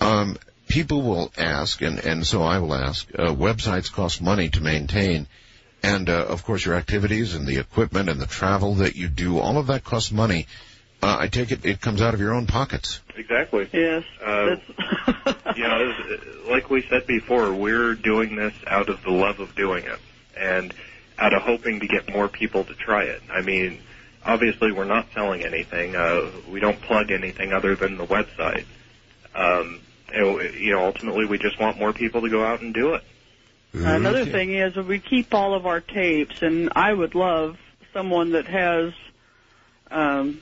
Um, people will ask, and, and so I will ask, uh, websites cost money to maintain. And, uh, of course, your activities and the equipment and the travel that you do, all of that costs money. Uh, I take it it comes out of your own pockets. Exactly. Yes. You know, as- like we said before, we're doing this out of the love of doing it and out of hoping to get more people to try it. I mean, obviously we're not selling anything. Uh, we don't plug anything other than the website. Um, and, you know, ultimately we just want more people to go out and do it. Another thing is we keep all of our tapes, and I would love someone that has um,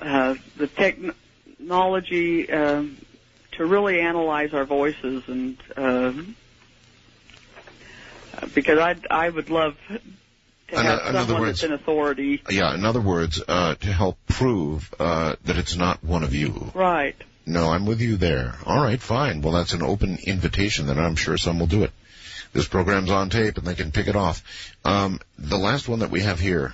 uh, the technology um to really analyze our voices, and uh, because I I would love to In have o- in other someone words- that's in authority. Yeah, in other words, uh, to help prove uh, that it's not one of you. Right. No, I'm with you there. All right, fine. Well, that's an open invitation, then I'm sure some will do it. This program's on tape, and they can pick it off. Um, the last one that we have here,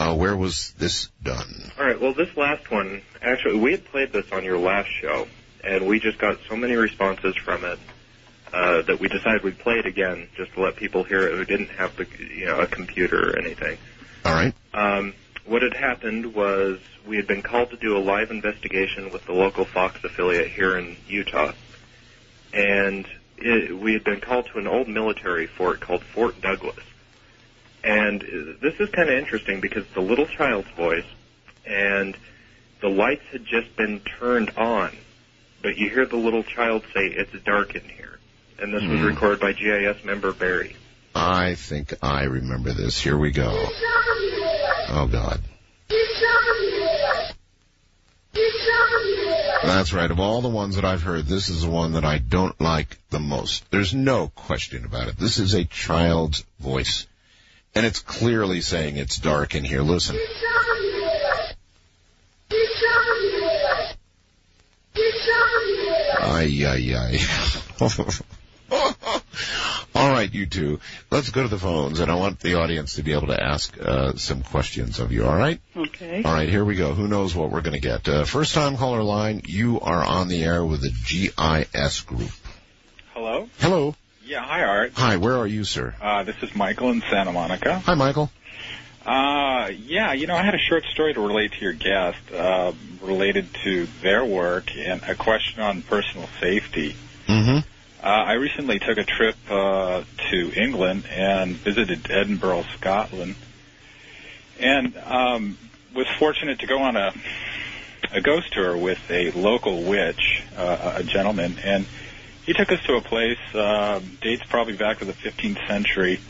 uh, where was this done? All right. Well, this last one, actually, we had played this on your last show, and we just got so many responses from it uh, that we decided we'd play it again just to let people hear it who didn't have the, you know, a computer or anything. All right. Um, what had happened was we had been called to do a live investigation with the local Fox affiliate here in Utah, and it, we had been called to an old military fort called Fort Douglas. And this is kind of interesting because the little child's voice and the lights had just been turned on but you hear the little child say, "It's dark in here," and this was Hmm. recorded by GIS member Barry. I think I remember this. Here we go. Oh God. That's right. Of all the ones that I've heard, this is the one that I don't like the most. There's no question about it. This is a child's voice. And it's clearly saying it's dark in here. Listen. Ay, ay, ay. all right, you two. Let's go to the phones, and I want the audience to be able to ask uh, some questions of you, all right? Okay. All right, here we go. Who knows what we're going to get? Uh, first time caller line, you are on the air with the GIS group. Hello? Hello. Yeah, hi, Art. Hi, where are you, sir? Uh, this is Michael in Santa Monica. Hi, Michael. Uh, yeah, you know, I had a short story to relate to your guest, uh, related to their work and a question on personal safety. Mm-hmm. Uh, I recently took a trip, uh, to England and visited Edinburgh, Scotland, and, um, was fortunate to go on a, a ghost tour with a local witch, uh, a gentleman, and he took us to a place, uh, dates probably back to the 15th century.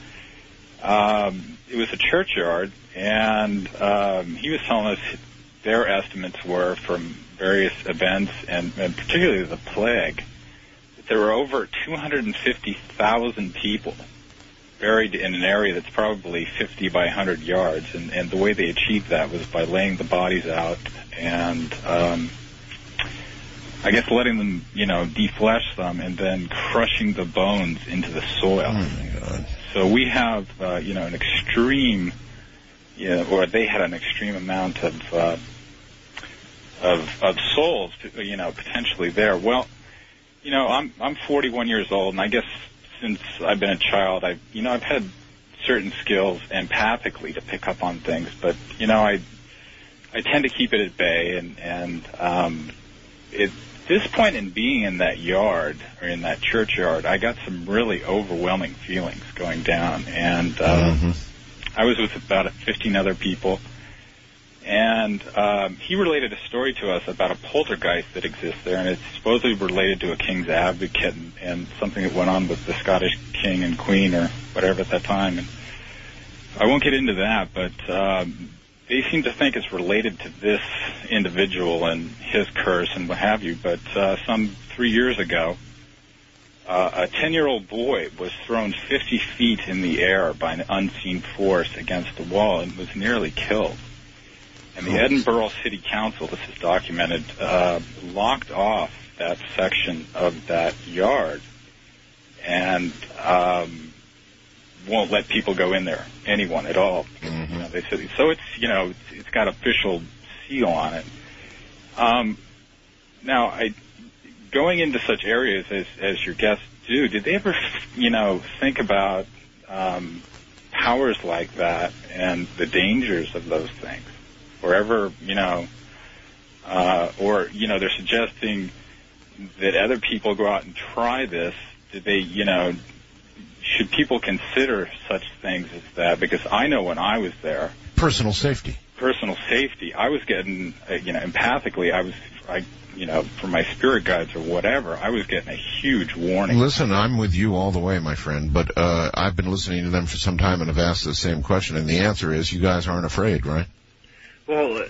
Um, it was a churchyard, and um, he was telling us their estimates were from various events, and, and particularly the plague, that there were over 250,000 people buried in an area that's probably 50 by 100 yards, and, and the way they achieved that was by laying the bodies out and um, I guess letting them, you know, deflesh them and then crushing the bones into the soil. So we have, uh, you know, an extreme, yeah, or they had an extreme amount of uh, of of souls, you know, potentially there. Well, you know, I'm I'm 41 years old, and I guess since I've been a child, I've you know I've had certain skills empathically to pick up on things, but you know I I tend to keep it at bay, and and um, at this point in being in that yard or in that churchyard, I got some really overwhelming feelings going down, and uh, I was with about 15 other people. And um, he related a story to us about a poltergeist that exists there, and it's supposedly related to a king's advocate and, and something that went on with the Scottish king and queen or whatever at that time. And I won't get into that, but um, they seem to think it's related to this individual and his curse and what have you. But uh, some three years ago, uh, a 10 year old boy was thrown 50 feet in the air by an unseen force against the wall and was nearly killed. And the Edinburgh City Council, this is documented, uh, locked off that section of that yard and um, won't let people go in there, anyone at all. You know, they said so. It's you know it's, it's got official seal on it. Um, now, I going into such areas as as your guests do, did they ever you know think about um, powers like that and the dangers of those things, or ever you know, uh, or you know they're suggesting that other people go out and try this. Did they you know should people consider such things as that? Because I know when I was there, Personal safety. personal safety, I was getting, uh, you know, empathically, I was, I, you know, from my spirit guides or whatever, I was getting a huge warning. Listen, I'm with you all the way, my friend, but uh, I've been listening to them for some time and have asked the same question, and the answer is you guys aren't afraid, right? Well, uh,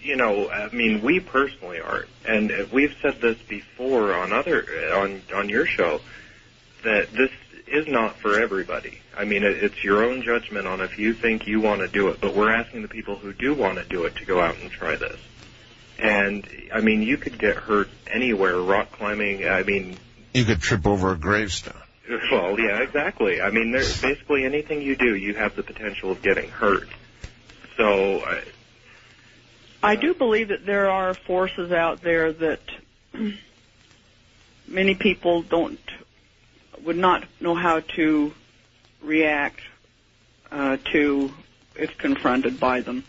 you know, I mean, we personally aren't, and uh, we've said this before on other uh, on on your show that this is not for everybody. I mean, it's your own judgment on if you think you want to do it, but we're asking the people who do want to do it to go out and try this. And I mean, you could get hurt anywhere, rock climbing. I mean, You could trip over a gravestone. well, yeah, exactly. I mean, there's basically anything you do, you have the potential of getting hurt. So, uh, I do believe that there are forces out there that many people don't would not know how to react uh, to if confronted by them.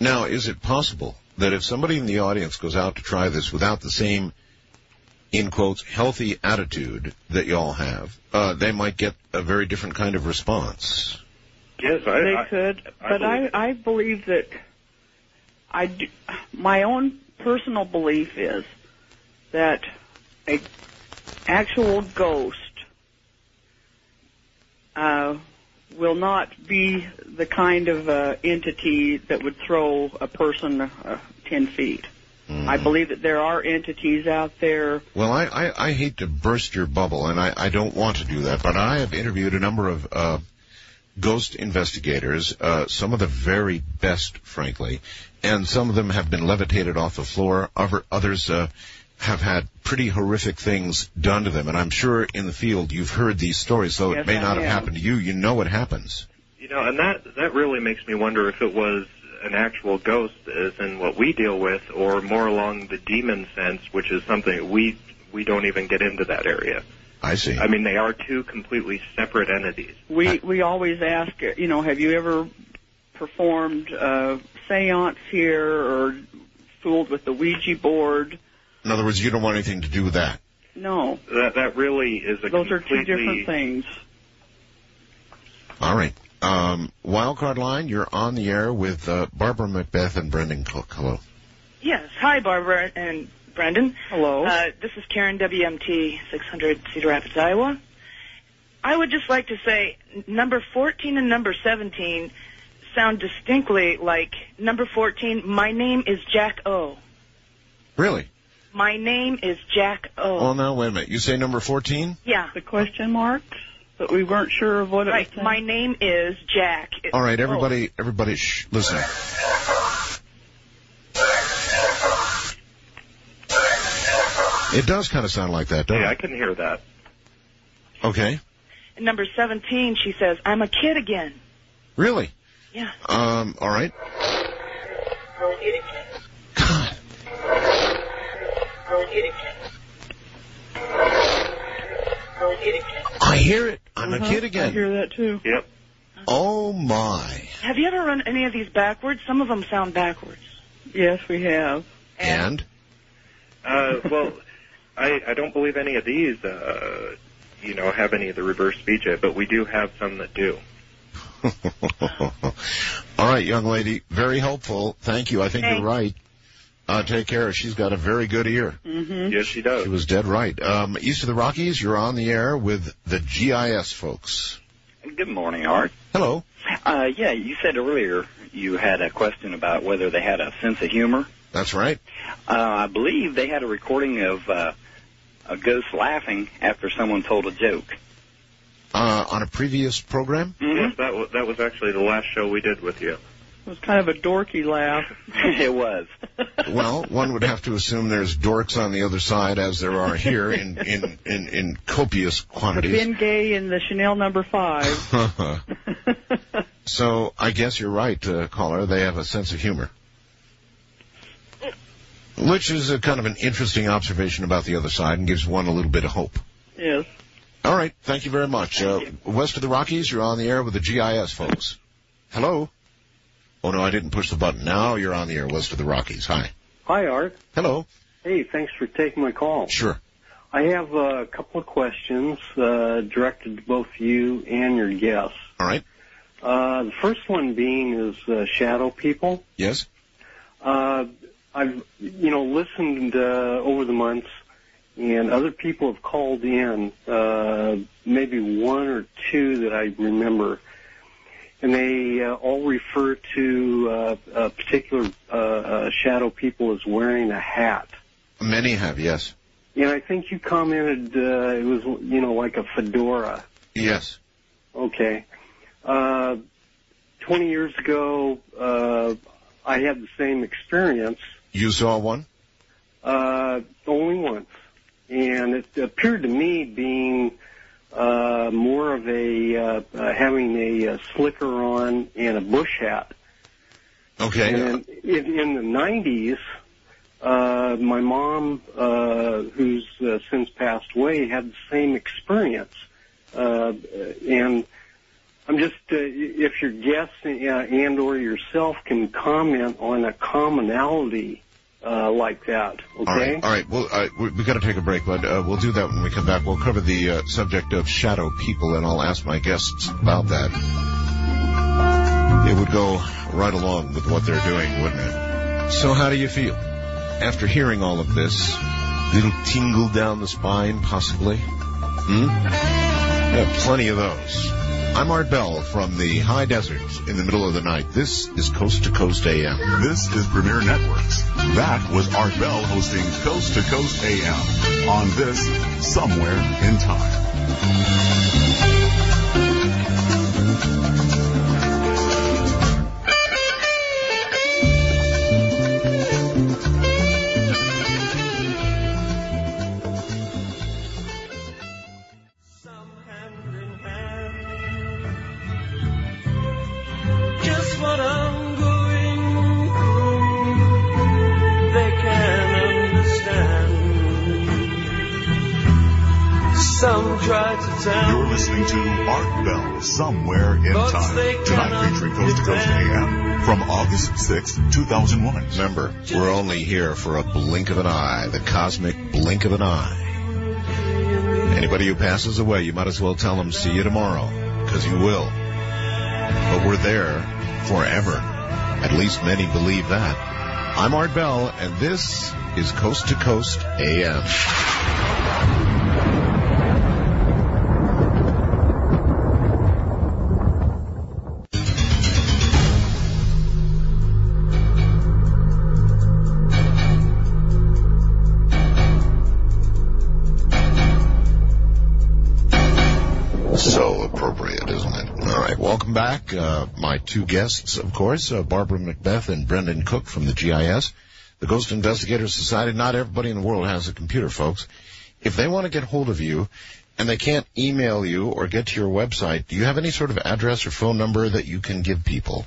Now, is it possible that if somebody in the audience goes out to try this without the same, in quotes, healthy attitude that y'all have, uh, they might get a very different kind of response? yes, I, they I, could, I but believe- I I believe that I do, my own personal belief is that a actual ghost uh, will not be the kind of uh, entity that would throw a person uh, ten feet. I believe that there are entities out there. Well, I, I, I hate to burst your bubble, and I, I don't want to do that, but I have interviewed a number of uh, ghost investigators, uh, some of the very best, frankly, and some of them have been levitated off the floor. Other, others uh, have had pretty horrific things done to them, and I'm sure in the field you've heard these stories, so Yes, it may I not have have. happened to you. You know what happens. You know, and that that really makes me wonder if it was an actual ghost, as in what we deal with, or more along the demon sense, which is something we we don't even get into that area. I see. I mean, they are two completely separate entities. We we always ask, uh, you know, have you ever performed uh, seance here or fooled with the Ouija board? In other words, you don't want anything to do with that. No, That that really is a those are two different things. All right. Um, Wildcard line, you're on the air with uh, Barbara McBeath and Brendan Cook. Hello. Yes. Hi, Barbara and Brendan. Hello. Uh, this is Karen WMT 600 Cedar Rapids, Iowa. I would just like to say number 14 and number 17 sound distinctly like number 14. My name is Jack O. Really? My name is Jack O. Oh, now wait a minute. You say number 14? yeah. The question mark? but we weren't sure of what it Right. was. saying. My name is Jack. It- All right, everybody, everybody, shh, listen. It does kind of sound like that, doesn't Yeah, I it? couldn't hear that. Okay. And number 17, she says, I'm a kid again. Really? Yeah. Um, all right. I hear it. I'm a Uh-huh. kid again. I hear that too. Yep. Oh my. Have you ever run any of these backwards? Some of them sound backwards. Yes, we have. And? Uh, well, I I don't believe any of these, uh, you know, have any of the reverse speech yet, but we do have some that do. All right, young lady, very helpful. Thank you. I think Thanks. you're right. Uh, take care. She's got a very good ear. Mm-hmm. Yes, she does. She was dead right. Um, east of the Rockies, you're on the air with the GIS folks. Good morning, Art. Hello. Uh, yeah, you said earlier you had a question about whether they had a sense of humor. That's right. Uh, I believe they had a recording of uh, a ghost laughing after someone told a joke. Uh, on a previous program? Yes, that was that was actually the last show we did with you. It was kind of a dorky laugh. it was. Well, one would have to assume there's dorks on the other side, as there are here in in in, in copious The quantities. Ben Gay in the Chanel number five. so I guess you're right, uh, caller. They have a sense of humor, which is a kind of an interesting observation about the other side and gives one a little bit of hope. Yes. All right, thank you very much. Uh, west of the Rockies, you're on the air with the GIS folks. Hello. Oh no, I didn't push the button. Now you're on the air west of the Rockies. Hi. Hi, Art. Hello. Hey, thanks for taking my call. Sure. I have a couple of questions uh, directed to both you and your guests. All right. Uh, the first one being is uh, shadow people. Yes. Uh, I've you know listened uh, over the months, and other people have called in. Uh, maybe one or two that I remember, and they uh, all refer to uh, a particular uh, uh, shadow people as wearing a hat. Many have, yes. And I think you commented uh, it was you know like a fedora. Yes. Okay. Uh, 20 years ago, uh, I had the same experience, You saw one? uh, only once. And it appeared to me being, uh, more of a, uh, uh, having a, uh slicker on and a bush hat. Okay. And in, in the 90s, uh, my mom, uh, who's uh, since passed away, had the same experience. Uh, and I'm just, uh, if your guests uh, and or yourself can comment on a commonality uh, like that, okay? All right. All right. Well, uh, we, we got to take a break, but uh, we'll do that when we come back. We'll cover the uh, subject of shadow people, and I'll ask my guests about that. It would go right along with what they're doing, wouldn't it? So, how do you feel after hearing all of this? Little tingle down the spine, possibly. Hmm? Yeah, plenty of those. I'm Art Bell from the high desert in the middle of the night. This is Coast to Coast AM. This is Premiere Networks. That was Art Bell hosting Coast to Coast AM on this Somewhere in Time. Some try to tell You're listening to Art Bell Somewhere in But Time. Tonight featuring Coast to Coast AM from August 6, 2001. Remember, we're only here for a blink of an eye, the cosmic blink of an eye. Anybody who passes away, you might as well tell them, see you tomorrow, because you will. But we're there forever. At least many believe that. I'm Art Bell, and this is Coast to Coast AM. Uh, my two guests, of course, uh, Barbara McBeath and Brendan Cook from the GIS, the Ghost Investigators Society. Not everybody in the world has a computer, folks. If they want to get hold of you and they can't email you or get to your website, do you have any sort of address or phone number that you can give people?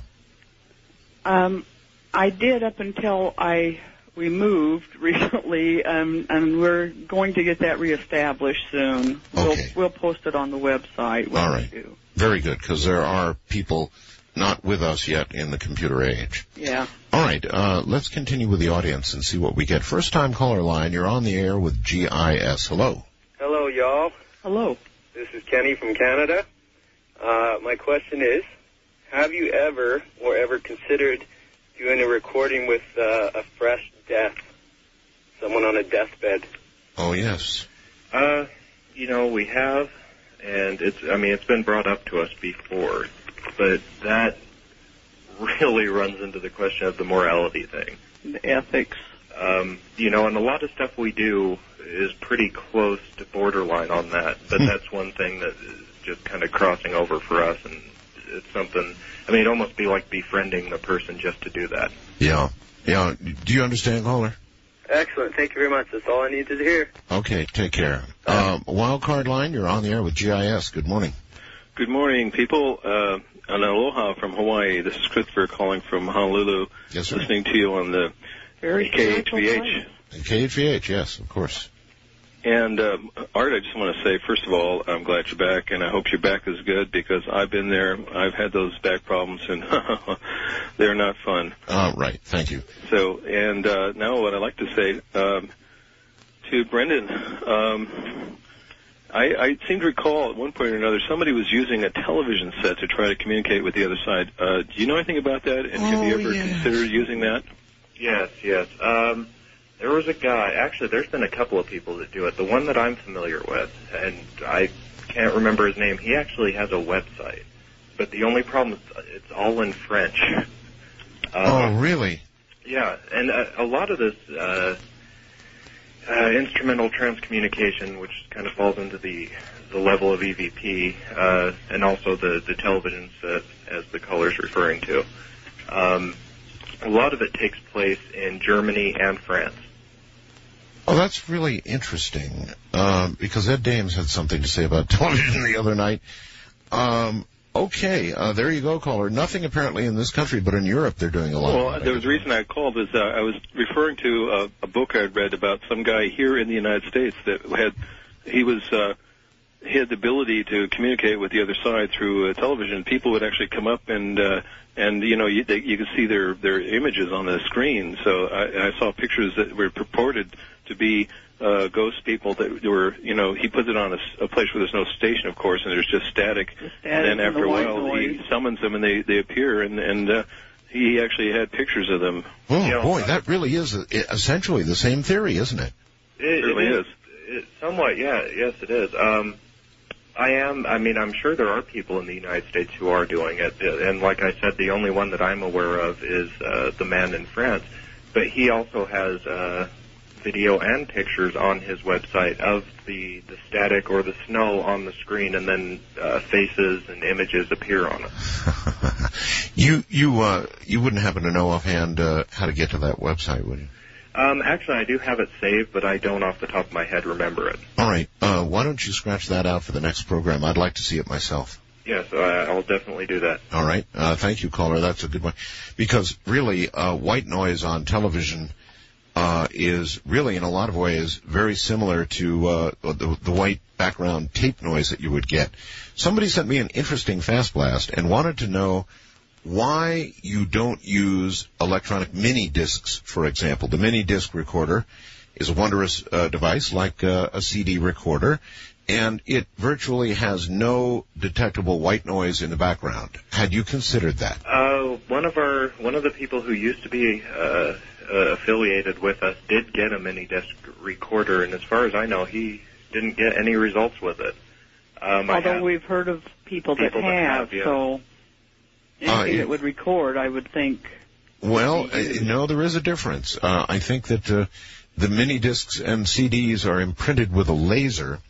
Um, I did up until I we moved recently, um, and we're going to get that reestablished soon. We'll we'll post it on the website. when All we do. Very good, because there are people not with us yet in the computer age. Yeah. All right, uh, let's continue with the audience and see what we get. First time caller line, you're on the air with GIS. Hello. Hello, y'all. Hello. This is Kenny from Canada. Uh, my question is, have you ever or ever considered doing a recording with uh, a fresh death, someone on a deathbed? Oh, yes. Uh, you know, we have, and it's, I mean, it's been brought up to us before, but that really runs into the question of the morality thing. The ethics. Um, you know, and a lot of stuff we do is pretty close to borderline on that, but that's one thing that is just kind of crossing over for us, and it's something, I mean, it'd almost be like befriending the person just to do that. Yeah. Yeah. Do you understand, caller? Excellent. Thank you very much. That's all I needed to hear. Okay, take care. Um, wild card line, you're on the air with GIS. Good morning. Good morning, people. Uh, and aloha from Hawaii. This is Christopher calling from Honolulu. Yes, sir. Listening to you on the Very KHVH. KHVH, yes, of course. And uh, Art, I just want to say, first of all, I'm glad you're back, and I hope your back is good because I've been there. I've had those back problems, and they're not fun. Uh, right, thank you. So, and uh, now what I'd like to say um, to Brendan, um, I, I seem to recall at one point or another somebody was using a television set to try to communicate with the other side. Uh, do you know anything about that? And have you Oh, ever yeah. considered using that? Yes, yes. Um, there was a guy. Actually, there's been a couple of people that do it. The one that I'm familiar with, and I can't remember his name. He actually has a website, but the only problem is it's all in French. oh, really? Yeah, and a, a lot of this uh, uh, instrumental transcommunication, which kind of falls into the the level of EVP, uh, and also the the television set, as the caller's referring to. Um, a lot of it takes place in Germany and France. Oh, that's really interesting, um, because Ed Dames had something to say about television the other night. Um, okay, uh, there you go, caller. Nothing apparently in this country, but in Europe they're doing a lot. Well, there was a reason I called is uh, I was referring to uh, a book I'd read about some guy here in the United States that had he was uh, he had the ability to communicate with the other side through uh, television. People would actually come up and uh, and you know you, they, you could see their their images on the screen. So I, I saw pictures that were purported to be uh, ghost people that were you know he puts it on a, s- a place where there's no station, of course, and there's just static. and then and after the a while, noise. he summons them and they they appear and and. Uh, he actually had pictures of them. Oh boy, that really is uh, essentially the same theory, isn't it? It, certainly it is. It, somewhat, yeah. Yes, it is. Um, I am. I mean, I'm sure there are people in the United States who are doing it, and like I said, the only one that I'm aware of is uh, the man in France. But he also has uh, video and pictures on his website of the the static or the snow on the screen, and then uh, faces and images appear on it. You you uh, you wouldn't happen to know offhand uh, how to get to that website, would you? Um, actually, I do have it saved, but I don't off the top of my head remember it. All right. Uh, why don't you scratch that out for the next program? I'd like to see it myself. Yes, I, I'll definitely do that. All right. Uh, thank you, caller. That's a good one. Because really, uh, white noise on television uh, is really, in a lot of ways, very similar to uh, the, the white background tape noise that you would get. Somebody sent me an interesting fast blast and wanted to know why you don't use electronic mini discs, for example. The mini disc recorder is a wondrous uh, device like uh, a CD recorder, and it virtually has no detectable white noise in the background. Had you considered that? Uh, one of our one of the people who used to be uh, uh, affiliated with us did get a mini disc recorder, and as far as I know, he didn't get any results with it. Um, Although have- we've heard of people, People that that have, have, yeah. so anything Uh, that would record, I would think. Well, uh, no, there is a difference. Uh, I think that uh, the mini discs and CDs are imprinted with a laser,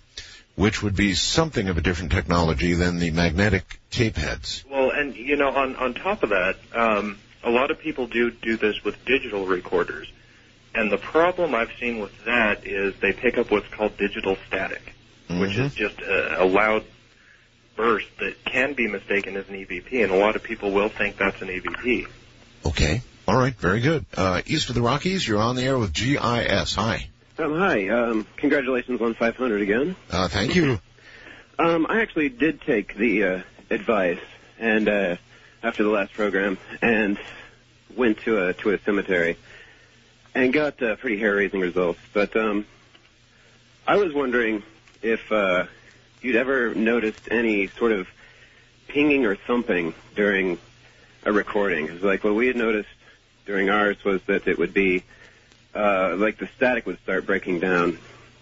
which would be something of a different technology than the magnetic tape heads. Well, and you know, on on top of that, um, a lot of people do do this with digital recorders, and the problem I've seen with that is they pick up what's called digital static, which is just a, a loud burst that can be mistaken as an EVP, and a lot of people will think that's an E EVP. Okay. All right. Very good. Uh, east of the Rockies, you're on the air with GIS. Hi. Um, hi. Um, congratulations on 500 again. Uh, thank you. Um, I actually did take the uh, advice, and uh, after the last program, and went to a to a cemetery, and got uh, pretty hair-raising results. But um, I was wondering if uh, you'd ever noticed any sort of pinging or thumping during a recording. 'Cause, like what we had noticed during ours was that it would be uh, like the static would start breaking down,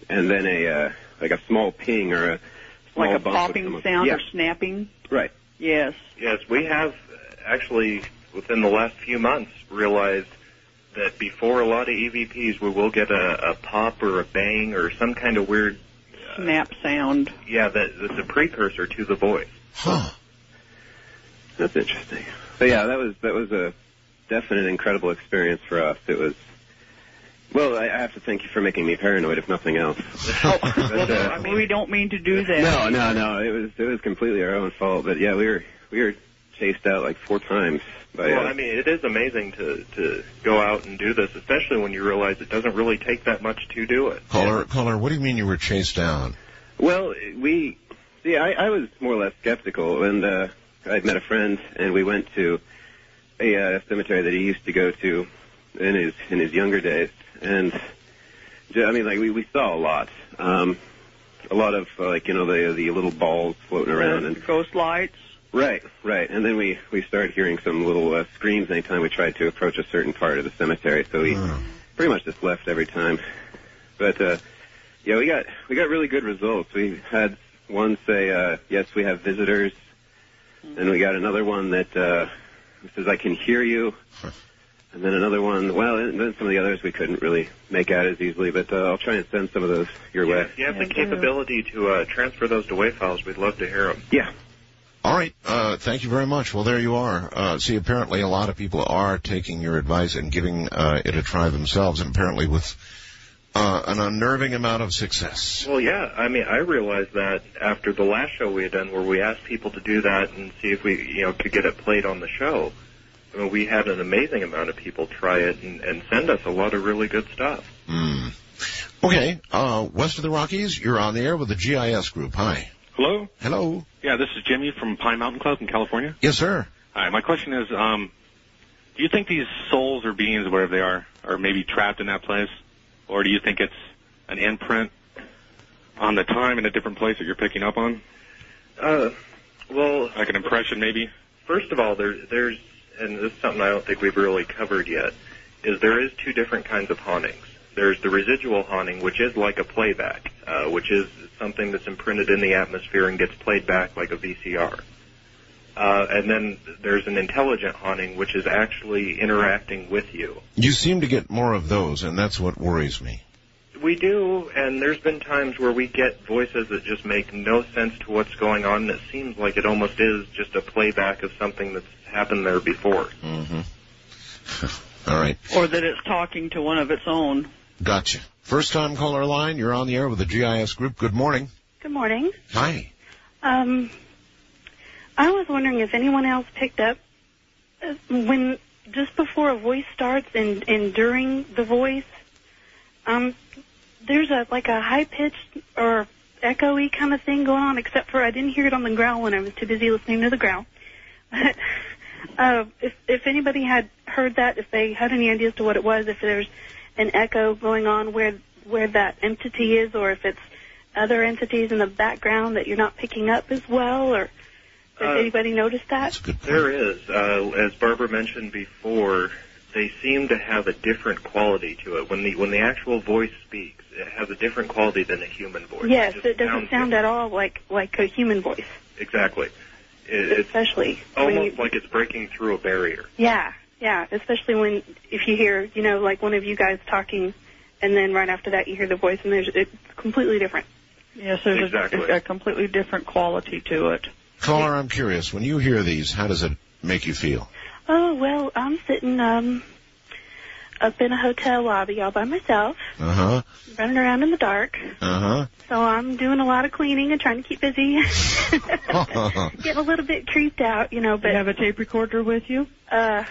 and then a uh, like a small ping or a small Like a bump popping sound yeah. or snapping? Right. Yes. Yes, we have actually within the last few months realized that before a lot of EVPs, we will get a, a pop or a bang or some kind of weird, Snap sound. yeah, that that's a precursor to the voice. Huh. That's interesting. So yeah, that was that was a definite incredible experience for us. It was. Well, I, I have to thank you for making me paranoid, if nothing else. But, uh, we don't mean to do that. no, no, no. It was it was completely our own fault. But yeah, we were we were chased out like four times by. well, uh, I mean, it is amazing to to go out and do this, especially when you realize it doesn't really take that much to do it. Caller, caller, what do you mean you were chased down? Well, we see. I, I was more or less skeptical, and uh, I'd met a friend, and we went to a uh, cemetery that he used to go to in his in his younger days, and ju- I mean, like we we saw a lot, um, a lot of uh, like you know the the little balls floating around, and Ghost lights. Right, right, and then we we started hearing some little uh, screams anytime we tried to approach a certain part of the cemetery, so we pretty much just left every time. But uh, yeah, we got we got really good results. We had one say, uh, "Yes, we have visitors," and we got another one that uh, says, "I can hear you," and then another one. Well, and then some of the others we couldn't really make out as easily, but uh, I'll try and send some of those your way. If you have the capability to uh, transfer those to WAV files, we'd love to hear them. Yeah. All right. Uh, thank you very much. Well, there you are. Uh, see, apparently a lot of people are taking your advice and giving uh, it a try themselves, and apparently with uh, an unnerving amount of success. Well, yeah. I mean, I realized that after the last show we had done, where we asked people to do that and see if we, you know, could get it played on the show. I mean, we had an amazing amount of people try it and, and send us a lot of really good stuff. Hmm. Okay. Uh, west of the Rockies, you're on the air with the GIS group. Hi. Hello? Hello. Yeah, this is Jimmy from Pine Mountain Club in California. Yes, sir. Hi, my question is, um, do you think these souls or beings, whatever they are, are maybe trapped in that place? Or do you think it's an imprint on the time in a different place that you're picking up on? Uh, well, Like an impression, maybe? first of all, there, there's, and this is something I don't think we've really covered yet, is there is two different kinds of hauntings. There's the residual haunting, which is like a playback, uh, which is something that's imprinted in the atmosphere and gets played back like a VCR. Uh, and then there's an intelligent haunting, which is actually interacting with you. You seem to get more of those, and that's what worries me. We do, and there's been times where we get voices that just make no sense to what's going on, and it seems like it almost is just a playback of something that's happened there before. Mm-hmm. All right. Or that it's talking to one of its own. Gotcha. First time caller line, you're on the air with the GIS group. Good morning. Good morning. Hi. Um, I was wondering if anyone else picked up uh, when just before a voice starts and, and during the voice, um, there's a like a high pitched or echoey kind of thing going on. Except for I didn't hear it on the growl when I was too busy listening to the growl. But uh, if if anybody had heard that, if they had any ideas to what it was, if there's an echo going on where where that entity is, or if it's other entities in the background that you're not picking up as well, or has Uh, anybody noticed that? There is, uh, as Barbara mentioned before, they seem to have a different quality to it. When the when the actual voice speaks, it has a different quality than a human voice. Yes, just it doesn't sounds sound at all like like a human voice, exactly. It, especially when almost you, like it's breaking through a barrier. yeah, yeah, especially when if you hear you know like one of you guys talking, and then right after that you hear the voice and there's it's completely different. Yes, there's Exactly. a, a completely different quality to it. Caller, I'm curious. When you hear these, how does it make you feel? Oh well, I'm sitting um up in a hotel lobby all by myself, Uh huh. running around in the dark. Uh huh. So I'm doing a lot of cleaning and trying to keep busy. Getting a little bit creeped out, you know, but you have a tape recorder with you? uh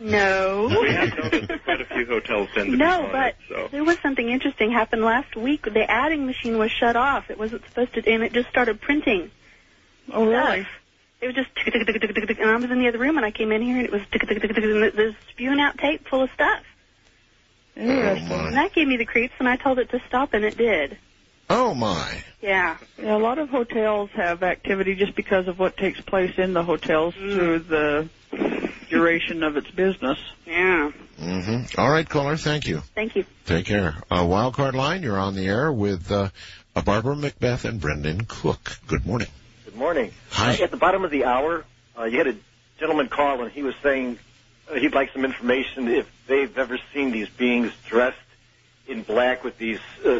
no. We have noticed that quite a few hotels tend to be No, haunted, but so. there was something interesting happened last week. The adding machine was shut off. It wasn't supposed to, and it just started printing. Oh, really? Stuff. It was just tick tick tick tick tick tick, and I was in the other room, and I came in here, and it was tick tick tick tick, tick, and it spewing out tape full of stuff. Interesting. And that gave me the creeps, and I told it to stop, and it did. Oh my. Yeah. Yeah, a lot of hotels have activity just because of what takes place in the hotels through the duration of its business. Yeah. Mm-hmm. All right, caller. Thank you. Thank you. Take care. Uh, Wildcard line, you're on the air with uh, uh, Barbara McBeath and Brendan Cook. Good morning. Good morning. Hi. At the bottom of the hour, uh, you had a gentleman call and he was saying uh, he'd like some information if they've ever seen these beings dressed in black with these uh,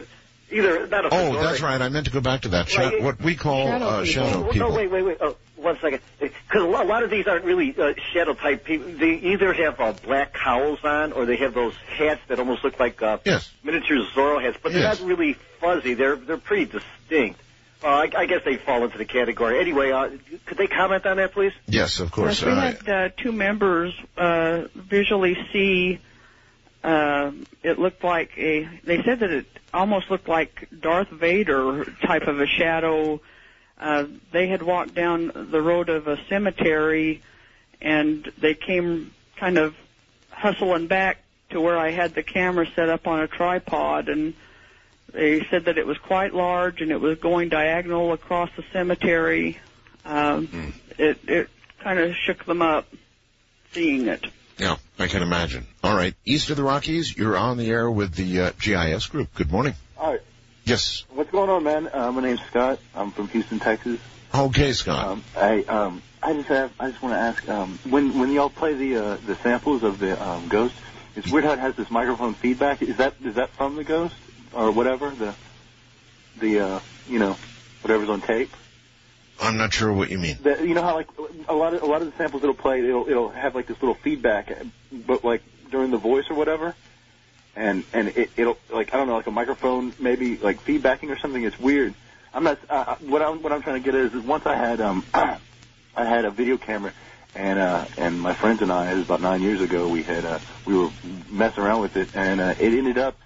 either not a Oh, that's right. I meant to go back to that. Sha- Right. what we call Shadow uh, people. shadow Oh, people. No, wait, wait, wait. Oh, one second. Because a lot- of these aren't really uh, shadow type people. They either have uh, black cowls on or they have those hats that almost look like uh, Yes. miniature Zorro hats, but they're not really fuzzy. They're they're pretty distinct. Uh, I, I guess they fall into the category. Anyway, uh, could they comment on that, please? Yes, of course. Yes, we Uh, had uh, two members uh, visually see. Uh, it looked like a. They said that it almost looked like Darth Vader type of a shadow. Uh, they had walked down the road of a cemetery, and they came kind of hustling back to where I had the camera set up on a tripod, and they said that it was quite large and it was going diagonal across the cemetery. Um, It it kind of shook them up seeing it. yeah, I can imagine. All right. East of the Rockies, you're on the air with the uh, GIS group. Good morning. Hi. Yes. What's going on, man? Uh, my name's Scott. I'm from Houston, Texas. Okay, Scott. Um, I um, I just have I just want to ask um, when when y'all play the uh, the samples of the um, ghost, it's weird how it has this microphone feedback. Is that is that from the ghost or whatever the the uh, you know whatever's on tape? I'm not sure what you mean. The, you know how like a lot of a lot of the samples it'll play it'll it'll have like this little feedback, but like during the voice or whatever, and and it, it'll like I don't know like a microphone maybe like feedbacking or something. It's weird. I'm not uh, what I'm what I'm trying to get at is, is once I had um I had a video camera and uh and my friends and I it was about nine years ago we had uh we were messing around with it and uh, it ended up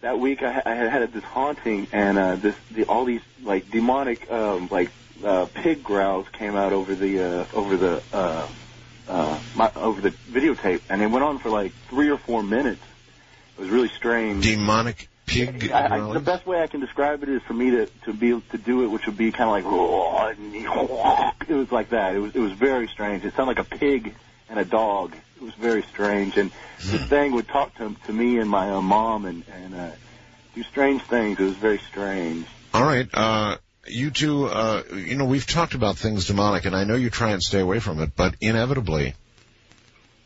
that week I, I had had this haunting and uh this the all these like demonic um like uh pig growls came out over the uh over the uh uh my, over the videotape and it went on for like three or four minutes it was really strange demonic pig I, I, the best way I can describe it is for me to to be able to do it, which would be kind of like it was like that. It was it was very strange. It sounded like a pig and a dog. It was very strange, and this thing would talk to to me and my uh, mom and and uh, do strange things. It was very strange. All right. Uh, you two, uh, you know, we've talked about things demonic, and I know you try and stay away from it, but inevitably,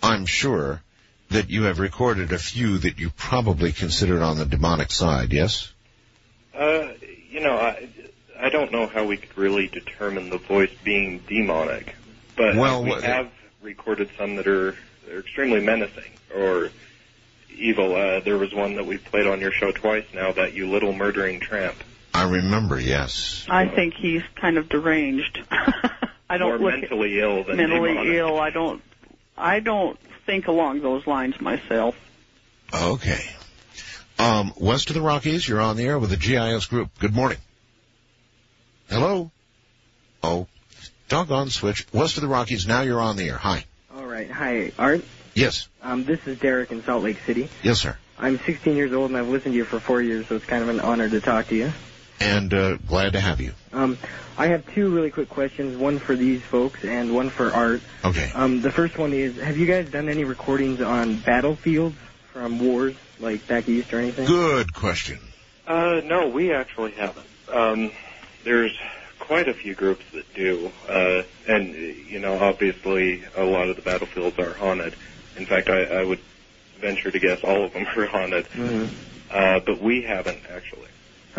I'm sure that you have recorded a few that you probably considered on the demonic side, yes? Uh, you know, I, I don't know how we could really determine the voice being demonic, but Well, we have recorded some that are, are extremely menacing or evil. Uh, there was one that we played on your show twice now, that you little murdering tramp. I remember, yes. I think he's kind of deranged. I don't More look mentally ill than mentally demonic. ill. I don't. I don't think along those lines myself. Okay. Um, west of the Rockies, you're on the air with the GIS group. Good morning. Hello? Oh, doggone switch. West of the Rockies, now you're on the air. Hi. All right. Hi, Art. Yes. Um, this is Derek in Salt Lake City. Yes, sir. I'm 16 years old and I've listened to you for four years, so it's kind of an honor to talk to you. And, uh, glad to have you. Um, I have two really quick questions, one for these folks and one for Art. Okay. Um, the first one is, have you guys done any recordings on battlefields from wars, like back east or anything? Good question. Uh, no, we actually haven't. Um, there's quite a few groups that do, uh, and you know, obviously, a lot of the battlefields are haunted. In fact, I, I would venture to guess all of them are haunted. Mhm. Uh, but we haven't actually.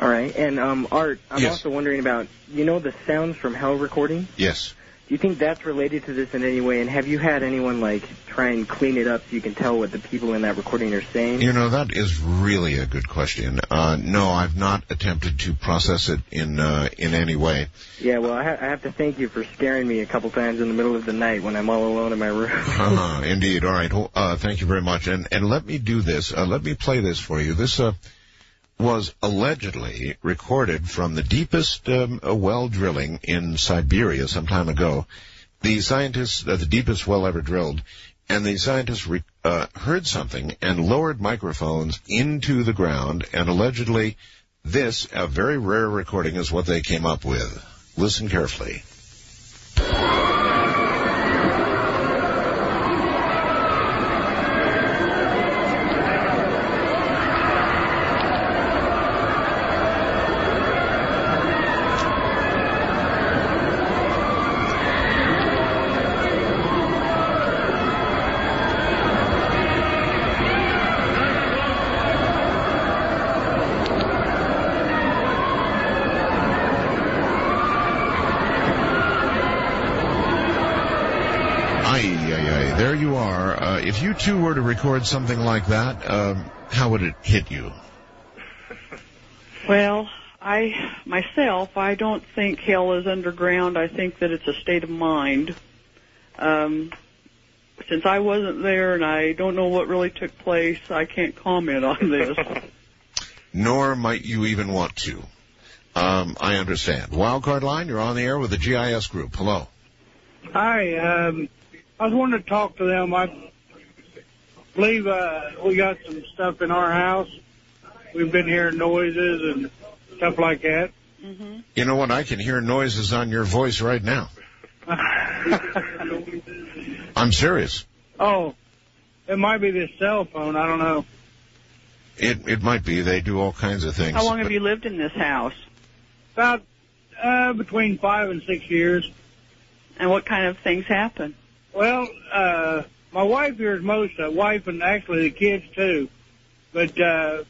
All right. And um, Art, I'm Yes. also wondering about, you know, the sounds from hell recording? Yes. Do you think that's related to this in any way? And have you had anyone like try and clean it up so you can tell what the people in that recording are saying? You know, that is really a good question. Uh, no, I've not attempted to process it in, uh, in any way. Yeah, well, I, ha- I have to thank you for scaring me a couple times in the middle of the night when I'm all alone in my room. Uh-huh, indeed. All right. Well, Uh, thank you very much. And and let me do this. Uh, let me play this for you. This uh, was allegedly recorded from the deepest um, uh, well drilling in Siberia some time ago. The scientists, uh, the deepest well ever drilled, and the scientists re- uh, heard something and lowered microphones into the ground, and allegedly, this, a very rare recording, is what they came up with. Listen carefully. Two were to record something like that, um, how would it hit you? Well, I myself, I don't think hell is underground. I think that it's a state of mind. Um, since I wasn't there and I don't know what really took place, I can't comment on this. Nor might you even want to. Um, I understand. Wildcard line, you're on the air with the GIS group. Hello. Hi, um, I was wanting to talk to them. I believe uh, we got some stuff in our house. We've been hearing noises and stuff like that. You know what? I can hear noises on your voice right now. I'm serious. oh, it might be this cell phone. I don't know. It it might be. They do all kinds of things. How long have you lived in this house? About uh, between five and six years. And what kind of things happen? Well, uh, my wife hears most of wife and actually the kids too. But, uh,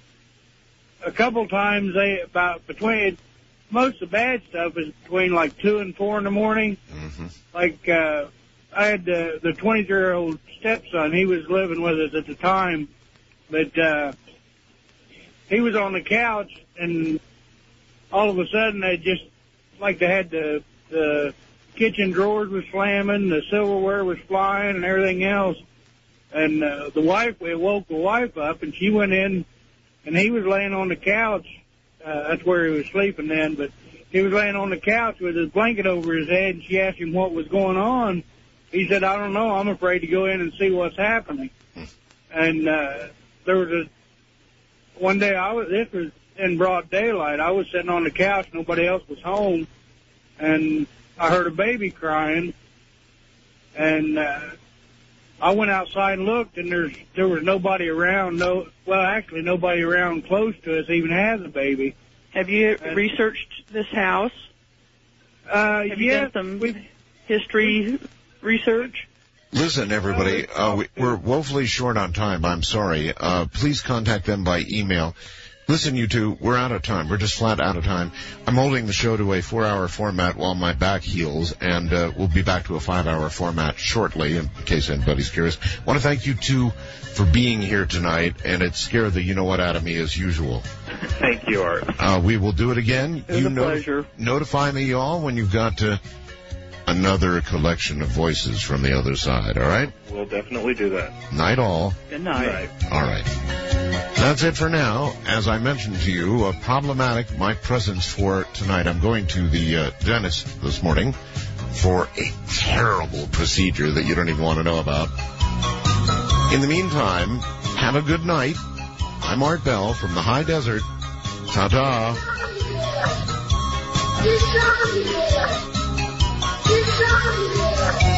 a couple times they, about between, most of the bad stuff is between like two and four in the morning. Like, uh, I had the, the 23 year old stepson, he was living with us at the time, but, uh, he was on the couch and all of a sudden they just, like they had the, the kitchen drawers was slamming, the silverware was flying, and everything else. And uh, the wife, we woke the wife up, and she went in, and he was laying on the couch. Uh, that's where he was sleeping then, but he was laying on the couch with his blanket over his head, and she asked him what was going on. He said, "I don't know. I'm afraid to go in and see what's happening." And uh, there was a one day I was. This was in broad daylight. I was sitting on the couch. Nobody else was home, and I heard a baby crying, and uh, I went outside and looked, and there's there was nobody around. No, well, actually, nobody around close to us even has a baby. Have you researched this house? Uh, Have you yes, done some history research? Listen, everybody, uh, we, we're woefully short on time. I'm sorry. Uh, please contact them by email. Listen, you two, we're out of time. We're just flat out of time. I'm holding the show to a four-hour format while my back heals, and uh, we'll be back to a five-hour format shortly, in case anybody's curious. I want to thank you two for being here tonight, and it scared the you-know-what out of me as usual. Thank you, Art. Uh, we will do it again. you a pleasure. Notify me, y'all, when you've got uh, another collection of voices from the other side, all right? We'll definitely do that. Night all. Good night. All right. That's it for now. As I mentioned to you, uh, problematic my presence for tonight. I'm going to the uh, dentist this morning for a terrible procedure that you don't even want to know about. In the meantime, have a good night. I'm Art Bell from the High Desert. Ta-ta. This song, Música